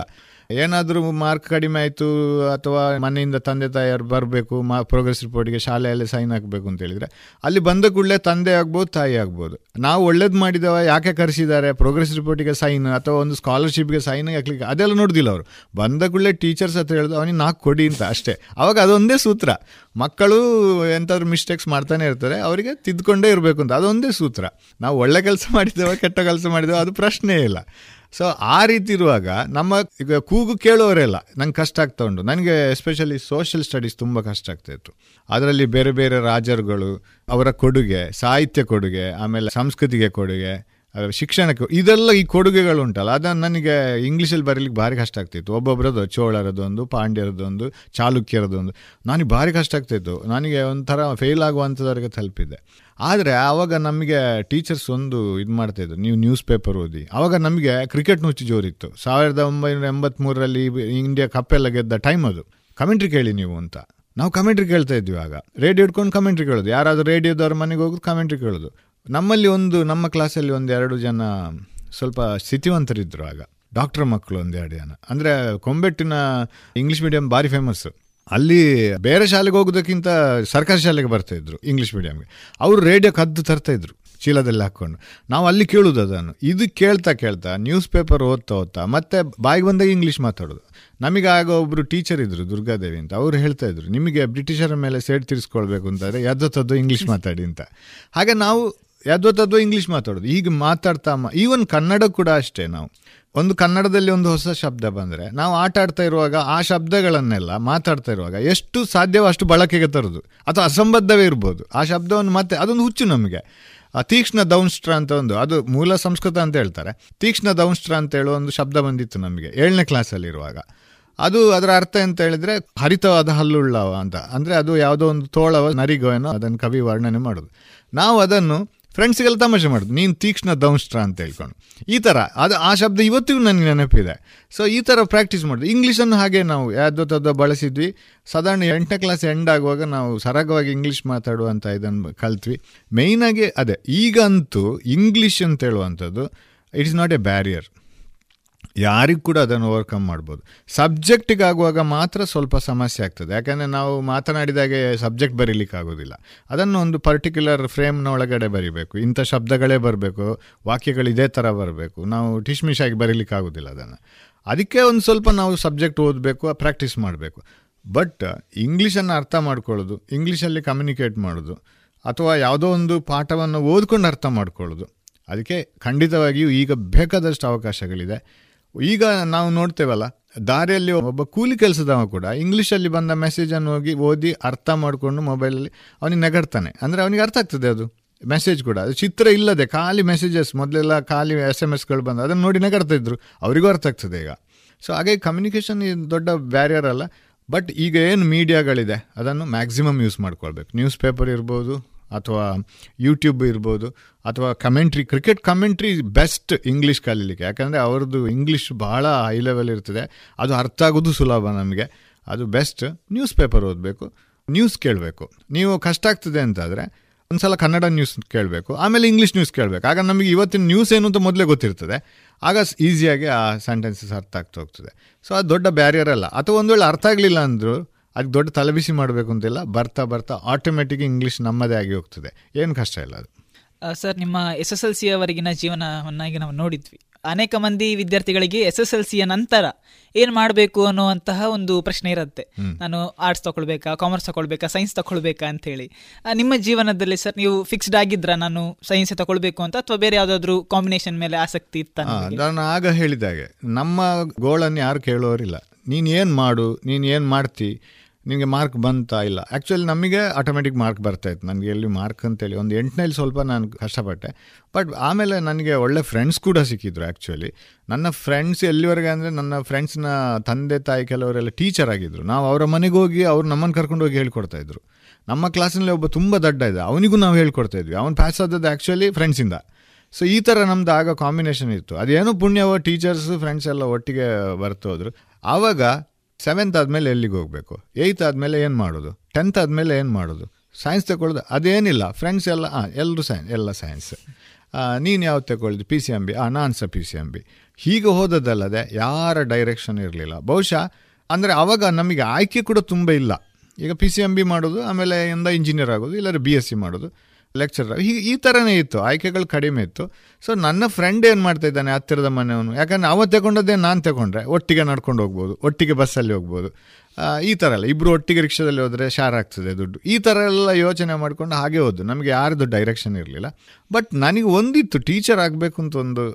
ಏನಾದರೂ ಮಾರ್ಕ್ ಕಡಿಮೆ ಆಯಿತು ಅಥವಾ ಮನೆಯಿಂದ ತಂದೆ ತಾಯಿಯರು ಬರಬೇಕು, ಮಾ ಪ್ರೋಗ್ರೆಸ್ ರಿಪೋರ್ಟ್ಗೆ ಶಾಲೆಯಲ್ಲಿ ಸೈನ್ ಹಾಕಬೇಕು ಅಂತ ಹೇಳಿದರೆ, ಅಲ್ಲಿ ಬಂದ ಕೂಡಲೇ ತಂದೆ ಆಗ್ಬೋದು, ತಾಯಿ ಆಗ್ಬೋದು. ನಾವು ಒಳ್ಳೇದು ಮಾಡಿದವ ಯಾಕೆ ಕರೆಸಿದ್ದಾರೆ? ಪ್ರೋಗ್ರೆಸ್ ರಿಪೋರ್ಟಿಗೆ ಸೈನ್ ಅಥವಾ ಒಂದು ಸ್ಕಾಲರ್ಶಿಪ್ಗೆ ಸೈನ್ ಹಾಕ್ಲಿಕ್ಕೆ ಅದೆಲ್ಲ ನೋಡ್ದಿಲ್ಲ ಅವರು. ಬಂದ ಕೂಡಲೇ ಟೀಚರ್ಸ್ ಹತ್ರ ಹೇಳಿದ್ರು ಅವನಿಗೆ ನಾಲ್ಕು ಕೊಡಿ ಅಂತ ಅಷ್ಟೇ. ಅವಾಗ ಅದೊಂದೇ ಸೂತ್ರ. ಮಕ್ಕಳು ಎಂಥಾದ್ರು ಮಿಸ್ಟೇಕ್ಸ್ ಮಾಡ್ತಾನೆ ಇರ್ತಾರೆ, ಅವರಿಗೆ ತಿದ್ದುಕೊಂಡೇ ಇರಬೇಕು ಅಂತ. ಅದೊಂದೇ ಸೂತ್ರ. ನಾವು ಒಳ್ಳೆ ಕೆಲಸ ಮಾಡಿದ್ದೇವೆ ಕೆಟ್ಟ ಕೆಲಸ ಮಾಡಿದ್ದೇವೆ ಅದು ಪ್ರಶ್ನೆ ಇಲ್ಲ. ಸೊ ಆ ರೀತಿ ಇರುವಾಗ ನಮ್ಮ ಈಗ ಕೂಗು ಕೇಳೋರೆಲ್ಲ ನಂಗೆ ಕಷ್ಟ ಆಗ್ತಾ ಉಂಟು. ನನಗೆ ಎಸ್ಪೆಷಲಿ ಸೋಷಿಯಲ್ ಸ್ಟಡೀಸ್ ತುಂಬ ಕಷ್ಟ ಆಗ್ತಾ ಇತ್ತು. ಅದರಲ್ಲಿ ಬೇರೆ ಬೇರೆ ರಾಜರುಗಳು, ಅವರ ಕೊಡುಗೆ, ಸಾಹಿತ್ಯ ಕೊಡುಗೆ, ಆಮೇಲೆ ಸಂಸ್ಕೃತಿಗೆ ಕೊಡುಗೆ ಶಿಕ್ಷಣಕ್ಕೆ ಇದೆಲ್ಲ ಈ ಕೊಡುಗೆಗಳು ಉಂಟಲ್ಲ, ಅದನ್ನು ನನಗೆ ಇಂಗ್ಲೀಷಲ್ಲಿ ಬರೀಲಿಕ್ಕೆ ಭಾರಿ ಕಷ್ಟ ಆಗ್ತಿತ್ತು. ಒಬ್ಬೊಬ್ಬರದ್ದು ಚೋಳರದೊಂದು ಪಾಂಡ್ಯರದೊಂದು ಚಾಲುಕ್ಯರದೊಂದು ನನಗೆ ಭಾರಿ ಕಷ್ಟ ಆಗ್ತಿತ್ತು. ನನಗೆ ಒಂಥರ ಫೇಲ್ ಆಗುವಂಥದ್ವರೆಗೆ ತಲುಪಿದೆ ಆದರೆ ಆವಾಗ ನಮಗೆ ಟೀಚರ್ಸ್ ಒಂದು ಇದು ಮಾಡ್ತಾಯಿದ್ರು ನೀವು ನ್ಯೂಸ್ ಪೇಪರ್ ಓದಿ. ಆವಾಗ ನಮಗೆ ಕ್ರಿಕೆಟ್ ನುಚ್ಚು ಜೋರಿತ್ತು. ಸಾವಿರದ ಒಂಬೈನೂರ ಎಂಬತ್ತ್ಮೂರರಲ್ಲಿ ಇಂಡಿಯಾ ಕಪ್ಪೆಲ್ಲ ಗೆದ್ದ ಟೈಮ್ ಅದು. ಕಮೆಂಟ್ರಿ ಕೇಳಿ ನೀವು ಅಂತ. ನಾವು ಕಮೆಂಟ್ರಿ ಕೇಳ್ತಾ ಇದ್ವಿ ಆಗ. ರೇಡಿಯೋ ಇಟ್ಕೊಂಡು ಕಮೆಂಟ್ರಿ ಕೇಳೋದು. ಯಾರಾದರೂ ರೇಡಿಯೋದವ್ರ ಮನೆಗೆ ಹೋಗೋದು ಕಮೆಂಟ್ರಿ ಕೇಳೋದು. ನಮ್ಮಲ್ಲಿ ಒಂದು, ನಮ್ಮ ಕ್ಲಾಸಲ್ಲಿ ಒಂದು ಎರಡು ಜನ ಸ್ವಲ್ಪ ಸ್ಥಿತಿವಂತರಿದ್ದರು ಆಗ. ಡಾಕ್ಟರ್ ಮಕ್ಕಳು ಒಂದು ಎರಡು ಜನ ಅಂದರೆ ಕೊಂಬೆಟ್ಟಿನ ಇಂಗ್ಲೀಷ್ ಮೀಡಿಯಂ ಭಾರಿ ಫೇಮಸ್ಸು ಅಲ್ಲಿ ಬೇರೆ ಶಾಲೆಗೆ ಹೋಗೋದಕ್ಕಿಂತ ಸರ್ಕಾರಿ ಶಾಲೆಗೆ ಬರ್ತಾಯಿದ್ರು ಇಂಗ್ಲೀಷ್ ಮೀಡಿಯಮ್ಗೆ ಅವರು ರೇಡಿಯೋ ಕದ್ದು ತರ್ತಾಯಿದ್ರು ಚೀಲದಲ್ಲಿ ಹಾಕ್ಕೊಂಡು. ನಾವು ಅಲ್ಲಿ ಕೇಳೋದು ಅದನ್ನು. ಇದು ಕೇಳ್ತಾ ಕೇಳ್ತಾ ನ್ಯೂಸ್ ಪೇಪರ್ ಓದ್ತಾ ಓದ್ತಾ, ಮತ್ತೆ ಬಾಯಿಗೆ ಬಂದಾಗ ಇಂಗ್ಲೀಷ್ ಮಾತಾಡೋದು. ನಮಗೆ ಆಗ ಒಬ್ಬರು ಟೀಚರ್ ಇದ್ದರು ದುರ್ಗಾದೇವಿ ಅಂತ. ಅವರು ಹೇಳ್ತಾ ಇದ್ರು, ನಿಮಗೆ ಬ್ರಿಟಿಷರ ಮೇಲೆ ಸೇಡ್ ತೀರಿಸ್ಕೊಳ್ಬೇಕು ಅಂತಂದರೆ ಯದ್ದೋ ತದ್ದು ಇಂಗ್ಲೀಷ್ ಮಾತಾಡಿ ಅಂತ. ಹಾಗೆ ನಾವು ಯದ್ವ ತದ್ವೋ ಇಂಗ್ಲೀಷ್ ಮಾತಾಡೋದು. ಈಗ ಮಾತಾಡ್ತಾ ಈವನ್ ಕನ್ನಡ ಕೂಡ ಅಷ್ಟೇ ನಾವು. ಒಂದು ಕನ್ನಡದಲ್ಲಿ ಒಂದು ಹೊಸ ಶಬ್ದ ಬಂದರೆ, ನಾವು ಆಟ ಆಡ್ತಾ ಇರುವಾಗ ಆ ಶಬ್ದಗಳನ್ನೆಲ್ಲ ಮಾತಾಡ್ತಾ ಇರುವಾಗ ಎಷ್ಟು ಸಾಧ್ಯವೋ ಅಷ್ಟು ಬಳಕೆಗೆ ತರೋದು. ಅಥವಾ ಅಸಂಬದ್ಧವೇ ಇರ್ಬೋದು. ಆ ಶಬ್ದವನ್ನು ಮತ್ತೆ, ಅದೊಂದು ಹುಚ್ಚು ನಮಗೆ. ತೀಕ್ಷ್ಣ ದೌನ್ಸ್ಟ್ರ ಅಂತ ಒಂದು, ಅದು ಮೂಲ ಸಂಸ್ಕೃತ ಅಂತ ಹೇಳ್ತಾರೆ. ತೀಕ್ಷ್ಣ ದೌನ್ಸ್ಟ್ರ ಅಂತ ಹೇಳುವ ಒಂದು ಶಬ್ದ ಬಂದಿತ್ತು ನಮಗೆ ಏಳನೇ ಕ್ಲಾಸಲ್ಲಿರುವಾಗ ಅದು ಅದರ ಅರ್ಥ ಅಂತ ಹೇಳಿದ್ರೆ, ಹರಿತವಾದ ಹಲ್ಲುಳ್ಳವ ಅಂತ. ಅಂದರೆ ಅದು ಯಾವುದೋ ಒಂದು ತೋಳವ ನರಿಗೋ ಏನೋ ಅದನ್ನು ಕವಿ ವರ್ಣನೆ ಮಾಡೋದು. ನಾವು ಅದನ್ನು ಫ್ರೆಂಡ್ಸಿಗೆಲ್ಲ ತಮಾಷೆ ಮಾಡೋದು. ನೀನು ತೀಕ್ಷ್ಣ ದಂಶ್ರ ಅಂತ ಹೇಳ್ಕೊಂಡು. ಈ ಥರ ಅದು ಆ ಶಬ್ದ ಇವತ್ತಿಗೂ ನನಗೆ ನೆನಪಿದೆ. ಸೊ ಈ ಥರ ಪ್ರಾಕ್ಟೀಸ್ ಮಾಡೋದು. ಇಂಗ್ಲೀಷನ್ನು ಹಾಗೆ ನಾವು ಯಾವುದೋ ತದ್ದೋ ಬಳಸಿದ್ವಿ. ಸಾಧಾರಣ ಎಂಟನೇ ಕ್ಲಾಸ್ ಎಂಡ್ ಆಗುವಾಗ ನಾವು ಸರಾಗವಾಗಿ ಇಂಗ್ಲೀಷ್ ಮಾತಾಡುವಂಥ ಇದನ್ನು ಕಲ್ತ್ವಿ. ಮೇಯ್ನಾಗಿ ಅದೇ, ಈಗಂತೂ ಇಂಗ್ಲೀಷ್ ಅಂತ ಹೇಳುವಂಥದ್ದು it is not a barrier ಯಾರಿಗೂ ಕೂಡ ಅದನ್ನು ಓವರ್ಕಮ್ ಮಾಡ್ಬೋದು. ಸಬ್ಜೆಕ್ಟಿಗೆ ಆಗುವಾಗ ಮಾತ್ರ ಸ್ವಲ್ಪ ಸಮಸ್ಯೆ ಆಗ್ತದೆ. ಯಾಕಂದರೆ ನಾವು ಮಾತನಾಡಿದಾಗೆ ಸಬ್ಜೆಕ್ಟ್ ಬರೀಲಿಕ್ಕೆ ಆಗೋದಿಲ್ಲ ಅದನ್ನು ಒಂದು ಪರ್ಟಿಕ್ಯುಲರ್ ಫ್ರೇಮ್ನ ಒಳಗಡೆ ಬರೀಬೇಕು. ಇಂಥ ಶಬ್ದಗಳೇ ಬರಬೇಕು. ವಾಕ್ಯಗಳು ಇದೇ ಥರ ಬರಬೇಕು. ನಾವು ಟಿಶ್ಮಿಶ್ ಆಗಿ ಬರೀಲಿಕ್ಕೆ ಆಗೋದಿಲ್ಲ ಅದನ್ನು. ಅದಕ್ಕೆ ಒಂದು ಸ್ವಲ್ಪ ನಾವು ಸಬ್ಜೆಕ್ಟ್ ಓದಬೇಕು ಪ್ರಾಕ್ಟೀಸ್ ಮಾಡಬೇಕು. ಬಟ್ ಇಂಗ್ಲೀಷನ್ನು ಅರ್ಥ ಮಾಡ್ಕೊಳ್ಳೋದು ಇಂಗ್ಲೀಷಲ್ಲಿ ಕಮ್ಯುನಿಕೇಟ್ ಮಾಡೋದು, ಅಥವಾ ಯಾವುದೋ ಒಂದು ಪಾಠವನ್ನು ಓದ್ಕೊಂಡು ಅರ್ಥ ಮಾಡ್ಕೊಳ್ಳೋದು, ಅದಕ್ಕೆ ಖಂಡಿತವಾಗಿಯೂ ಈಗ ಬೇಕಾದಷ್ಟು ಅವಕಾಶಗಳಿದೆ. ಈಗ ನಾವು ನೋಡ್ತೇವಲ್ಲ, ದಾರಿಯಲ್ಲಿ ಒಬ್ಬ ಕೂಲಿ ಕೆಲಸದವ ಕೂಡ ಇಂಗ್ಲೀಷಲ್ಲಿ ಬಂದ ಮೆಸೇಜನ್ನು ಹೋಗಿ ಓದಿ ಅರ್ಥ ಮಾಡಿಕೊಂಡು ಮೊಬೈಲಲ್ಲಿ ಅವನಿಗೆ ನೆಗಡ್ತಾನೆ. ಅಂದರೆ ಅವನಿಗೆ ಅರ್ಥ ಆಗ್ತದೆ ಅದು ಮೆಸೇಜ್ ಕೂಡ. ಅದು ಚಿತ್ರ ಇಲ್ಲದೆ ಖಾಲಿ ಮೆಸೇಜಸ್ ಮೊದಲೆಲ್ಲ ಖಾಲಿ ಎಸ್ ಎಂ ಎಸ್ಗಳು ಬಂದು ಅದನ್ನು ನೋಡಿ ನಗಡ್ತಾ ಇದ್ರು. ಅವರಿಗೂ ಅರ್ಥ ಆಗ್ತದೆ ಈಗ. ಸೊ ಹಾಗೆ ಕಮ್ಯುನಿಕೇಷನ್ ದೊಡ್ಡ ಬ್ಯಾರಿಯರ್ ಅಲ್ಲ ಬಟ್ ಈಗ ಏನು ಮೀಡಿಯಾಗಳಿದೆ ಅದನ್ನು ಮ್ಯಾಕ್ಸಿಮಮ್ ಯೂಸ್ ಮಾಡ್ಕೊಳ್ಬೇಕು. ನ್ಯೂಸ್ ಪೇಪರ್ ಇರ್ಬೋದು ಅಥವಾ ಯೂಟ್ಯೂಬ್ ಇರ್ಬೋದು ಅಥವಾ commentary cricket commentary best English ಕಲೀಲಿಕ್ಕೆ. ಯಾಕಂದರೆ ಅವ್ರದ್ದು ಇಂಗ್ಲೀಷ್ ಭಾಳ ಹೈ ಲೆವೆಲ್ ಇರ್ತದೆ. ಅದು ಅರ್ಥ ಆಗೋದು ಸುಲಭ ನಮಗೆ. ಅದು ಬೆಸ್ಟ್ ನ್ಯೂಸ್ ಪೇಪರ್ ಓದಬೇಕು ನ್ಯೂಸ್ ಕೇಳಬೇಕು. ನೀವು ಕಷ್ಟ ಆಗ್ತದೆ ಅಂತಾದರೆ ಒಂದ್ಸಲ ಕನ್ನಡ ನ್ಯೂಸ್ ಕೇಳಬೇಕು, ಆಮೇಲೆ ಇಂಗ್ಲೀಷ್ ನ್ಯೂಸ್ ಕೇಳಬೇಕು. ಆಗ ನಮಗೆ ಇವತ್ತಿನ ನ್ಯೂಸ್ ಏನು ಅಂತ ಮೊದಲೇ ಗೊತ್ತಿರ್ತದೆ. ಆಗ ಈಸಿಯಾಗಿ ಆ ಸೆಂಟೆನ್ಸಸ್ ಅರ್ಥ ಆಗ್ತಾ ಹೋಗ್ತದೆ. ಸೊ ಅದು ದೊಡ್ಡ ಬ್ಯಾರಿಯರ್ ಅಲ್ಲ. ಅಥವಾ ಒಂದು ವೇಳೆ ಅರ್ಥ ಆಗಲಿಲ್ಲ ಅಂದರೂ ಅದಕ್ಕೆ ದೊಡ್ಡ ತಲೆಬಿಸಿ ಮಾಡಬೇಕು ಅಂತಿಲ್ಲ ಬರ್ತಾ ಬರ್ತಾ ಆಟೋಮೆಟಿಕ್ ಇಂಗ್ಲೀಷ್ ನಮ್ಮದೇ ಆಗಿ ಹೋಗ್ತದೆ. ಏನು ಕಷ್ಟ ಇಲ್ಲ ಅದು. ಸರ್ ನಿಮ್ಮ ಎಸ್ ಎಸ್ ಎಲ್ ಸಿ ಅವರೆಗಿನ ಜೀವನವನ್ನಾಗಿ ನಾವು ನೋಡಿದ್ವಿ. ಅನೇಕ ಮಂದಿ ವಿದ್ಯಾರ್ಥಿಗಳಿಗೆ ಎಸ್ ಎಸ್ ಎಲ್ ಸಿಯ ನಂತರ ಏನು ಮಾಡಬೇಕು ಅನ್ನುವಂತಹ ಒಂದು ಪ್ರಶ್ನೆ ಇರುತ್ತೆ. ನಾನು ಆರ್ಟ್ಸ್ ತಗೊಳ್ಬೇಕಾ ಕಾಮರ್ಸ್ ತಗೊಳ್ಬೇಕಾ ಸೈನ್ಸ್ ತಗೊಳ್ಬೇಕಾ ಅಂತ ಹೇಳಿ ಆ, ನಿಮ್ಮ ಜೀವನದಲ್ಲಿ ಸರ್ ನೀವು ಫಿಕ್ಸ್ಡ್ ಆಗಿದ್ರ ನಾನು ಸೈನ್ಸ್ ತಗೊಳ್ಬೇಕು ಅಂತ ಅಥವಾ ಬೇರೆ ಯಾವ್ದಾದ್ರು ಕಾಂಬಿನೇಷನ್ ಮೇಲೆ ಆಸಕ್ತಿ ಇತ್ತ ನಾನು ಆಗ ಹೇಳಿದಾಗೆ ನಮ್ಮ ಗೋಳನ್ನು ಯಾರು ಕೇಳೋರಿಲ್ಲ. ನೀನು ಏನು ಮಾಡು ನೀನು ಏನು ಮಾಡ್ತಿ ನಿನಗೆ ಮಾರ್ಕ್ ಬಂತಾ ಇಲ್ಲ. ಆ್ಯಕ್ಚುಲಿ ನಮಗೆ ಆಟೋಮೆಟಿಕ್ ಮಾರ್ಕ್ ಬರ್ತಾ ಇತ್ತು. ನನಗೆ ಎಲ್ಲಿ ಮಾರ್ಕ್ ಅಂತೇಳಿ ಒಂದು ಎಂಟನೇಲಿ ಸ್ವಲ್ಪ ನಾನು ಕಷ್ಟಪಟ್ಟೆ. ಬಟ್ ಆಮೇಲೆ ನನಗೆ ಒಳ್ಳೆ ಫ್ರೆಂಡ್ಸ್ ಕೂಡ ಸಿಕ್ಕಿದ್ರು ಆ್ಯಕ್ಚುಲಿ ನನ್ನ ಫ್ರೆಂಡ್ಸ್ ಎಲ್ಲಿವರೆಗೆ ಅಂದರೆ ನನ್ನ ಫ್ರೆಂಡ್ಸ್ನ ತಂದೆ, ತಾಯಿ ಕೆಲವರೆಲ್ಲ ಟೀಚರ್ ಆಗಿದ್ರು. ನಾವು ಅವರ ಮನೆಗೆ ಹೋಗಿ ಅವ್ರು ನಮ್ಮನ್ನು ಕರ್ಕೊಂಡು ಹೋಗಿ ಹೇಳ್ಕೊಡ್ತಾ ಇದ್ರು. ನಮ್ಮ ಕ್ಲಾಸಿನಲ್ಲಿ ಒಬ್ಬ ತುಂಬ ದಡ್ಡ ಇದೆ ಅವನಿಗೂ ನಾವು ಹೇಳ್ಕೊಡ್ತಾ ಇದ್ವಿ. ಅವನು ಪ್ಯಾಸ್ ಆದದ್ದು ಆ್ಯಕ್ಚುಲಿ ಫ್ರೆಂಡ್ಸಿಂದ ಸೊ ಈ ಥರ ನಮ್ದು ಆಗ ಕಾಂಬಿನೇಷನ್ ಇತ್ತು. ಅದೇನೋ ಪುಣ್ಯವ ಟೀಚರ್ಸ್ ಫ್ರೆಂಡ್ಸ್ ಎಲ್ಲ ಒಟ್ಟಿಗೆ ಬರ್ತೋದ್ರು ಆವಾಗ ಸೆವೆಂತ್ ಆದಮೇಲೆ ಎಲ್ಲಿಗೆ ಹೋಗಬೇಕು? ಏಯ್ತ್ ಆದಮೇಲೆ ಏನು ಮಾಡೋದು? ಟೆಂತ್ ಆದಮೇಲೆ ಏನು ಮಾಡೋದು? ಸೈನ್ಸ್ ತಗೊಳ್ಳೋದು? ಅದೇನಿಲ್ಲ. ಫ್ರೆಂಡ್ಸ್ ಎಲ್ಲ ಹಾಂ ಎಲ್ಲರೂ ಸೈನ್ಸ್ ಎಲ್ಲ ಸೈನ್ಸ್ ನೀನು ಯಾವ್ದು ತಗೊಳ್ದು? ಪಿ ಸಿ ಎಂ ಬಿ ಹಾಂ ನಾನು ಸಹ ಪಿ ಸಿ ಎಂ ಬಿ ಹೀಗೆ ಹೋದದ್ದಲ್ಲದೆ ಯಾರ ಡೈರೆಕ್ಷನ್ ಇರಲಿಲ್ಲ. ಬಹುಶಃ, ಅಂದರೆ ಆವಾಗ ನಮಗೆ ಆಯ್ಕೆ ಕೂಡ ತುಂಬ ಇಲ್ಲ. ಈಗ ಪಿ ಸಿ ಎಂ ಬಿ ಮಾಡೋದು, ಆಮೇಲೆ ಎಂದ ಇಂಜಿನಿಯರ್ ಆಗೋದು, ಇಲ್ಲಾಂದ್ರೆ ಬಿ ಎಸ್ ಸಿ ಮಾಡೋದು ಲೆಕ್ಚರ್ ಹೀಗೆ ಈ ಥರನೇ ಇತ್ತು. ಆಯ್ಕೆಗಳು ಕಡಿಮೆ ಇತ್ತು. ಸೊ ನನ್ನ ಫ್ರೆಂಡ್ ಏನು ಮಾಡ್ತಾ ಇದ್ದಾನೆ ಹತ್ತಿರದ ಮನೆಯವನು? ಯಾಕಂದ್ರೆ ಅವ ತಗೊಂಡದ್ದೇ ನಾನು ತಗೊಂಡ್ರೆ. ಒಟ್ಟಿಗೆ ನಡ್ಕೊಂಡು ಹೋಗ್ಬೋದು, ಒಟ್ಟಿಗೆ ಬಸ್ಸಲ್ಲಿ ಹೋಗ್ಬೋದು. ಈ ಥರ ಎಲ್ಲ. ಇಬ್ಬರು ಒಟ್ಟಿಗೆ ರಿಕ್ಷಾದಲ್ಲಿ ಹೋದರೆ ಶಾರ್ ಆಗ್ತದೆ ದುಡ್ಡು. ಈ ಥರ ಎಲ್ಲ ಯೋಚನೆ ಮಾಡಿಕೊಂಡು ಹಾಗೆ ಹೋದ್ದು. ನಮಗೆ ಯಾರ್ದು ಡೈರೆಕ್ಷನ್ ಇರಲಿಲ್ಲ. ಬಟ್ ನನಗೆ ಒಂದಿತ್ತು ಟೀಚರ್ ಆಗಬೇಕು ಅಂತ ಒಂದು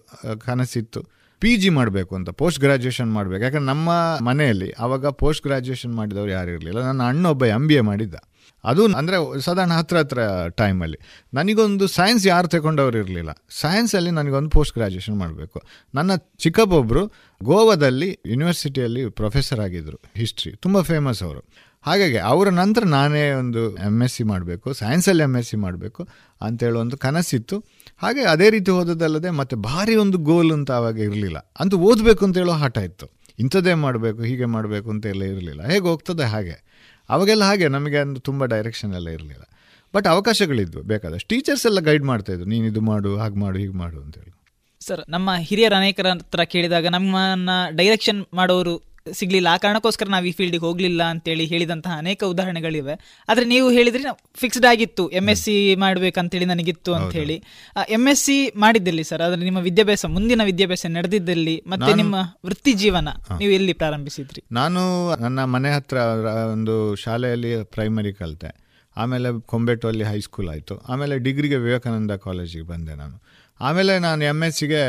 ಕನಸಿತ್ತು. ಪಿ ಜಿ ಮಾಡಬೇಕು ಅಂತ ಪೋಸ್ಟ್ ಗ್ರ್ಯಾಜುಯೇಷನ್ ಮಾಡಬೇಕು. ಯಾಕಂದ್ರೆ ನಮ್ಮ ಮನೆಯಲ್ಲಿ ಆವಾಗ ಪೋಸ್ಟ್ ಗ್ರ್ಯಾಜುಯೇಷನ್ ಮಾಡಿದವರು ಯಾರು ಇರಲಿಲ್ಲ. ನನ್ನ ಅಣ್ಣ ಒಬ್ಬ ಬಿ ಎ ಮಾಡಿದ್ದ. ಅದು ಅಂದರೆ ಸಾಧಾರಣ ಹತ್ರ ಹತ್ರ ಟೈಮಲ್ಲಿ ನನಗೊಂದು ಸೈನ್ಸ್ ಯಾರು ತಗೊಂಡವ್ರು ಇರಲಿಲ್ಲ. ಸೈನ್ಸಲ್ಲಿ ನನಗೊಂದು ಪೋಸ್ಟ್ ಗ್ರಾಜ್ಯುಯೇಷನ್ ಮಾಡಬೇಕು. ನನ್ನ ಚಿಕ್ಕಪ್ಪೊಬ್ಬರು ಗೋವಾದಲ್ಲಿ ಯೂನಿವರ್ಸಿಟಿಯಲ್ಲಿ ಪ್ರೊಫೆಸರ್ ಆಗಿದ್ದರು ಹಿಸ್ಟ್ರಿ ತುಂಬ ಫೇಮಸ್ ಅವರು. ಹಾಗಾಗಿ ಅವರ ನಂತರ ನಾನೇ ಒಂದು ಎಂ ಎಸ್ ಸಿ ಮಾಡಬೇಕು ಸೈನ್ಸಲ್ಲಿ ಎಂ ಎಸ್ ಸಿ ಮಾಡಬೇಕು ಅಂತೇಳಿ ಒಂದು ಕನಸಿತ್ತು. ಹಾಗೆ ಅದೇ ರೀತಿ ಓದೋದಲ್ಲದೆ ಮತ್ತು ಭಾರಿ ಒಂದು ಗೋಲ್ ಅಂತ ಆವಾಗ ಇರಲಿಲ್ಲ. ಅಂತೂ ಓದಬೇಕು ಅಂತೇಳೋ ಹಠ ಇತ್ತು. ಇಂಥದ್ದೇ ಮಾಡಬೇಕು, ಹೀಗೆ ಮಾಡಬೇಕು ಅಂತ ಎಲ್ಲ ಇರಲಿಲ್ಲ. ಹೇಗೆ ಹೋಗ್ತದೆ ಹಾಗೆ. ಅವಾಗೆಲ್ಲ ಹಾಗೆ, ನಮಗೆ ಅಂದು ತುಂಬ ಡೈರೆಕ್ಷನ್ ಎಲ್ಲ ಇರಲಿಲ್ಲ. ಬಟ್ ಅವಕಾಶಗಳಿದ್ವು, ಬೇಕಾದಷ್ಟು. ಟೀಚರ್ಸ್ ಎಲ್ಲ ಗೈಡ್ ಮಾಡ್ತಾ ಮಾಡ್ತಾಯಿದ್ರು ನೀನು ಇದು ಮಾಡು, ಹಾಗೆ ಮಾಡು, ಹೀಗೆ ಮಾಡು ಅಂತೇಳಿ ಸರ್, ನಮ್ಮ ಹಿರಿಯರ ಅನೇಕರ ಹತ್ರ ಕೇಳಿದಾಗ ನಮ್ಮನ್ನ ಡೈರೆಕ್ಷನ್ ಮಾಡೋರು ಸಿಗ್ಲಿಲ್ಲ. ಆ ಕಾರಣಕ್ಕೋಸ್ಕರ ನಾವು ಈ ಫೀಲ್ಡಿಗೆ ಹೋಗ್ಲಿಲ್ಲ ಅಂತೇಳಿ ಹೇಳಿದಂತಹ ಅನೇಕ ಉದಾಹರಣೆಗಳಿವೆ. ಆದ್ರೆ ನೀವು ಹೇಳಿದ್ರಿ ಫಿಕ್ಸ್ಡ್ ಆಗಿತ್ತು. ಎಂ ಎಸ್ ಸಿ ಮಾಡ್ಬೇಕಂತೇಳಿ ನನಗಿತ್ತು ಅಂತ ಹೇಳಿ. ಎಂ ಎಸ್ ಸಿ ಮಾಡಿದ್ದಲ್ಲಿ ಸರ್ ಆದ್ರೆ ನಿಮ್ಮ ವಿದ್ಯಾಭ್ಯಾಸ ಮುಂದಿನ ವಿದ್ಯಾಭ್ಯಾಸ ನಡೆದಿದ್ದಲ್ಲಿ ಮತ್ತೆ ನಿಮ್ಮ ವೃತ್ತಿ ಜೀವನ ನೀವು ಎಲ್ಲಿ ಪ್ರಾರಂಭಿಸಿದ್ರಿ? ನಾನು ನನ್ನ ಮನೆ ಹತ್ರ ಒಂದು ಶಾಲೆಯಲ್ಲಿ ಪ್ರೈಮರಿ ಕಲಿತೆ. ಆಮೇಲೆ ಕೊಂಬೆಟುವಲ್ಲಿ ಹೈಸ್ಕೂಲ್ ಆಯಿತು. ಆಮೇಲೆ ಡಿಗ್ರಿಗೆ ವಿವೇಕಾನಂದ ಕಾಲೇಜಿಗೆ ಬಂದೆ ನಾನು. ಆಮೇಲೆ ನಾನು ಎಂ ಎಸ್ ಸಿಗೆ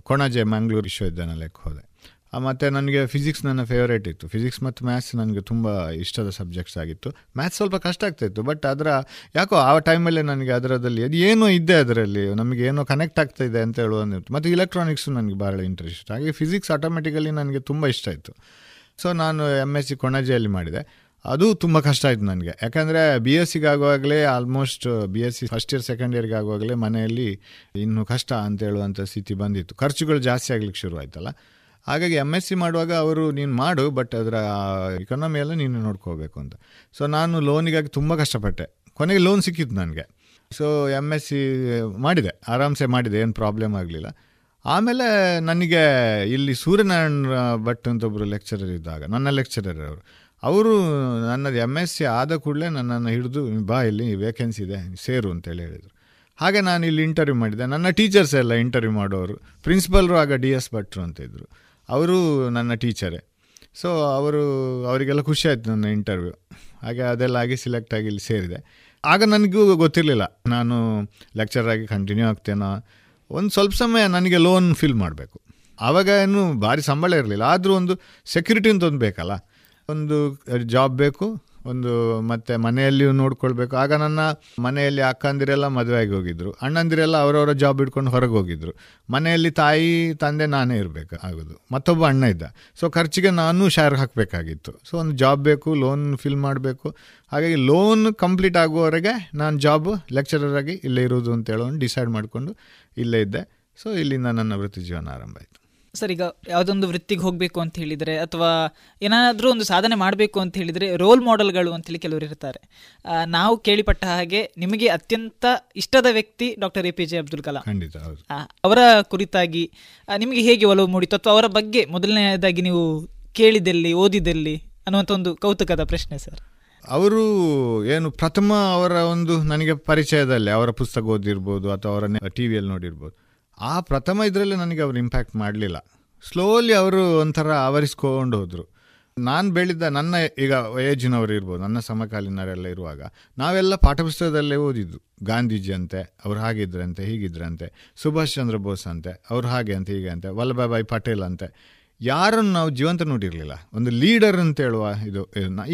ಕೊಣಾಜೆ ಮಂಗಳೂರು ವಿಶ್ವವಿದ್ಯಾನಿಲಯಕ್ಕೆ ಹೋದೆ. ಮತ್ತೆ ನನಗೆ ಫಿಸಿಕ್ಸ್ ನನ್ನ ಫೇವ್ರೇಟ್ ಇತ್ತು. ಫಿಸಿಕ್ಸ್ ಮತ್ತು ಮ್ಯಾಥ್ಸ್ ನನಗೆ ತುಂಬ ಇಷ್ಟದ ಸಬ್ಜೆಕ್ಟ್ಸ್ ಆಗಿತ್ತು. ಮ್ಯಾಥ್ಸ್ ಸ್ವಲ್ಪ ಕಷ್ಟ ಆಗ್ತಾಯಿತ್ತು ಬಟ್ ಅದರ ಯಾಕೋ ಆ ಟೈಮಲ್ಲೇ ನನಗೆ ಅದರದಲ್ಲಿ ಅದು ಏನೋ ಇದೆ ಅದರಲ್ಲಿ, ನಮಗೆ ಏನೋ ಕನೆಕ್ಟ್ ಆಗ್ತಾ ಇದೆ ಅಂತ ಹೇಳುವಂದಿತ್ತು ಮತ್ತು ಇಲೆಕ್ಟ್ರಾನಿಕ್ಸು ನನಗೆ ಭಾಳ ಇಂಟ್ರೆಸ್ಟ್ ಹಾಗೆ ಫಿಸಿಕ್ಸ್ ಆಟೋಮೆಟಿಕಲಿ ನನಗೆ ತುಂಬ ಇಷ್ಟ ಆಯಿತು. ಸೊ ನಾನು ಎಂ ಎಸ್ ಸಿ ಕೊಣಾಜೆಯಲ್ಲಿ ಮಾಡಿದೆ. ಅದು ತುಂಬ ಕಷ್ಟ ಆಯಿತು ನನಗೆ. ಯಾಕಂದರೆ B S ಸಿಗಾಗುವಾಗಲೇ almost B S C first year second ಇಯರ್ಗೆ ಆಗುವಾಗಲೇ ಮನೆಯಲ್ಲಿ ಇನ್ನೂ ಕಷ್ಟ ಅಂತ ಹೇಳುವಂಥ ಸ್ಥಿತಿ ಬಂದಿತ್ತು. ಖರ್ಚುಗಳು ಜಾಸ್ತಿ ಆಗ್ಲಿಕ್ಕೆ ಶುರು ಹಾಗಾಗಿ ಎಂ ಎಸ್ ಸಿ ಮಾಡುವಾಗ ಅವರು, ನೀನು ಮಾಡು ಬಟ್ ಅದರ ಇಕಾನಮಿ ಎಲ್ಲ ನೀನು ನೋಡ್ಕೋಬೇಕು ಅಂತ. ಸೊ ನಾನು ಲೋನಿಗಾಗಿ ತುಂಬ ಕಷ್ಟಪಟ್ಟೆ. ಕೊನೆಗೆ ಲೋನ್ ಸಿಕ್ಕಿತ್ತು ನನಗೆ. ಸೊ ಎಂ ಎಸ್ ಸಿ ಮಾಡಿದೆ. ಆರಾಮ್ಸೆ ಮಾಡಿದೆ, ಏನು ಪ್ರಾಬ್ಲಮ್ ಆಗಲಿಲ್ಲ. ಆಮೇಲೆ ನನಗೆ ಇಲ್ಲಿ ಸೂರ್ಯನಾರಾಯಣ ಭಟ್ ಅಂತ ಒಬ್ಬರು ಲೆಕ್ಚರರ್ ಇದ್ದಾಗ, ನನ್ನ ಲೆಕ್ಚರರ್ ಅವರು. ಅವರು ನನ್ನದು ಎಂ ಎಸ್ ಸಿ ಆದ ಕೂಡಲೇ ನನ್ನನ್ನು ಹಿಡಿದು, ಬಾ, ಇಲ್ಲಿ ವೇಕೆನ್ಸಿ ಇದೆ, ಸೇರು ಅಂತೇಳಿ ಹೇಳಿದರು. ಹಾಗೆ ನಾನು ಇಲ್ಲಿ ಇಂಟರ್ವ್ಯೂ ಮಾಡಿದೆ. ನನ್ನ ಟೀಚರ್ಸ್ ಎಲ್ಲ ಇಂಟರ್ವ್ಯೂ ಮಾಡೋರು. ಪ್ರಿನ್ಸಿಪಲ್ರು ಆಗ ಡಿ ಎಸ್ ಭಟ್ರು ಅಂತ ಇದ್ದರು ಅವರು ನನ್ನ ಟೀಚರೇ. ಸೊ ಅವರು, ಅವರಿಗೆಲ್ಲ ಖುಷಿ ಆಯಿತು ನನ್ನ ಇಂಟರ್ವ್ಯೂ ಹಾಗೆ ಅದೆಲ್ಲ ಆಗಿ ಸಿಲೆಕ್ಟ್ ಆಗಿ ಇಲ್ಲಿ ಸೇರಿದೆ. ಆಗ ನನಗೂ ಗೊತ್ತಿರಲಿಲ್ಲ. ನಾನು ಲೆಕ್ಚರಾಗಿ ಕಂಟಿನ್ಯೂ ಆಗ್ತೇನೋ. ಒಂದು ಸ್ವಲ್ಪ ಸಮಯ ನನಗೆ ಲೋನ್ ಫಿಲ್ ಮಾಡಬೇಕು. ಆವಾಗ ಏನು ಭಾರಿ ಸಂಬಳ ಇರಲಿಲ್ಲ. ಆದರೂ ಒಂದು ಸೆಕ್ಯೂರಿಟಿ ಅಂತ ಒಂದು ಬೇಕಲ್ಲ. ಒಂದು ಜಾಬ್ ಬೇಕು ಒಂದು ಮತ್ತೆ ಮನೆಯಲ್ಲಿಯೂ ನೋಡ್ಕೊಳ್ಬೇಕು. ಆಗ ನನ್ನ ಮನೆಯಲ್ಲಿ ಅಕ್ಕಂದಿರೆಲ್ಲ ಮದುವೆ ಆಗಿ ಹೋಗಿದ್ರು. ಅಣ್ಣಂದಿರೆಲ್ಲ ಅವರವರ ಜಾಬ್ ಇಟ್ಕೊಂಡು ಹೊರಗೆ ಹೋಗಿದ್ರು. ಮನೆಯಲ್ಲಿ ತಾಯಿ, ತಂದೆ ನಾನೇ ಇರಬೇಕು ಆಗೋದು. ಮತ್ತೊಬ್ಬ ಅಣ್ಣ ಇದ್ದ. ಸೊ ಖರ್ಚಿಗೆ ನಾನು ಶೇರ್ ಹಾಕಬೇಕಾಗಿತ್ತು. ಸೊ ಒಂದು ಜಾಬ್ ಬೇಕು ಲೋನ್ ಫಿಲ್ ಮಾಡಬೇಕು. ಹಾಗಾಗಿ ಲೋನ್ ಕಂಪ್ಲೀಟ್ ಆಗುವವರೆಗೆ ನಾನು ಜಾಬ್ ಲೆಕ್ಚರರ್ ಆಗಿ ಇಲ್ಲೇ ಇರೋದು ಅಂತ ಹೇಳೋನು ಡಿಸೈಡ್ ಮಾಡಿಕೊಂಡು ಇಲ್ಲೇ ಇದ್ದೆ. ಸೊ ಇಲ್ಲಿಂದ ನನ್ನ ವೃತ್ತಿ ಜೀವನ ಆರಂಭ ಆಯಿತು. ಸರ್ ಈಗ ಯಾವುದೊಂದು ವೃತ್ತಿಗೆ ಹೋಗಬೇಕು ಅಂತ ಹೇಳಿದರೆ ಅಥವಾ ಏನಾದರೂ ಒಂದು ಸಾಧನೆ ಮಾಡಬೇಕು ಅಂತ ಹೇಳಿದರೆ ರೋಲ್ ಮಾಡೆಲ್ಗಳು ಅಂತೇಳಿ ಕೆಲವರು ಇರ್ತಾರೆ. ನಾವು ಕೇಳಿಪಟ್ಟ ಹಾಗೆ ನಿಮಗೆ ಅತ್ಯಂತ ಇಷ್ಟದ ವ್ಯಕ್ತಿ doctor A P J Abdul Kalam. ಖಂಡಿತ ಅವರ ಕುರಿತಾಗಿ ನಿಮಗೆ ಹೇಗೆ ಒಲವು ಮೂಡಿತು ಅಥವಾ ಅವರ ಬಗ್ಗೆ ಮೊದಲನೆಯದಾಗಿ ನೀವು ಕೇಳಿದಲ್ಲಿ ಓದಿದಲ್ಲಿ ಅನ್ನುವಂಥ ಒಂದು ಕೌತುಕದ ಪ್ರಶ್ನೆ ಸರ್. ಅವರು ಏನು ಪ್ರಥಮ ಅವರ ಒಂದು ನನಗೆ ಪರಿಚಯದಲ್ಲಿ ಅವರ ಪುಸ್ತಕ ಓದಿರ್ಬೋದು ಅಥವಾ ಅವರ ಟಿ ವಿಯಲ್ಲಿ ನೋಡಿರ್ಬೋದು. ಆ ಪ್ರಥಮ ಇದರಲ್ಲಿ ನನಗೆ ಅವರು ಇಂಪ್ಯಾಕ್ಟ್ ಮಾಡಲಿಲ್ಲ. ಸ್ಲೋಲಿ ಅವರು ಒಂಥರ ಆವರಿಸ್ಕೊಂಡು ಹೋದರು. ನಾನು ಬೆಳೆದ ನನ್ನ ಈಗ ಏಜಿನವರು ಇರ್ಬೋದು, ನನ್ನ ಸಮಕಾಲೀನರೆಲ್ಲ ಇರುವಾಗ ನಾವೆಲ್ಲ ಪಾಠಪುಸ್ತಕದಲ್ಲೇ ಓದಿದ್ದು. ಗಾಂಧೀಜಿ ಅಂತೆ ಅವ್ರು ಹಾಗಿದ್ರಂತೆ, ಹೀಗಿದ್ರಂತೆ, ಸುಭಾಷ್ ಚಂದ್ರ ಬೋಸ್ ಅಂತೆ, ಅವ್ರು ಹಾಗೆ ಅಂತ, ಹೀಗೆ ಅಂತೆ, ವಲ್ಲಭಾಯ್ ಪಟೇಲ್ ಅಂತೆ. ಯಾರನ್ನು ನಾವು ಜೀವಂತ ನೋಡಿರಲಿಲ್ಲ. ಒಂದು ಲೀಡರ್ ಅಂತ ಹೇಳುವ ಇದು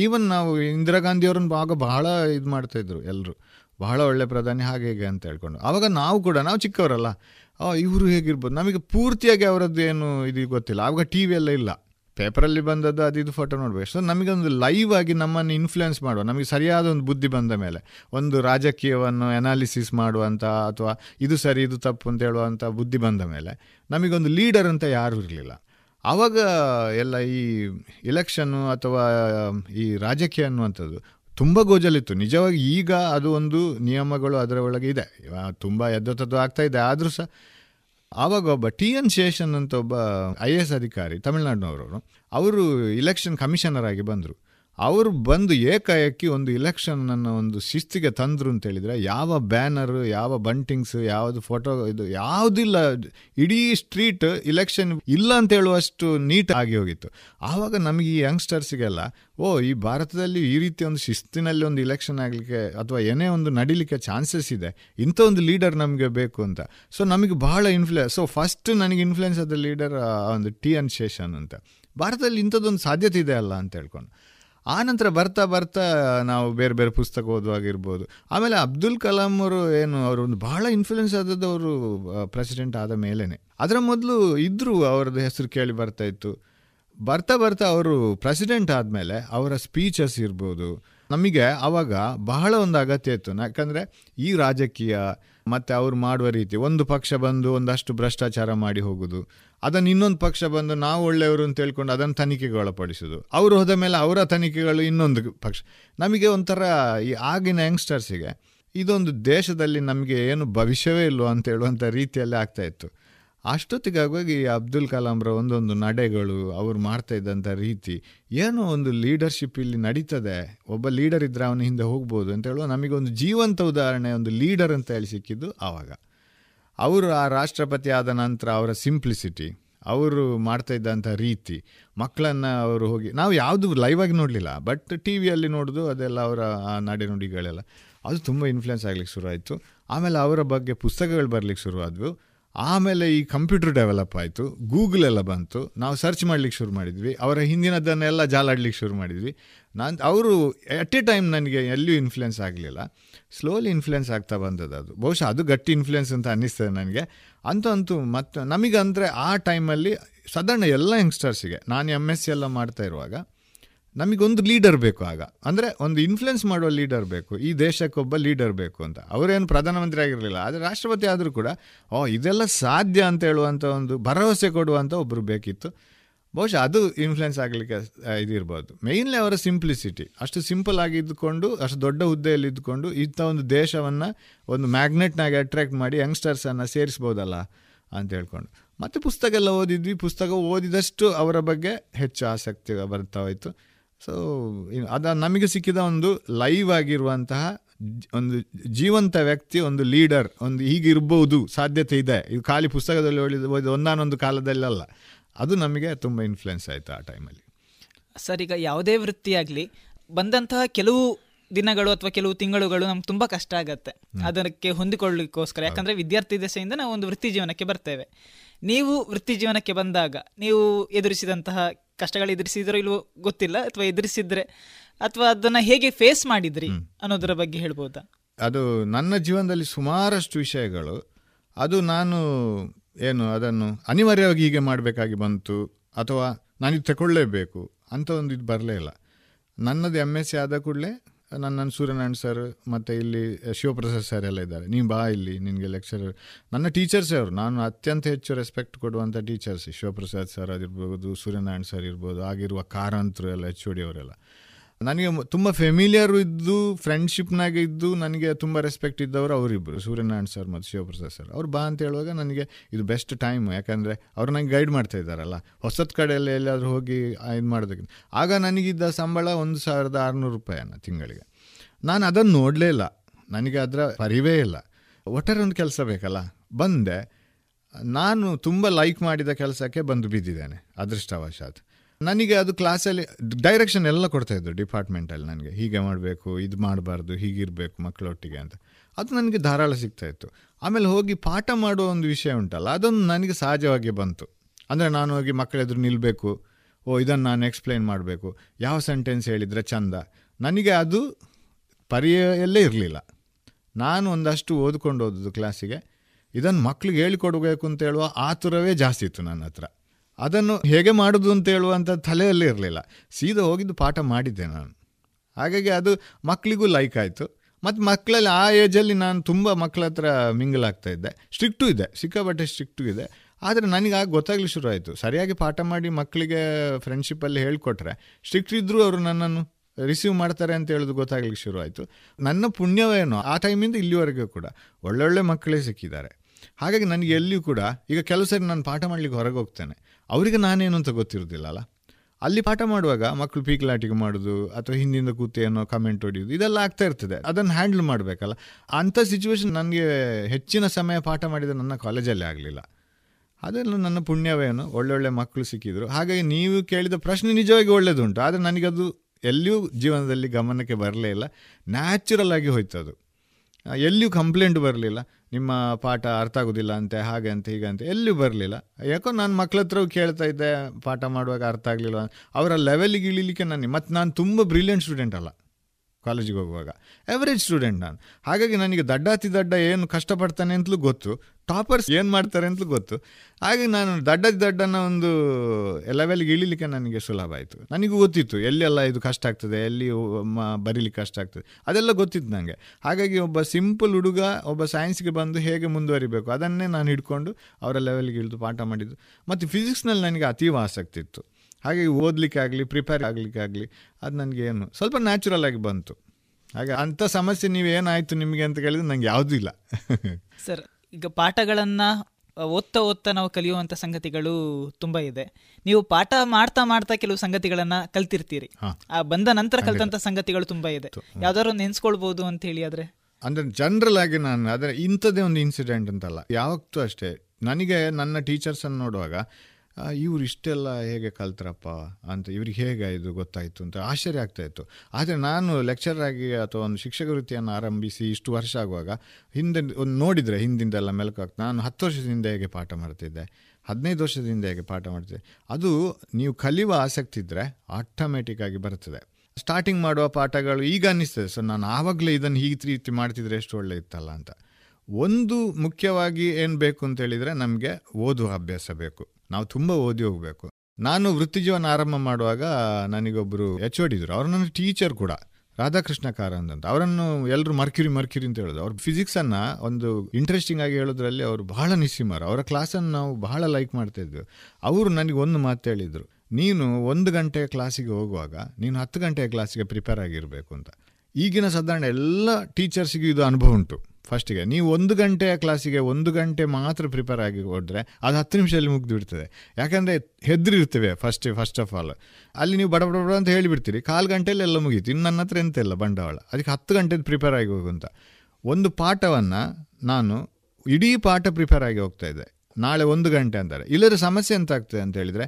ಈವನ್ ನಾವು ಇಂದಿರಾ ಗಾಂಧಿಯವ್ರನ್ನ ಆಗ ಬಹಳ ಇದು ಮಾಡ್ತಾಯಿದ್ರು ಎಲ್ಲರೂ ಬಹಳ ಒಳ್ಳೆ ಪ್ರಧಾನಿ ಹಾಗೆ ಹೀಗೆ ಅಂತ ಹೇಳ್ಕೊಂಡು. ಆವಾಗ ನಾವು ಕೂಡ, ನಾವು ಚಿಕ್ಕವರಲ್ಲ ಇವರು ಹೇಗಿರ್ಬೋದು? ನಮಗೆ ಪೂರ್ತಿಯಾಗಿ ಅವರದ್ದು ಏನು ಇದು ಗೊತ್ತಿಲ್ಲ. ಆವಾಗ ಟಿ ವಿ ಎಲ್ಲ ಇಲ್ಲ. ಪೇಪರಲ್ಲಿ ಬಂದದ್ದು ಅದು ಇದು ಫೋಟೋ ನೋಡಬೇಕು. ಸೊ ನಮಗೆ ಒಂದು ಲೈವ್ ಆಗಿ ನಮ್ಮನ್ನು ಇನ್ಫ್ಲುಯೆನ್ಸ್ ಮಾಡುವ, ನಮಗೆ ಸರಿಯಾದ ಒಂದು ಬುದ್ಧಿ ಬಂದ ಮೇಲೆ, ಒಂದು ರಾಜಕೀಯವನ್ನು ಅನಾಲಿಸಿಸ್ ಮಾಡುವಂಥ ಅಥವಾ ಇದು ಸರಿ, ಇದು ತಪ್ಪು ಅಂತ ಹೇಳುವಂಥ ಬುದ್ಧಿ ಬಂದ ಮೇಲೆ ನಮಗೊಂದು ಲೀಡರ್ ಅಂತ ಯಾರೂ ಇರಲಿಲ್ಲ. ಆವಾಗ ಎಲ್ಲ ಈ ಇಲೆಕ್ಷನ್ನು ಅಥವಾ ಈ ರಾಜಕೀಯ ಅನ್ನುವಂಥದ್ದು ತುಂಬ ಗೋಜಲಿತ್ತು ನಿಜವಾಗಿ ಈಗ ಅದು ಒಂದು ನಿಯಮಗಳು ಅದರ ಒಳಗೆ ಇದೆ. ತುಂಬ ಎದ್ದೊತ್ತದ್ದು ಆಗ್ತಾ ಇದೆ. ಆದರೂ ಸಹ, ಆವಾಗ ಒಬ್ಬ ಟಿ ಎನ್ ಶೇಷನ್ ಅಂತ ಒಬ್ಬ ಐ ಎ ಎಸ್ ಅಧಿಕಾರಿ ತಮಿಳುನಾಡಿನವರು ಅವರು ಇಲೆಕ್ಷನ್ ಕಮಿಷನರ್ ಆಗಿ ಬಂದರು. ಅವರು ಬಂದು ಏಕಾಏಕಿ ಒಂದು ಇಲೆಕ್ಷನನ್ನು ಒಂದು ಶಿಸ್ತಿಗೆ ತಂದರು ಅಂತೇಳಿದರೆ ಯಾವ ಬ್ಯಾನರ್ ಯಾವ ಬಂಟಿಂಗ್ಸ್ ಯಾವುದು ಫೋಟೋ ಇದು ಯಾವುದಿಲ್ಲ. ಇಡೀ ಸ್ಟ್ರೀಟ್ ಇಲೆಕ್ಷನ್ ಇಲ್ಲ ಅಂತ ಹೇಳುವಷ್ಟು ನೀಟ್ ಆಗಿ ಹೋಗಿತ್ತು. ಆವಾಗ ನಮಗೆ ಈ ಯಂಗ್ಸ್ಟರ್ಸಿಗೆಲ್ಲ ಓ, ಈ ಭಾರತದಲ್ಲಿ ಈ ರೀತಿ ಒಂದು ಶಿಸ್ತಿನಲ್ಲಿ ಒಂದು ಇಲೆಕ್ಷನ್ ಆಗಲಿಕ್ಕೆ ಅಥವಾ ಏನೇ ಒಂದು ನಡಿಲಿಕ್ಕೆ ಚಾನ್ಸಸ್ ಇದೆ, ಇಂಥ ಒಂದು ಲೀಡರ್ ನಮಗೆ ಬೇಕು ಅಂತ. ಸೊ ನಮಗೆ ಬಹಳ ಇನ್ಫ್ಲುಯೆನ್ಸ್ ಸೊ ಫಸ್ಟ್ ನನಗೆ ಇನ್ಫ್ಲೂಯೆನ್ಸ್ ಆದ ಲೀಡರ್ ಒಂದು ಟಿ ಎನ್ ಶೇಷನ್ ಅಂತ. ಭಾರತದಲ್ಲಿ ಇಂಥದ್ದೊಂದು ಸಾಧ್ಯತೆ ಇದೆ ಅಲ್ಲ ಅಂತ ಹೇಳ್ಕೊಂಡು. ಆ ನಂತರ ಬರ್ತಾ ಬರ್ತಾ ನಾವು ಬೇರೆ ಬೇರೆ ಪುಸ್ತಕ ಓದುವಾಗಿರ್ಬೋದು ಆಮೇಲೆ ಅಬ್ದುಲ್ ಕಲಾಂ ಅವರು ಏನು, ಅವರು ಒಂದು ಬಹಳ ಇನ್ಫ್ಲುಯೆನ್ಸ್ ಆದದ್ದು ಅವರು ಪ್ರೆಸಿಡೆಂಟ್ ಆದ ಮೇಲೇ ಅದರ ಮೊದಲು ಇದ್ದರು ಅವರದ್ದು ಹೆಸರು ಕೇಳಿ ಬರ್ತಾ ಇತ್ತು. ಬರ್ತಾ ಬರ್ತಾ ಅವರು ಪ್ರೆಸಿಡೆಂಟ್ ಆದಮೇಲೆ ಅವರ ಸ್ಪೀಚಸ್ ಇರ್ಬೋದು. ನಮಗೆ ಆವಾಗ ಬಹಳ ಒಂದು ಅಗತ್ಯ ಇತ್ತು. ಯಾಕಂದರೆ ಈ ರಾಜಕೀಯ ಮತ್ತು ಅವ್ರು ಮಾಡುವ ರೀತಿ ಒಂದು ಪಕ್ಷ ಬಂದು ಒಂದಷ್ಟು ಭ್ರಷ್ಟಾಚಾರ ಮಾಡಿ ಹೋಗೋದು ಅದನ್ನು ಇನ್ನೊಂದು ಪಕ್ಷ ಬಂದು ನಾವು ಒಳ್ಳೆಯವರು ಅಂತ ಹೇಳ್ಕೊಂಡು ಅದನ್ನು ತನಿಖೆಗೆ ಒಳಪಡಿಸೋದು. ಅವರು ಹೋದ ಮೇಲೆ ಅವರ ತನಿಖೆಗಳು ಇನ್ನೊಂದು ಪಕ್ಷ. ನಮಗೆ ಒಂಥರ ಈ ಆಗಿನ ಯಂಗ್ಸ್ಟರ್ಸಿಗೆ ಇದೊಂದು ದೇಶದಲ್ಲಿ ನಮಗೆ ಏನು ಭವಿಷ್ಯವೇ ಇಲ್ವೋ ಅಂತ ಹೇಳುವಂಥ ರೀತಿಯಲ್ಲಿ ಆಗ್ತಾ ಇತ್ತು. ಅಷ್ಟೊತ್ತಿಗಾಗೋಗಿ ಅಬ್ದುಲ್ ಕಲಾಂರ ಒಂದೊಂದು ನಡೆಗಳು, ಅವ್ರು ಮಾಡ್ತಾ ಇದ್ದಂಥ ರೀತಿ ಏನೋ ಒಂದು ಲೀಡರ್ಶಿಪ್ ಇಲ್ಲಿ ನಡೀತದೆ. ಒಬ್ಬ ಲೀಡರ್ ಇದ್ದರೆ ಅವನ ಹಿಂದೆ ಹೋಗ್ಬೋದು ಅಂತ ಹೇಳುವ ನಮಗೊಂದು ಜೀವಂತ ಉದಾಹರಣೆ, ಒಂದು ಲೀಡರ್ ಅಂತ ಹೇಳಿ ಸಿಕ್ಕಿದ್ದು ಆವಾಗ. ಅವರು ಆ ರಾಷ್ಟ್ರಪತಿ ಆದ ನಂತರ ಅವರ ಸಿಂಪ್ಲಿಸಿಟಿ ಅವರು ಮಾಡ್ತಾ ಇದ್ದಂಥ ರೀತಿ, ಮಕ್ಕಳನ್ನು ಅವರು ಹೋಗಿ, ನಾವು ಯಾವುದು ಲೈವ್ ಆಗಿ ನೋಡಲಿಲ್ಲ ಬಟ್ ಟಿ ವಿಯಲ್ಲಿ ನೋಡೋದು, ಅದೆಲ್ಲ ಅವರ ಆ ನಡೆನುಡಿಗಳೆಲ್ಲ. ಅದು ತುಂಬ ಇನ್ಫ್ಲುಯೆನ್ಸ್ ಆಗ್ಲಿಕ್ಕೆ ಶುರು ಆಯಿತು. ಆಮೇಲೆ ಅವರ ಬಗ್ಗೆ ಪುಸ್ತಕಗಳು ಬರಲಿಕ್ಕೆ ಶುರುವಾದವು. ಆಮೇಲೆ ಈ ಕಂಪ್ಯೂಟರ್ ಡೆವಲಪ್ ಆಯಿತು, ಗೂಗಲ್ ಎಲ್ಲ ಬಂತು, ನಾವು ಸರ್ಚ್ ಮಾಡ್ಲಿಕ್ಕೆ ಶುರು ಮಾಡಿದ್ವಿ, ಅವರ ಹಿಂದಿನದನ್ನೆಲ್ಲ ಜಾಲಾಡ್ಲಿಕ್ಕೆ ಶುರು ಮಾಡಿದ್ವಿ. ನಾನು, ಅವರು ಎಟ್ ಎ ಟೈಮ್ ನನಗೆ ಎಲ್ಲಿಯೂ ಇನ್ಫ್ಲುಯೆನ್ಸ್ ಆಗಲಿಲ್ಲ. ಸ್ಲೋಲಿ ಇನ್ಫ್ಲುಯೆನ್ಸ್ ಆಗ್ತಾ ಬಂದದ್ದು ಅದು. ಬಹುಶಃ ಅದು ಗಟ್ಟಿ ಇನ್ಫ್ಲುಯೆನ್ಸ್ ಅಂತ ಅನ್ನಿಸ್ತದೆ ನನಗೆ. ಅಂತೂ ಅಂತೂ ಮತ್ತು ನಮಗಂದರೆ ಆ ಟೈಮಲ್ಲಿ ಸಾಧಾರಣ ಎಲ್ಲ ಯಂಗ್ಸ್ಟರ್ಸಿಗೆ ನಾನು ಎಂ ಎಸ್ ಸಿ ಎಲ್ಲ ಮಾಡ್ತಾ ಇರುವಾಗ ನಮಗೊಂದು ಲೀಡರ್ ಬೇಕು ಆಗ. ಅಂದರೆ ಒಂದು ಇನ್ಫ್ಲುಯೆನ್ಸ್ ಮಾಡುವ ಲೀಡರ್ ಬೇಕು. ಈ ದೇಶಕ್ಕೊಬ್ಬ ಲೀಡರ್ ಬೇಕು ಅಂತ. ಅವರೇನು ಪ್ರಧಾನಮಂತ್ರಿ ಆಗಿರಲಿಲ್ಲ. ಆದರೆ ರಾಷ್ಟ್ರಪತಿ ಆದರೂ ಕೂಡ, ಓ, ಇದೆಲ್ಲ ಸಾಧ್ಯ ಅಂತ ಹೇಳುವಂಥ ಒಂದು ಭರವಸೆ ಕೊಡುವಂಥ ಒಬ್ಬರು ಬೇಕಿತ್ತು. ಬಹುಶಃ ಅದು ಇನ್ಫ್ಲುಯೆನ್ಸ್ ಆಗಲಿಕ್ಕೆ ಇದಿರ್ಬೋದು. ಮೇಯ್ನ್ಲಿ ಅವರ ಸಿಂಪ್ಲಿಸಿಟಿ ಅಷ್ಟು ಸಿಂಪಲ್ ಆಗಿ ಇದ್ದುಕೊಂಡು ಅಷ್ಟು ದೊಡ್ಡ ಹುದ್ದೆಯಲ್ಲಿ ಇದ್ದುಕೊಂಡು ಇಂಥ ಒಂದು ದೇಶವನ್ನು ಒಂದು ಮ್ಯಾಗ್ನೆಟ್ನಾಗಿ ಅಟ್ರ್ಯಾಕ್ಟ್ ಮಾಡಿ ಯಂಗ್ಸ್ಟರ್ಸನ್ನು ಸೇರಿಸ್ಬೋದಲ್ಲ ಅಂತ ಹೇಳ್ಕೊಂಡು. ಮತ್ತು ಪುಸ್ತಕ ಎಲ್ಲ ಓದಿದ್ವಿ. ಪುಸ್ತಕ ಓದಿದಷ್ಟು ಅವರ ಬಗ್ಗೆ ಹೆಚ್ಚು ಆಸಕ್ತಿ ಬರ್ತಾ ಹೋಯಿತು. ಸೊ ಅದ ನಮಗೆ ಸಿಕ್ಕಿದ ಒಂದು ಲೈವ್ ಆಗಿರುವಂತಹ ಒಂದು ಜೀವಂತ ವ್ಯಕ್ತಿ ಒಂದು ಲೀಡರ್ ಒಂದು ಹೀಗಿರ್ಬೋದು ಸಾಧ್ಯತೆ ಇದೆ. ಇದು ಖಾಲಿ ಪುಸ್ತಕದಲ್ಲಿ ಓದಿದ ಒಂದಾನೊಂದು ಕಾಲದಲ್ಲಲ್ಲ ಅದು ನಮಗೆ ತುಂಬ ಇನ್ಫ್ಲುಯೆನ್ಸ್ ಆಯಿತು ಆ ಟೈಮಲ್ಲಿ ಸರ್ ಈಗ ಯಾವುದೇ ವೃತ್ತಿಯಾಗಲಿ ಬಂದಂತಹ ಕೆಲವು ದಿನಗಳು ಅಥವಾ ಕೆಲವು ತಿಂಗಳುಗಳು ನಮ್ಗೆ ತುಂಬ ಕಷ್ಟ ಆಗುತ್ತೆ. ಅದಕ್ಕೆ ಹೊಂದಿಕೊಳ್ಳಿಕ್ಕೋಸ್ಕರ. ಯಾಕಂದರೆ ವಿದ್ಯಾರ್ಥಿ ದಶೆಯಿಂದ ನಾವು ಒಂದು ವೃತ್ತಿ ಜೀವನಕ್ಕೆ ಬರ್ತೇವೆ. ನೀವು ವೃತ್ತಿ ಜೀವನಕ್ಕೆ ಬಂದಾಗ ನೀವು ಎದುರಿಸಿದಂತಹ ಕಷ್ಟಗಳು ಎದುರಿಸಿದ್ರೋ ಇಲ್ವೋ ಗೊತ್ತಿಲ್ಲ ಅಥವಾ ಎದುರಿಸಿದ್ರೆ ಅಥವಾ ಅದನ್ನ ಹೇಗೆ ಫೇಸ್ ಮಾಡಿದ್ರಿ ಅನ್ನೋದರ ಬಗ್ಗೆ ಹೇಳ್ಬೋದಾ? ಅದು ನನ್ನ ಜೀವನದಲ್ಲಿ ಸುಮಾರಷ್ಟು ವಿಷಯಗಳು. ಅದು ನಾನು ಏನು ಅದನ್ನು ಅನಿವಾರ್ಯವಾಗಿ ಹೀಗೆ ಮಾಡಬೇಕಾಗಿ ಬಂತು ಅಥವಾ ನಾನಿದು ತಗೊಳ್ಳೇಬೇಕು ಅಂತ ಒಂದು ಇದು ಬರಲೇ ಇಲ್ಲ. ನನ್ನದು ಎಂ ಎಸ್ ಸಿ ಆದ ಕೂಡಲೇ ನನ್ನನ್ನು ಸೂರ್ಯನಾರಾಯಣ್ ಸರ್ ಮತ್ತು ಇಲ್ಲಿ ಶಿವಪ್ರಸಾದ್ ಸರ್ ಎಲ್ಲ ಇದ್ದಾರೆ. ನೀವು ಬಾ ಇಲ್ಲಿ, ನಿನಗೆ ಲೆಕ್ಚರರ್ ನನ್ನ ಟೀಚರ್ಸೇ ಅವರು. ನಾನು ಅತ್ಯಂತ ಹೆಚ್ಚು ರೆಸ್ಪೆಕ್ಟ್ ಕೊಡುವಂಥ ಟೀಚರ್ಸ್ ಶಿವಪ್ರಸಾದ್ ಸರ್ ಆಗಿರ್ಬೋದು, ಸೂರ್ಯನಾರಾಯಣ್ ಸರ್ ಇರ್ಬೋದು, ಆಗಿರುವ ಕಾರಂತರು ಎಲ್ಲ ಎಚ್ ಡಿ ಅವರೆಲ್ಲ. ನನಗೆ ತುಂಬ ಫೆಮಿಲಿಯರ್ ಇದ್ದು ಫ್ರೆಂಡ್ಶಿಪ್ನಾಗ ಇದ್ದು, ನನಗೆ ತುಂಬ ರೆಸ್ಪೆಕ್ಟ್ ಇದ್ದವರು ಅವರಿಬ್ಬರು ಸೂರ್ಯನಾರಾಯಣ್ ಸರ್ ಮತ್ತು ಶಿವಪ್ರಸಾದ್ ಸರ್. ಅವ್ರು ಬಾ ಅಂತ ಹೇಳುವಾಗ ನನಗೆ ಇದು ಬೆಸ್ಟ್ ಟೈಮ್ ಯಾಕಂದರೆ ಅವ್ರು ನಂಗೆ ಗೈಡ್ ಮಾಡ್ತಾ ಇದ್ದಾರಲ್ಲ. ಹೊಸತ್ ಕಡೆಯಲ್ಲಿ ಎಲ್ಲಾದರೂ ಹೋಗಿ ಇದು ಮಾಡೋದಕ್ಕಿಂತ. ಆಗ ನನಗಿದ್ದ ಸಂಬಳ ಒಂದು ಸಾವಿರದ ಆರುನೂರು ರೂಪಾಯಿನ ತಿಂಗಳಿಗೆ. ನಾನು ಅದನ್ನು ನೋಡಲೇ ಇಲ್ಲ. ನನಗೆ ಅದರ ಪರಿವೇ ಇಲ್ಲ. ಒಟ್ಟಾರೆ ಒಂದು ಕೆಲಸ ಬೇಕಲ್ಲ? ಬಂದೆ. ನಾನು ತುಂಬ ಲೈಕ್ ಮಾಡಿದ ಕೆಲಸಕ್ಕೆ ಬಂದು ಬಿದ್ದಿದ್ದೇನೆ, ಅದೃಷ್ಟವಶಾತ್. ನನಗೆ ಅದು ಕ್ಲಾಸಲ್ಲಿ ಡೈರೆಕ್ಷನ್ ಎಲ್ಲ ಕೊಡ್ತಾ ಇದ್ದರು ಡಿಪಾರ್ಟ್ಮೆಂಟಲ್ಲಿ ನನಗೆ. ಹೀಗೆ ಮಾಡಬೇಕು, ಇದು ಮಾಡಬಾರ್ದು, ಹೀಗಿರಬೇಕು ಮಕ್ಕಳೊಟ್ಟಿಗೆ ಅಂತ. ಅದು ನನಗೆ ಧಾರಾಳ ಸಿಗ್ತಾ ಇತ್ತು. ಆಮೇಲೆ ಹೋಗಿ ಪಾಠ ಮಾಡುವ ಒಂದು ವಿಷಯ ಉಂಟಲ್ಲ, ಅದೊಂದು ನನಗೆ ಸಹಜವಾಗಿ ಬಂತು. ಅಂದರೆ ನಾನು ಹೋಗಿ ಮಕ್ಕಳೆದುರು ನಿಲ್ಲಬೇಕು ಓ, ಇದನ್ನು ನಾನು ಎಕ್ಸ್ಪ್ಲೈನ್ ಮಾಡಬೇಕು, ಯಾವ ಸೆಂಟೆನ್ಸ್ ಹೇಳಿದರೆ ಚಂದ. ನನಗೆ ಅದು ಪರಿಯಲ್ಲೇ ಇರಲಿಲ್ಲ. ನಾನು ಒಂದಷ್ಟು ಓದ್ಕೊಂಡು ಓದೋದು ಕ್ಲಾಸಿಗೆ ಇದನ್ನು ಮಕ್ಳಿಗೆ ಹೇಳಿಕೊಡ್ಬೇಕು ಅಂತ ಹೇಳುವ ಆತುರವೇ ಜಾಸ್ತಿ ಇತ್ತು ನನ್ನ ಹತ್ರ. ಅದನ್ನು ಹೇಗೆ ಮಾಡೋದು ಅಂತ ಹೇಳುವಂಥ ತಲೆಯಲ್ಲಿ ಇರಲಿಲ್ಲ. ಸೀದಾ ಹೋಗಿದ್ದು ಪಾಠ ಮಾಡಿದ್ದೆ ನಾನು. ಹಾಗಾಗಿ ಅದು ಮಕ್ಕಳಿಗೂ ಲೈಕ್ ಆಯಿತು. ಮತ್ತು ಮಕ್ಕಳಲ್ಲಿ ಆ ಏಜಲ್ಲಿ ನಾನು ತುಂಬ ಮಕ್ಕಳ ಹತ್ರ ಮಿಂಗಲ್ ಆಗ್ತಾ ಇದ್ದೆ. ಸ್ಟ್ರಿಕ್ಟು ಇದೆ ಸಿಕ್ಕಾಪಟ್ಟೆ ಸ್ಟ್ರಿಕ್ಟು ಇದೆ ಆದರೆ ನನಗೆ ಆಗ ಗೊತ್ತಾಗ್ಲಿ ಶುರು ಆಯಿತು. ಸರಿಯಾಗಿ ಪಾಠ ಮಾಡಿ ಮಕ್ಕಳಿಗೆ ಫ್ರೆಂಡ್ಶಿಪ್ಪಲ್ಲಿ ಹೇಳ್ಕೊಟ್ರೆ ಸ್ಟ್ರಿಕ್ಟ್ ಇದ್ದರೂ ಅವರು ನನ್ನನ್ನು ರಿಸೀವ್ ಮಾಡ್ತಾರೆ ಅಂತ ಹೇಳೋದು ಗೊತ್ತಾಗ್ಲಿಕ್ಕೆ ಶುರು ಆಯಿತು. ನನ್ನ ಪುಣ್ಯವೇನೋ ಆ ಟೈಮಿಂದ ಇಲ್ಲಿವರೆಗೂ ಕೂಡ ಒಳ್ಳೊಳ್ಳೆ ಮಕ್ಕಳೇ ಸಿಕ್ಕಿದ್ದಾರೆ. ಹಾಗಾಗಿ ನನಗೆ ಎಲ್ಲಿಯೂ ಕೂಡ ಈಗ ಕೆಲವು ಸರಿ ನಾನು ಪಾಠ ಮಾಡಲಿಕ್ಕೆ ಹೊರಗೆ ಹೋಗ್ತೇನೆ. ಅವರಿಗೆ ನಾನೇನು ಅಂತ ಗೊತ್ತಿರೋದಿಲ್ಲಲ್ಲ? ಅಲ್ಲಿ ಪಾಠ ಮಾಡುವಾಗ ಮಕ್ಕಳು ಪೀಕ್ಲಾಟಿಗೆ ಮಾಡೋದು ಅಥವಾ ಹಿಂದಿಂದ ಕೂತೆ ಅನ್ನೋ ಕಮೆಂಟ್ ಹೊಡೆಯೋದು ಇದೆಲ್ಲ ಆಗ್ತಾ ಇರ್ತದೆ. ಅದನ್ನು ಹ್ಯಾಂಡಲ್ ಮಾಡಬೇಕಲ್ಲ. ಅಂಥ ಸಿಚುವೇಶನ್ ನನಗೆ ಹೆಚ್ಚಿನ ಸಮಯ ಪಾಠ ಮಾಡಿದ ನನ್ನ ಕಾಲೇಜಲ್ಲೇ ಆಗಲಿಲ್ಲ. ಅದೆಲ್ಲ ನನ್ನ ಪುಣ್ಯವೇನು ಒಳ್ಳೊಳ್ಳೆ ಮಕ್ಕಳು ಸಿಕ್ಕಿದ್ರು. ಹಾಗಾಗಿ ನೀವು ಕೇಳಿದ ಪ್ರಶ್ನೆ ನಿಜವಾಗಿ ಒಳ್ಳೆಯದುಂಟು ಆದರೆ ನನಗದು ಎಲ್ಲಿಯೂ ಜೀವನದಲ್ಲಿ ಗಮನಕ್ಕೆ ಬರಲೇ ಇಲ್ಲ. ನ್ಯಾಚುರಲ್ ಆಗಿ ಹೋಯ್ತು ಅದು ಆ, ಎಲ್ಲಿಯೂ ಕಂಪ್ಲೇಂಟ್ ಬರಲಿಲ್ಲ. ನಿಮ್ಮ ಪಾಠ ಅರ್ಥ ಆಗೋದಿಲ್ಲ ಅಂತೆ ಹಾಗೆ ಅಂತ, ಹೀಗೆ ಅಂತ, ಎಲ್ಲಿಯೂ ಬರಲಿಲ್ಲ. ಯಾಕೋ ನಾನು ಮಕ್ಳ ಹತ್ರ ಕೇಳ್ತಾ ಇದ್ದೆ, ಪಾಠ ಮಾಡುವಾಗ ಅರ್ಥ ಆಗಲಿಲ್ಲ ಅವರ ಲೆವೆಲಿಗೆ ಇಳಿಲಿಕ್ಕೆ ನಾನು ಮತ್ತು ನಾನು ತುಂಬ ಬ್ರಿಲಿಯಂಟ್ ಸ್ಟೂಡೆಂಟ್ ಅಲ್ಲ. ಕಾಲೇಜಿಗೆ ಹೋಗುವಾಗ. ಎವರೇಜ್ ಸ್ಟೂಡೆಂಟ್ ನಾನು. ಹಾಗಾಗಿ ನನಗೆ ದಡ್ಡಾತಿ ದಡ್ಡ ಏನು ಕಷ್ಟಪಡ್ತಾನೆ ಅಂತಲೂ ಗೊತ್ತು. ಟಾಪರ್ಸ್ ಏನು ಮಾಡ್ತಾರೆ ಅಂತಲೂ ಗೊತ್ತು. ಹಾಗೆ ನಾನು ದಡ್ಡ ದಡ್ಡನ ಒಂದು ಲೆವೆಲ್ಗೆ ಇಳಿಲಿಕ್ಕೆ ನನಗೆ ಸುಲಭ ಆಯಿತು. ನನಗೂ ಗೊತ್ತಿತ್ತು ಎಲ್ಲೆಲ್ಲ ಇದು ಕಷ್ಟ ಆಗ್ತದೆ, ಎಲ್ಲಿ ಬರೀಲಿಕ್ಕೆ ಕಷ್ಟ ಆಗ್ತದೆ. ಅದೆಲ್ಲ ಗೊತ್ತಿತ್ತು ನನಗೆ. ಹಾಗಾಗಿ ಒಬ್ಬ ಸಿಂಪಲ್ ಹುಡುಗ, ಒಬ್ಬ ಸೈನ್ಸ್ಗೆ ಬಂದು ಹೇಗೆ ಮುಂದುವರಿಬೇಕು, ಅದನ್ನೇ ನಾನು ಹಿಡ್ಕೊಂಡು ಅವರ ಲೆವೆಲ್ಗೆ ಇಳಿದು ಪಾಠ ಮಾಡಿದ್ದು. ಮತ್ತು ಫಿಸಿಕ್ಸ್ನಲ್ಲಿ ನನಗೆ ಅತೀವ ಆಸಕ್ತಿ ಇತ್ತು. ಹಾಗಾಗಿ ಓದಲಿಕ್ಕೆ ಆಗಲಿ ಪ್ರಿಪೇರ್ ಆಗಲಿಕ್ಕೆ ಆಗಲಿ ಅದು ನನಗೆ ಏನು ಸ್ವಲ್ಪ ನ್ಯಾಚುರಲ್ ಆಗಿ ಬಂತು. ಹಾಗೆ ಅಂಥ ಸಮಸ್ಯೆ ನೀವು ಏನಾಯಿತು ನಿಮಗೆ ಅಂತ ಕೇಳಿದ್ರೆ ನಂಗೆ ಯಾವುದೂ ಇಲ್ಲ. ಸರ್ ಈಗ ಪಾಠಗಳನ್ನು ಓದ್ತಾ ಓದ್ತಾ ನಾವು ಕಲಿಯುವಂಥ ಸಂಗತಿಗಳು ತುಂಬ ಇದೆ. ನೀವು ಪಾಠ ಮಾಡ್ತಾ ಮಾಡ್ತಾ ಕೆಲವು ಸಂಗತಿಗಳನ್ನು ಕಲ್ತಿರ್ತೀರಿ. ಆ ಬಂದ ನಂತರ ಕಲಿತಂಥ ಸಂಗತಿಗಳು ತುಂಬ ಇದೆ. ಯಾವ್ದಾದ್ರು ಒಂದು ನೆನ್ಸ್ಕೊಳ್ಬಹುದು ಅಂತ ಹೇಳಿ ಆದರೆ? ಅಂದರೆ ಜನರಲ್ ಆಗಿ ನಾನು ಆದರೆ ಇಂಥದ್ದೇ ಒಂದು ಇನ್ಸಿಡೆಂಟ್ ಅಂತಲ್ಲ. ಯಾವತ್ತೂ ಅಷ್ಟೇ. ನನಗೆ ನನ್ನ ಟೀಚರ್ಸನ್ನು ನೋಡುವಾಗ ಇವ್ರು ಇಷ್ಟೆಲ್ಲ ಹೇಗೆ ಕಲ್ತ್ರಪ್ಪ ಅಂತ, ಇವ್ರಿಗೆ ಹೇಗೆ ಇದು ಗೊತ್ತಾಯಿತು ಅಂತ ಆಶ್ಚರ್ಯ ಆಗ್ತಾಯಿತ್ತು ಆದರೆ ನಾನು ಲೆಕ್ಚರ್ ಆಗಿ ಅಥವಾ ಒಂದು ಶಿಕ್ಷಕ ವೃತ್ತಿಯನ್ನು ಆರಂಭಿಸಿ ಇಷ್ಟು ವರ್ಷ ಆಗುವಾಗ ಹಿಂದೆ ಒಂದು ನೋಡಿದರೆ ಹಿಂದಿಂದೆಲ್ಲ ಮೆಲುಕು ಆಗ್ತದೆ ನಾನು ಹತ್ತು ವರ್ಷದಿಂದ ಹೇಗೆ ಪಾಠ ಮಾಡ್ತಿದ್ದೆ, ಹದಿನೈದು ವರ್ಷದಿಂದ ಹೇಗೆ ಪಾಠ ಮಾಡ್ತಿದ್ದೆ, ಅದು ನೀವು ಕಲಿಯುವ ಆಸಕ್ತಿ ಇದ್ದರೆ ಆಟೋಮೆಟಿಕ್ಕಾಗಿ ಬರ್ತದೆ ಸ್ಟಾರ್ಟಿಂಗ್ ಮಾಡುವ ಪಾಠಗಳು ಈಗ ಅನ್ನಿಸ್ತದೆ ಸೊ ನಾನು ಆವಾಗಲೇ ಇದನ್ನು ಹೀಗೆ ರೀತಿ ಮಾಡ್ತಿದ್ರೆ ಎಷ್ಟು ಒಳ್ಳೆ ಇತ್ತಲ್ಲ ಅಂತ. ಒಂದು ಮುಖ್ಯವಾಗಿ ಏನು ಬೇಕು ಅಂತ ಹೇಳಿದರೆ ನಮಗೆ ಓದುವ ಅಭ್ಯಾಸ ಬೇಕು. ನಾವು ತುಂಬ ಓದಿ ಹೋಗಬೇಕು. ನಾನು ವೃತ್ತಿ ಜೀವನ ಆರಂಭ ಮಾಡುವಾಗ ನನಗೊಬ್ಬರು ಎಚ್ ಓಡಿದ್ರು ಅವರು ನನ್ನ ಟೀಚರ್ ಕೂಡ. ರಾಧಾಕೃಷ್ಣ ಕಾರಂತ್ ಅಂತ ಅವರನ್ನು ಎಲ್ಲರೂ ಮರ್ಕ್ಯೂರಿ ಮರ್ಕ್ಯೂರಿ ಅಂತ ಹೇಳೋದು. ಅವ್ರು ಫಿಸಿಕ್ಸನ್ನು ಒಂದು ಇಂಟ್ರೆಸ್ಟಿಂಗ್ ಆಗಿ ಹೇಳೋದ್ರಲ್ಲಿ ಅವರು ಬಹಳ ನಿಸ್ಸೀಮರು ಅವರ ಕ್ಲಾಸನ್ನು ನಾವು ಬಹಳ ಲೈಕ್ ಮಾಡ್ತಾ ಇದ್ವಿ. ಅವರು ನನಗೆ ಒಂದು ಮಾತು ಹೇಳಿದರು. ನೀನು ಒಂದು ಗಂಟೆಯ ಕ್ಲಾಸಿಗೆ ಹೋಗುವಾಗ, ನೀನು ಹತ್ತು ಗಂಟೆಯ ಕ್ಲಾಸಿಗೆ ಪ್ರಿಪೇರ್ ಆಗಿರಬೇಕು ಅಂತ. ಈಗಿನ ಸಾಧಾರಣ ಎಲ್ಲ ಟೀಚರ್ಸಿಗೂ ಇದು ಅನುಭವ ಉಂಟು. ಫಸ್ಟಿಗೆ. ನೀವು ಒಂದು ಗಂಟೆಯ ಕ್ಲಾಸಿಗೆ ಒಂದು ಗಂಟೆ ಮಾತ್ರ ಪ್ರಿಪೇರ್ ಆಗಿ ಹೋದರೆ ಅದು ಹತ್ತು ನಿಮಿಷದಲ್ಲಿ ಮುಗ್ದು ಬಿಡ್ತದೆ. ಯಾಕಂದರೆ ಹೆದರಿರ್ತೇವೆ ಫಸ್ಟ್ ಫಸ್ಟ್ ಆಫ್ ಆಲ್ ಅಲ್ಲಿ ನೀವು ಬಡ ಬಡ ಬಡ ಅಂತ ಹೇಳಿಬಿಡ್ತೀರಿ. ಕಾಲು ಗಂಟೆಯಲ್ಲಿ ಎಲ್ಲ ಮುಗೀತು. ಇನ್ನು ನನ್ನ ಹತ್ರ ಎಂತ ಇಲ್ಲ ಬಂಡವಾಳ? ಅದಕ್ಕೆ ಹತ್ತು ಗಂಟೆದು ಪ್ರಿಪೇರ್ ಆಗಿ ಹೋಗು ಅಂತ. ಒಂದು ಪಾಠವನ್ನು ನಾನು ಇಡೀ ಪಾಠ ಪ್ರಿಪೇರ್ ಆಗಿ ಹೋಗ್ತಾ ಇದ್ದೆ. ನಾಳೆ ಒಂದು ಗಂಟೆ ಅಂತಾರೆ. ಇಲ್ಲದ್ರೆ ಸಮಸ್ಯೆ ಎಂತ ಆಗ್ತದೆ ಅಂತ ಹೇಳಿದರೆ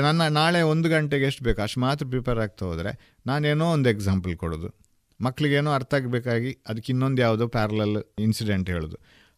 ನನ್ನ ನಾಳೆ ಒಂದು ಗಂಟೆಗೆ ಎಷ್ಟು ಬೇಕು? ಅಷ್ಟು ಮಾತ್ರ ಪ್ರಿಪೇರ್ ಆಗ್ತಾ ಹೋದರೆ ನಾನೇನೋ ಒಂದು ಎಕ್ಸಾಂಪಲ್ ಕೊಡೋದು. ಮಕ್ಕಳಿಗೇನೋ ಅರ್ಥ ಆಗಬೇಕಾಗಿ ಅದಕ್ಕೆ ಇನ್ನೊಂದು ಯಾವುದೋ ಪ್ಯಾರಲಲ್ ಇನ್ಸಿಡೆಂಟ್ ಹೇಳೋದು.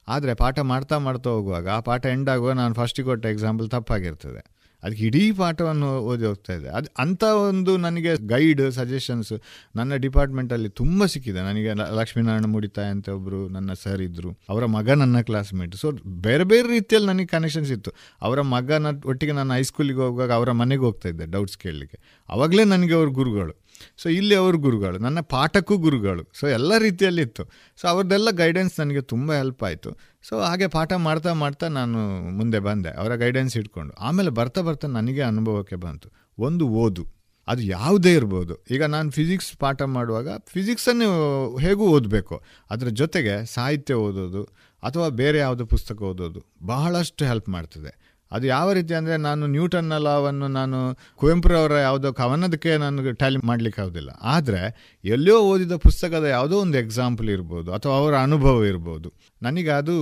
ಆದರೆ ಪಾಠ ಮಾಡ್ತಾ ಮಾಡ್ತಾ ಹೋಗುವಾಗ ಆ ಪಾಠ ಎಂಡ್ ಆಗುವಾಗ ನಾನು ಫಸ್ಟಿಗೆ ಕೊಟ್ಟ ಎಕ್ಸಾಂಪಲ್ ತಪ್ಪಾಗಿರ್ತದೆ. ಅದಕ್ಕೆ ಇಡೀ ಪಾಠವನ್ನು ಓದಿ ಹೋಗ್ತಾ ಇದೆ ಅದು ಅಂಥ ಒಂದು ನನಗೆ ಗೈಡ್ ಸಜೆಷನ್ಸ್ ನನ್ನ ಡಿಪಾರ್ಟ್ಮೆಂಟಲ್ಲಿ ತುಂಬ ಸಿಕ್ಕಿದೆ. ನನಗೆ ಲಕ್ಷ್ಮೀನಾರಾಯಣ ಮುಡಿತಾಯ ಅಂತ ಒಬ್ಬರು ನನ್ನ ಸರ್ ಇದ್ದರು ಅವರ ಮಗ ನನ್ನ ಕ್ಲಾಸ್ಮೇಟ್ ಸೊ ಬೇರೆ ಬೇರೆ ರೀತಿಯಲ್ಲಿ ನನಗೆ ಕನೆಕ್ಷನ್ಸ್ ಇತ್ತು. ಅವರ ಮಗನ ಒಟ್ಟಿಗೆ ನಾನು ಹೈಸ್ಕೂಲಿಗೆ ಹೋಗುವಾಗ ಅವರ ಮನೆಗೆ ಹೋಗ್ತಾ ಇದ್ದೆ ಡೌಟ್ಸ್ ಕೇಳಲಿಕ್ಕೆ. ಅವಾಗಲೇ ನನಗೆ ಅವ್ರ ಗುರುಗಳು. ಸೊ ಇಲ್ಲಿ ಅವ್ರ ಗುರುಗಳು, ನನ್ನ ಪಾಠಕ್ಕೂ ಗುರುಗಳು. ಸೊ ಎಲ್ಲ ರೀತಿಯಲ್ಲಿ ಇತ್ತು. ಸೊ ಅವ್ರದ್ದೆಲ್ಲ ಗೈಡೆನ್ಸ್ ನನಗೆ ತುಂಬ ಹೆಲ್ಪ್ ಆಯಿತು. ಸೊ ಹಾಗೆ ಪಾಠ ಮಾಡ್ತಾ ಮಾಡ್ತಾ ನಾನು ಮುಂದೆ ಬಂದೆ, ಅವರ ಗೈಡೆನ್ಸ್ ಇಟ್ಕೊಂಡು. ಆಮೇಲೆ ಬರ್ತಾ ಬರ್ತಾ ನನಗೆ ಅನುಭವಕ್ಕೆ ಬಂತು. ಒಂದು ಓದು. ಅದು ಯಾವುದೇ ಇರ್ಬೋದು. ಈಗ ನಾನು ಫಿಸಿಕ್ಸ್ ಪಾಠ ಮಾಡುವಾಗ ಫಿಸಿಕ್ಸನ್ನು ಹೇಗೂ ಓದಬೇಕು? ಅದರ ಜೊತೆಗೆ ಸಾಹಿತ್ಯ ಓದೋದು ಅಥವಾ ಬೇರೆ ಯಾವುದು ಪುಸ್ತಕ ಓದೋದು ಬಹಳಷ್ಟು ಹೆಲ್ಪ್ ಮಾಡ್ತದೆ. ಅದು ಯಾವ ರೀತಿ ಅಂದರೆ ನಾನು ನ್ಯೂಟನ್ನ ಲಾವನ್ನು ನಾನು ಕುವೆಂಪುರವರ ಯಾವುದೋ ಕವನದಕ್ಕೆ ನಾನು ಟ್ಯಾಲಿ ಮಾಡಲಿಕ್ಕೆ ಆಗೋದಿಲ್ಲ. ಆದರೆ ಎಲ್ಲೋ ಓದಿದ ಪುಸ್ತಕದ ಯಾವುದೋ ಒಂದು ಎಕ್ಸಾಂಪಲ್ ಇರ್ಬೋದು, ಅಥವಾ ಅವರ ಅನುಭವ ಇರ್ಬೋದು. ನನಗೆ ಅದು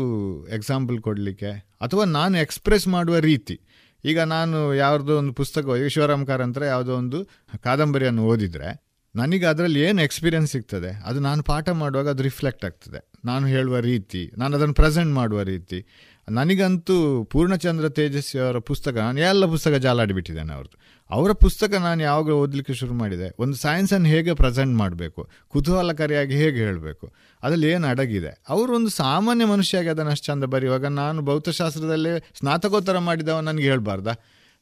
ಎಕ್ಸಾಂಪಲ್ ಕೊಡಲಿಕ್ಕೆ, ಅಥವಾ ನಾನು ಎಕ್ಸ್ಪ್ರೆಸ್ ಮಾಡುವ ರೀತಿ. ಈಗ ನಾನು ಯಾವುದೋ ಒಂದು ಪುಸ್ತಕ ಈಶ್ವರಾಮ್ ಕಾರಂತರ ಯಾವುದೋ ಒಂದು ಕಾದಂಬರಿಯನ್ನು ಓದಿದರೆ, ನನಗೆ ಅದರಲ್ಲಿ ಏನು ಎಕ್ಸ್ಪೀರಿಯನ್ಸ್ ಸಿಗ್ತದೆ? ಅದು ನಾನು ಪಾಠ ಮಾಡುವಾಗ ಅದು ರಿಫ್ಲೆಕ್ಟ್ ಆಗ್ತದೆ. ನಾನು ಹೇಳುವ ರೀತಿ, ನಾನು ಅದನ್ನು ಪ್ರೆಸೆಂಟ್ ಮಾಡುವ ರೀತಿ. ನನಗಂತೂ ಪೂರ್ಣಚಂದ್ರ ತೇಜಸ್ವಿ ಅವರ ಪುಸ್ತಕ, ನಾನು ಎಲ್ಲ ಪುಸ್ತಕ ಜಾಲಾಡಿಬಿಟ್ಟಿದ್ದೇನೆ ಅವ್ರದ್ದು. ಅವರ ಪುಸ್ತಕ ನಾನು ಯಾವಾಗ ಓದಲಿಕ್ಕೆ ಶುರು ಮಾಡಿದೆ? ಒಂದು ಸೈನ್ಸನ್ನು ಹೇಗೆ ಪ್ರೆಸೆಂಟ್ ಮಾಡಬೇಕು? ಕುತೂಹಲಕಾರಿಯಾಗಿ ಹೇಗೆ ಹೇಳಬೇಕು? ಅದರಲ್ಲಿ ಏನು ಅಡಗಿದೆ? ಅವರು ಒಂದು ಸಾಮಾನ್ಯ ಮನುಷ್ಯಾಗಿ ಅದನ್ನು ಅಷ್ಟು ಚಂದ ಬರೆಯುವಾಗ ನಾನು ಭೌತಶಾಸ್ತ್ರದಲ್ಲೇ ಸ್ನಾತಕೋತ್ತರ ಮಾಡಿದವ ನನಗೆ ಹೇಳಬಾರ್ದ?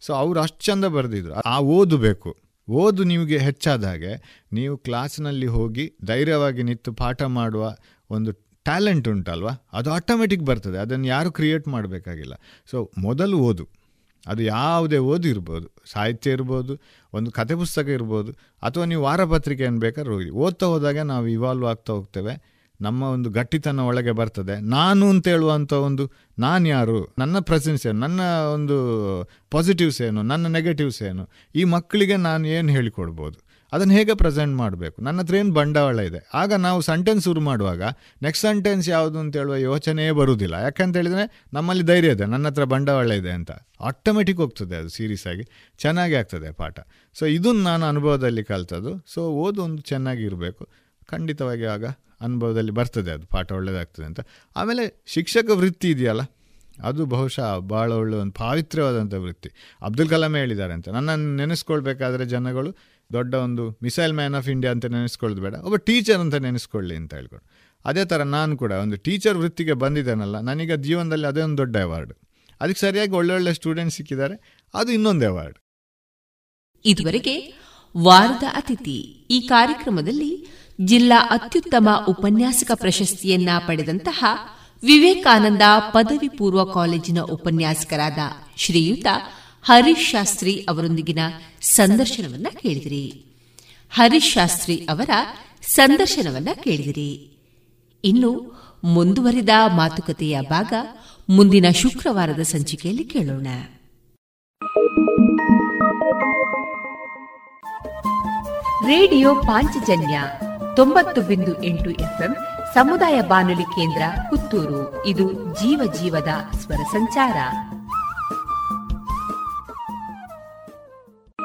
ಸೊ ಅವರು ಅಷ್ಟು ಚಂದ ಬರೆದಿದ್ರು. ಆ ಓದಬೇಕು. ಓದು ನಿಮಗೆ ಹೆಚ್ಚಾದ ಹಾಗೆ, ನೀವು ಕ್ಲಾಸ್ನಲ್ಲಿ ಹೋಗಿ ಧೈರ್ಯವಾಗಿ ನಿಂತು ಪಾಠ ಮಾಡುವ ಒಂದು ಟ್ಯಾಲೆಂಟ್ ಉಂಟಲ್ವಾ? ಅದು ಆಟೋಮೆಟಿಕ್ ಬರ್ತದೆ. ಅದನ್ನು ಯಾರು ಕ್ರಿಯೇಟ್ ಮಾಡಬೇಕಾಗಿಲ್ಲ. ಸೊ ಮೊದಲು ಓದು. ಅದು ಯಾವುದೇ ಓದು ಇರ್ಬೋದು. ಸಾಹಿತ್ಯ ಇರ್ಬೋದು, ಒಂದು ಕತೆ ಪುಸ್ತಕ ಇರ್ಬೋದು, ಅಥವಾ ನೀವು ವಾರಪತ್ರಿಕೆಯನ್ನು ಬೇಕಾದ್ರೆ ಹೋಗಿ. ಓದ್ತಾ ಹೋದಾಗ ನಾವು ಇವಾಲ್ವ್ ಆಗ್ತಾ ಹೋಗ್ತೇವೆ. ನಮ್ಮ ಒಂದು ಗಟ್ಟಿತನ ಒಳಗೆ ಬರ್ತದೆ. ನಾನು ಅಂತ ಹೇಳುವಂಥ ಒಂದು, ನಾನು ಯಾರು? ನನ್ನ ಪ್ರೆಸೆನ್ಸ್ ಏನು? ನನ್ನ ಒಂದು ಪಾಸಿಟಿವ್ಸ್ ಏನು? ನನ್ನ ನೆಗೆಟಿವ್ಸ್ ಏನು? ಈ ಮಕ್ಕಳಿಗೆ ನಾನು ಏನು ಹೇಳಿಕೊಡ್ಬೋದು? ಅದನ್ನು ಹೇಗೆ ಪ್ರೆಸೆಂಟ್ ಮಾಡಬೇಕು? ನನ್ನ ಹತ್ರ ಏನು ಬಂಡವಾಳ ಇದೆ? ಆಗ ನಾವು ಸೆಂಟೆನ್ಸ್ ಶುರು ಮಾಡುವಾಗ ನೆಕ್ಸ್ಟ್ ಸೆಂಟೆನ್ಸ್ ಯಾವುದು ಅಂತ ಹೇಳುವ ಯೋಚನೆಯೇ ಬರುವುದಿಲ್ಲ. ಯಾಕಂತ ಹೇಳಿದರೆ, ನಮ್ಮಲ್ಲಿ ಧೈರ್ಯ ಇದೆ. ನನ್ನ ಹತ್ರ ಬಂಡವಾಳ ಇದೆ ಅಂತ. ಆಟೋಮೆಟಿಕ್ ಹೋಗ್ತದೆ ಅದು ಸೀರಿಯಸ್ ಆಗಿ. ಚೆನ್ನಾಗಿ ಆಗ್ತದೆ ಪಾಠ. ಸೊ ಇದನ್ನು ನಾನು ಅನುಭವದಲ್ಲಿ ಕಲ್ತದ್ದು. ಸೊ ಓದು ಒಂದು ಚೆನ್ನಾಗಿ ಇರಬೇಕು. ಖಂಡಿತವಾಗಿ ಆಗ ಅನುಭವದಲ್ಲಿ ಬರ್ತದೆ ಅದು. ಪಾಠ ಒಳ್ಳೆಯದಾಗ್ತದೆ ಅಂತ. ಆಮೇಲೆ ಶಿಕ್ಷಕ ವೃತ್ತಿ ಇದೆಯಲ್ಲ? ಅದು ಬಹುಶಃ ಭಾಳ ಒಳ್ಳೆಯ ಒಂದು ಪಾವಿತ್ರ್ಯವಾದಂಥ ವೃತ್ತಿ. ಅಬ್ದುಲ್ ಕಲಾಂ ಹೇಳಿದ್ದಾರೆ ಅಂತ. ನನ್ನನ್ನು ನೆನೆಸ್ಕೊಳ್ಬೇಕಾದ್ರೆ ಜನಗಳು ದೊಡ್ಡ ಒಂದು ಮಿಸೈಲ್ ಮ್ಯಾನ್ ಆಫ್ ಇಂಡಿಯಾ ಅಂತ ನೆನೆಸ್ಕೊಳ್ಳೋದು ಬೇಡ. ಒಬ್ಬ ಟೀಚರ್ ಅಂತ ನೆನೆಸ್ಕೊಳ್ಳಿ ಅಂತ ಹೇಳ್ಕೊಂಡು. ಅದೇ ಥರ ನಾನು ಕೂಡ ಒಂದು ಟೀಚರ್ ವೃತ್ತಿಗೆ ಬಂದಿದ್ದೇನಲ್ಲ, ನನಗೆ ಜೀವನದಲ್ಲಿ ಅದೇ ಒಂದು ದೊಡ್ಡ ಅವಾರ್ಡ್ ಅದಕ್ಕೆ ಸರಿಯಾಗಿ ಒಳ್ಳೊಳ್ಳೆ ಸ್ಟೂಡೆಂಟ್ ಸಿಕ್ಕಿದ್ದಾರೆ, ಅದು ಇನ್ನೊಂದು ಅವಾರ್ಡ್ ಇದುವರೆಗೆ ವಾರದ ಅತಿಥಿ ಈ ಕಾರ್ಯಕ್ರಮದಲ್ಲಿ ಜಿಲ್ಲಾ ಅತ್ಯುತ್ತಮ ಉಪನ್ಯಾಸಕ ಪ್ರಶಸ್ತಿಯನ್ನ ಪಡೆದಂತಹ ವಿವೇಕಾನಂದ ಪದವಿ ಪೂರ್ವ ಕಾಲೇಜಿನ ಉಪನ್ಯಾಸಕರಾದ ಶ್ರೀಯುತ ಹರೀಶ್ ಶಾಸ್ತ್ರಿ ಅವರೊಂದಿಗಿನ ಸಂದರ್ಶನವನ್ನ ಕೇಳಿದಿರಿ. ಹರೀಶ್ ಶಾಸ್ತ್ರಿ ಅವರ ಸಂದರ್ಶನವನ್ನ ಕೇಳಿದಿರಿ. ಇನ್ನು ಮುಂದುವರಿದ ಮಾತುಕತೆಯ ಭಾಗ ಮುಂದಿನ ಶುಕ್ರವಾರದ ಸಂಚಿಕೆಯಲ್ಲಿ ಕೇಳೋಣ. ರೇಡಿಯೋ ಪಾಂಚಜನ್ಯ ತೊಂಬತ್ತು ಬಿಂದು ಎಂಟು ಎಫ್ಎಂ ಸಮುದಾಯ ಬಾನುಲಿ ಕೇಂದ್ರ ಪುತ್ತೂರು. ಇದು ಜೀವ ಜೀವದ ಸ್ವರ ಸಂಚಾರ.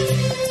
Thank you.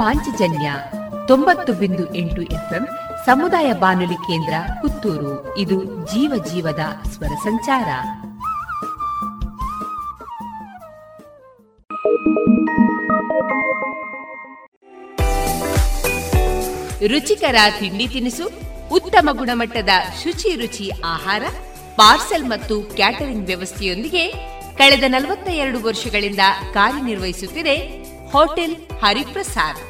ಪಾಂಚಜನ್ಯ ತೊಂಬತ್ತು ಬಿಂದು ಎಂಟು ಎಫ್ಎಂ ಸಮುದಾಯ ಬಾನುಲಿ ಕೇಂದ್ರ ಪುತ್ತೂರು. ಇದು ಜೀವ ಜೀವದ ಸ್ವರ ಸಂಚಾರ. ರುಚಿಕರ ತಿಂಡಿ ತಿನಿಸು, ಉತ್ತಮ ಗುಣಮಟ್ಟದ ಶುಚಿ ರುಚಿ ಆಹಾರ, ಪಾರ್ಸೆಲ್ ಮತ್ತು ಕ್ಯಾಟರಿಂಗ್ ವ್ಯವಸ್ಥೆಯೊಂದಿಗೆ ಕಳೆದ ನಲವತ್ತ ಎರಡು ವರ್ಷಗಳಿಂದ ಕಾರ್ಯನಿರ್ವಹಿಸುತ್ತಿದೆ ಹೋಟೆಲ್ ಹರಿಪ್ರಸಾದ್.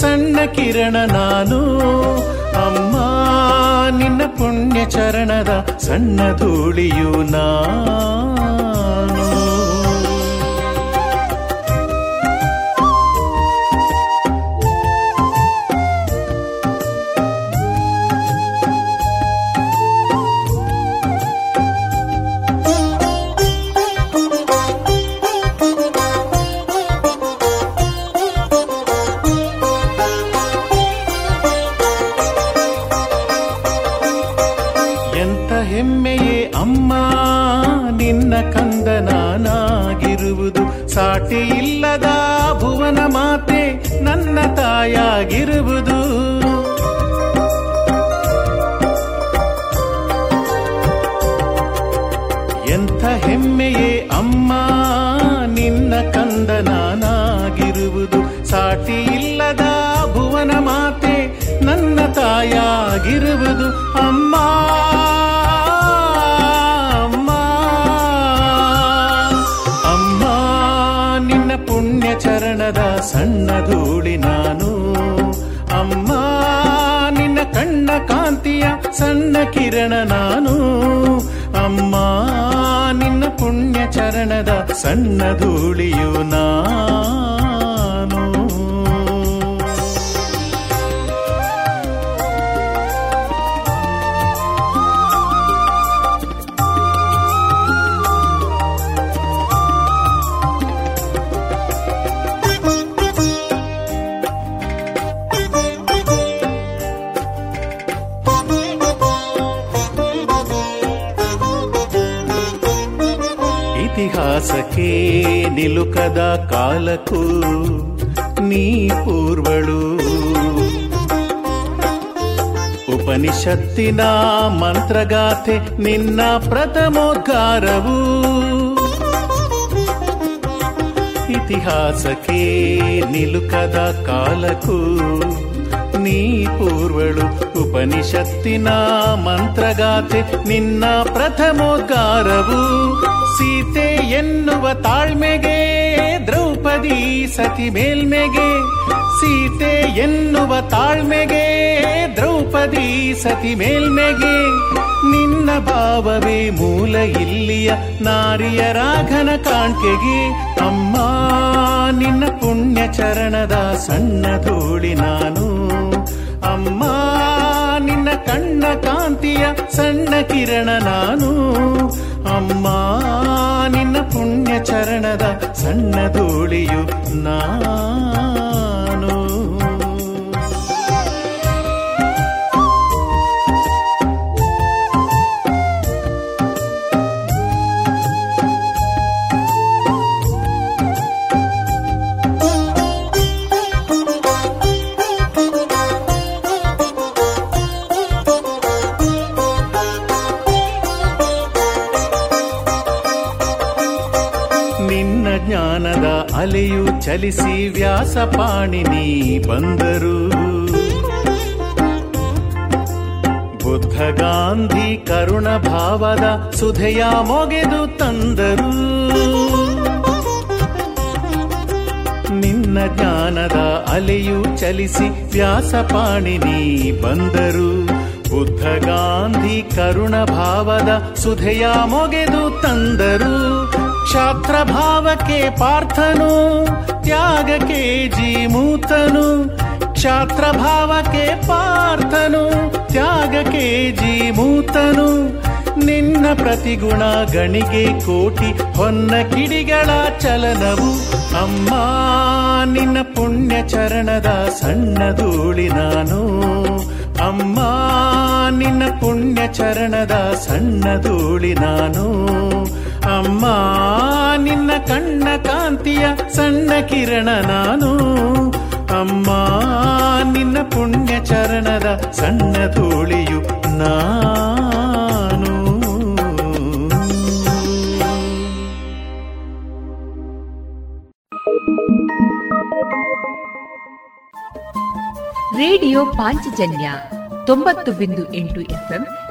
ಸಣ್ಣ ಕಿರಣ ನಾನು. ಅಮ್ಮ ನಿನ್ನ ಪುಣ್ಯ ಚರಣದ ಸಣ್ಣ ಧೂಳಿಯು ನಾನು. ಉಪನಿಷತ್ತಿನ ಮಂತ್ರಗಾಥೆ ನಿನ್ನ ಪ್ರಥಮೋದ್ಗಾರವು ಸೀತೆ ಎನ್ನುವ ತಾಳ್ಮೆಗೆ, ದ್ರೌಪದಿ ಸತಿ ಮೇಲ್ಮೆಗೆ, ಸೀತೆ ಎನ್ನುವ ತಾಳ್ಮೆಗೆ, ದ್ರೌಪದಿ ಸತಿ ಮೇಲ್ಮೆಗೆ. ನಿನ್ನ ಭಾವವೇ ಮೂಲ ಇಲ್ಲಿಯ ನಾರಿಯ ರಾಘನ ಕಾಣ್ಕೆಗೆ, ಅಮ್ಮ ನಿನ್ನ ಪುಣ್ಯ ಚರಣದ ಸಣ್ಣ ಧೂಳಿ ನಾನು. ಕಣ್ಣ ಕಾಂತಿಯ ಸಣ್ಣ ಕಿರಣ ನಾನು. ಅಮ್ಮ ನಿನ್ನ ಪುಣ್ಯ ಚರಣದ ಸಣ್ಣ ಧೂಳಿಯು ನಾನು ಜ್ಞಾನದ ಅಲೆಯು ಚಲಿಸಿ ವ್ಯಾಸ ಪಾಣಿನಿ ಬಂದರು. ಬುದ್ಧ ಗಾಂಧಿ ಕರುಣ ಭಾವದ ಸುಧೆಯ ಮೊಗೆದು ತಂದರು. ನಿನ್ನ ಜ್ಞಾನದ ಅಲೆಯು ಚಲಿಸಿ ವ್ಯಾಸ ಪಾಣಿನಿ ಬಂದರು. ಬುದ್ಧ ಗಾಂಧಿ ಕರುಣ ಭಾವದ ಸುಧೆಯ ಮೊಗೆದು ತಂದರು. ಕ್ಷಾತ್ರ ಭಾವಕ್ಕೆ ಪಾರ್ಥನು, ತ್ಯಾಗಕ್ಕೆ ಜೀಮೂತನು ಕ್ಷಾತ್ರ ಭಾವಕ್ಕೆ ಪಾರ್ಥನು, ತ್ಯಾಗಕ್ಕೆ ಜೀಮೂತನು. ನಿನ್ನ ಪ್ರತಿಗುಣ ಗಣಿಗೆ ಕೋಟಿ, ಹೊನ್ನ ಕಿಡಿಗಳ ಚಲನವು. ಅಮ್ಮ, ನಿನ್ನ ಪುಣ್ಯ ಚರಣದ ಸಣ್ಣ ಧೂಳಿ ನಾನು. ಅಮ್ಮ, ನಿನ್ನ ಪುಣ್ಯ ಚರಣದ ಸಣ್ಣ ಧೂಳಿ ನಾನು. ಅಮ್ಮ, ನಿನ್ನ ಕಣ್ಣ ಕಾಂತಿಯ ಸಣ್ಣ ಕಿರಣ ನಾನು. ಅಮ್ಮ, ನಿನ್ನ ಪುಣ್ಯ ಚರಣದ ಸಣ್ಣ ಧೂಳಿಯು ನಾನು. ರೇಡಿಯೋ ಪಾಂಚಜನ್ಯ ತೊಂಬತ್ತು ಬಿಂದು ಎಂಟು ಎಫ್ಎಂ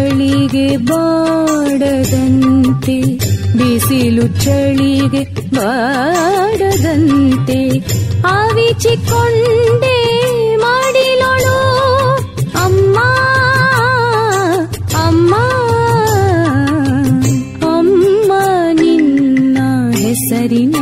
ಚಳಿಗೆ ಬಾಡದಂತೆ ಬಿಸಿಲು ಚಳಿಗೆ ಬಾಡದಂತೆ ಆವಿಚಿಕೊಂಡೆ ಮಾಡಿಲೋಳು. ಅಮ್ಮ ಅಮ್ಮ ಅಮ್ಮ ನಿನ್ನ ಹೆಸರಿನ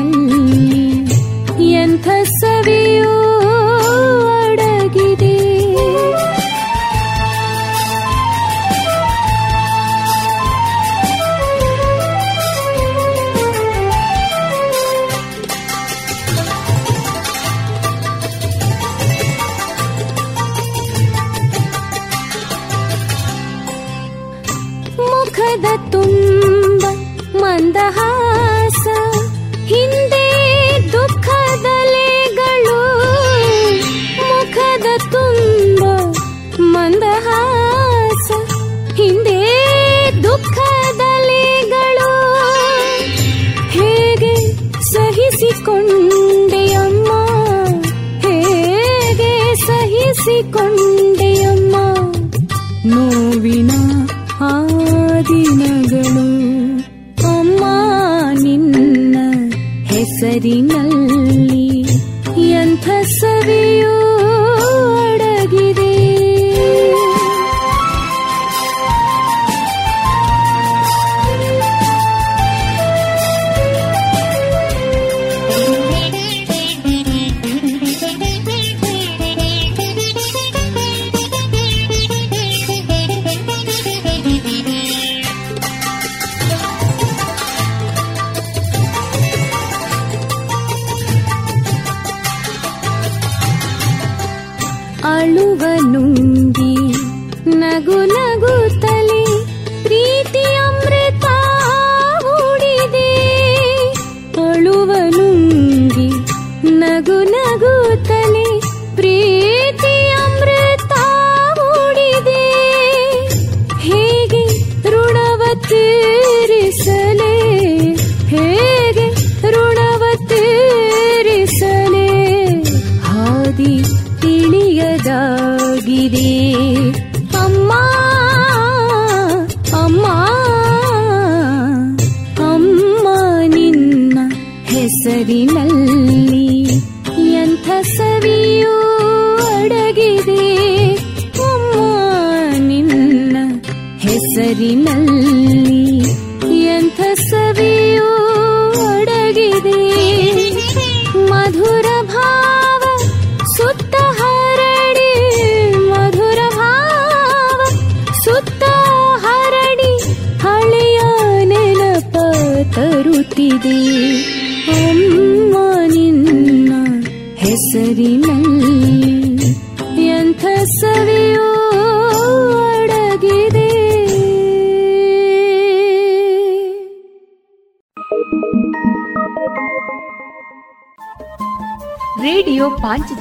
வினா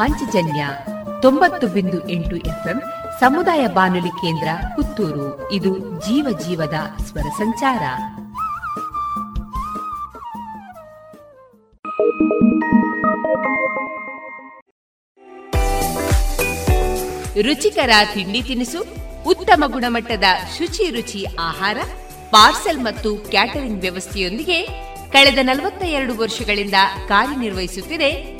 ಪಾಂಚಜನ್ಯ ತೊಂಬತ್ತು ಬಿಂದು ಎಂಟು ಎಫ್ಎಂ ಸಮುದಾಯ ಬಾನುಲಿ ಕೇಂದ್ರ ಪುತ್ತೂರು. ಇದು ಜೀವ ಜೀವದ ಸ್ವರ ಸಂಚಾರ. ರುಚಿಕರ ತಿಂಡಿ ತಿನಿಸು, ಉತ್ತಮ ಗುಣಮಟ್ಟದ ಶುಚಿ ರುಚಿ ಆಹಾರ, ಪಾರ್ಸೆಲ್ ಮತ್ತು ಕ್ಯಾಟರಿಂಗ್ ವ್ಯವಸ್ಥೆಯೊಂದಿಗೆ ಕಳೆದ ನಲವತ್ತ ಎರಡು ವರ್ಷಗಳಿಂದ ಕಾರ್ಯನಿರ್ವಹಿಸುತ್ತಿದೆ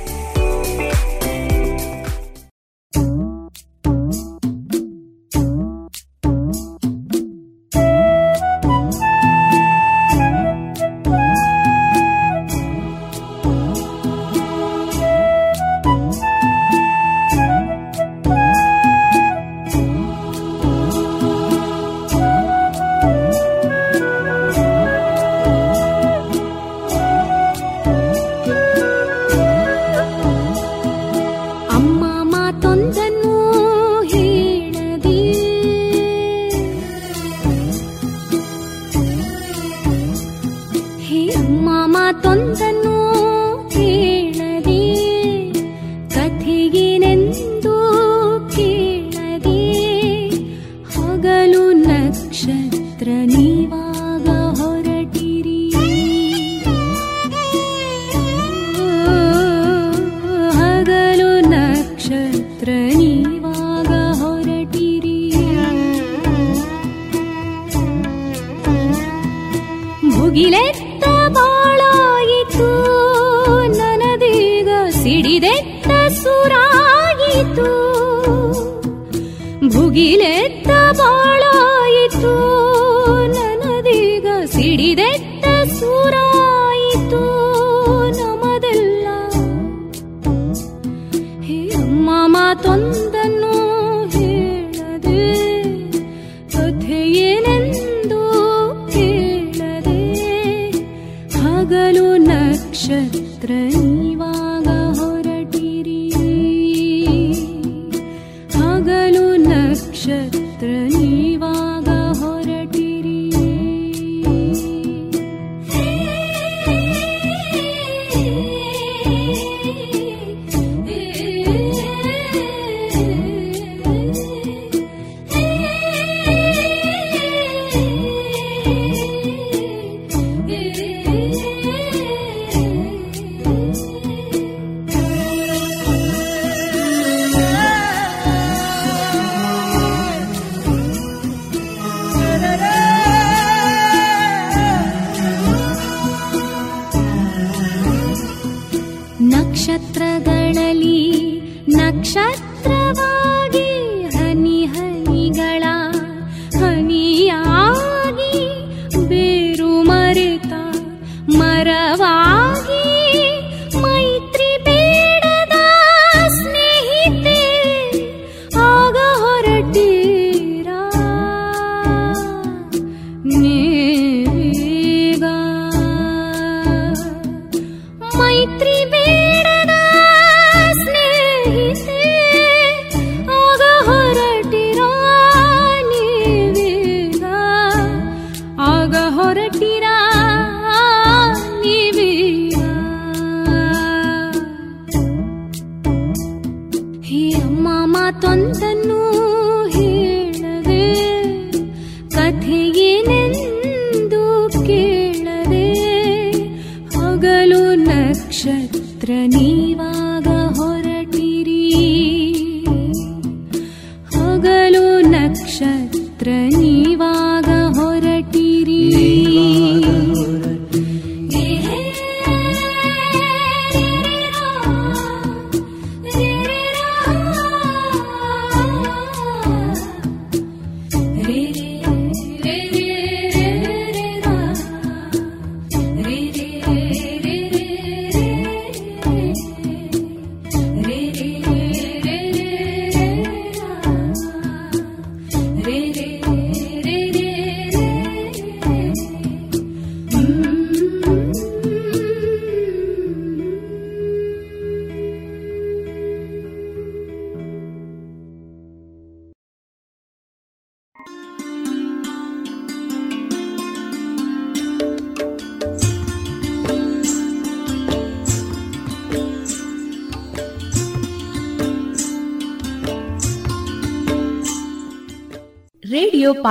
रे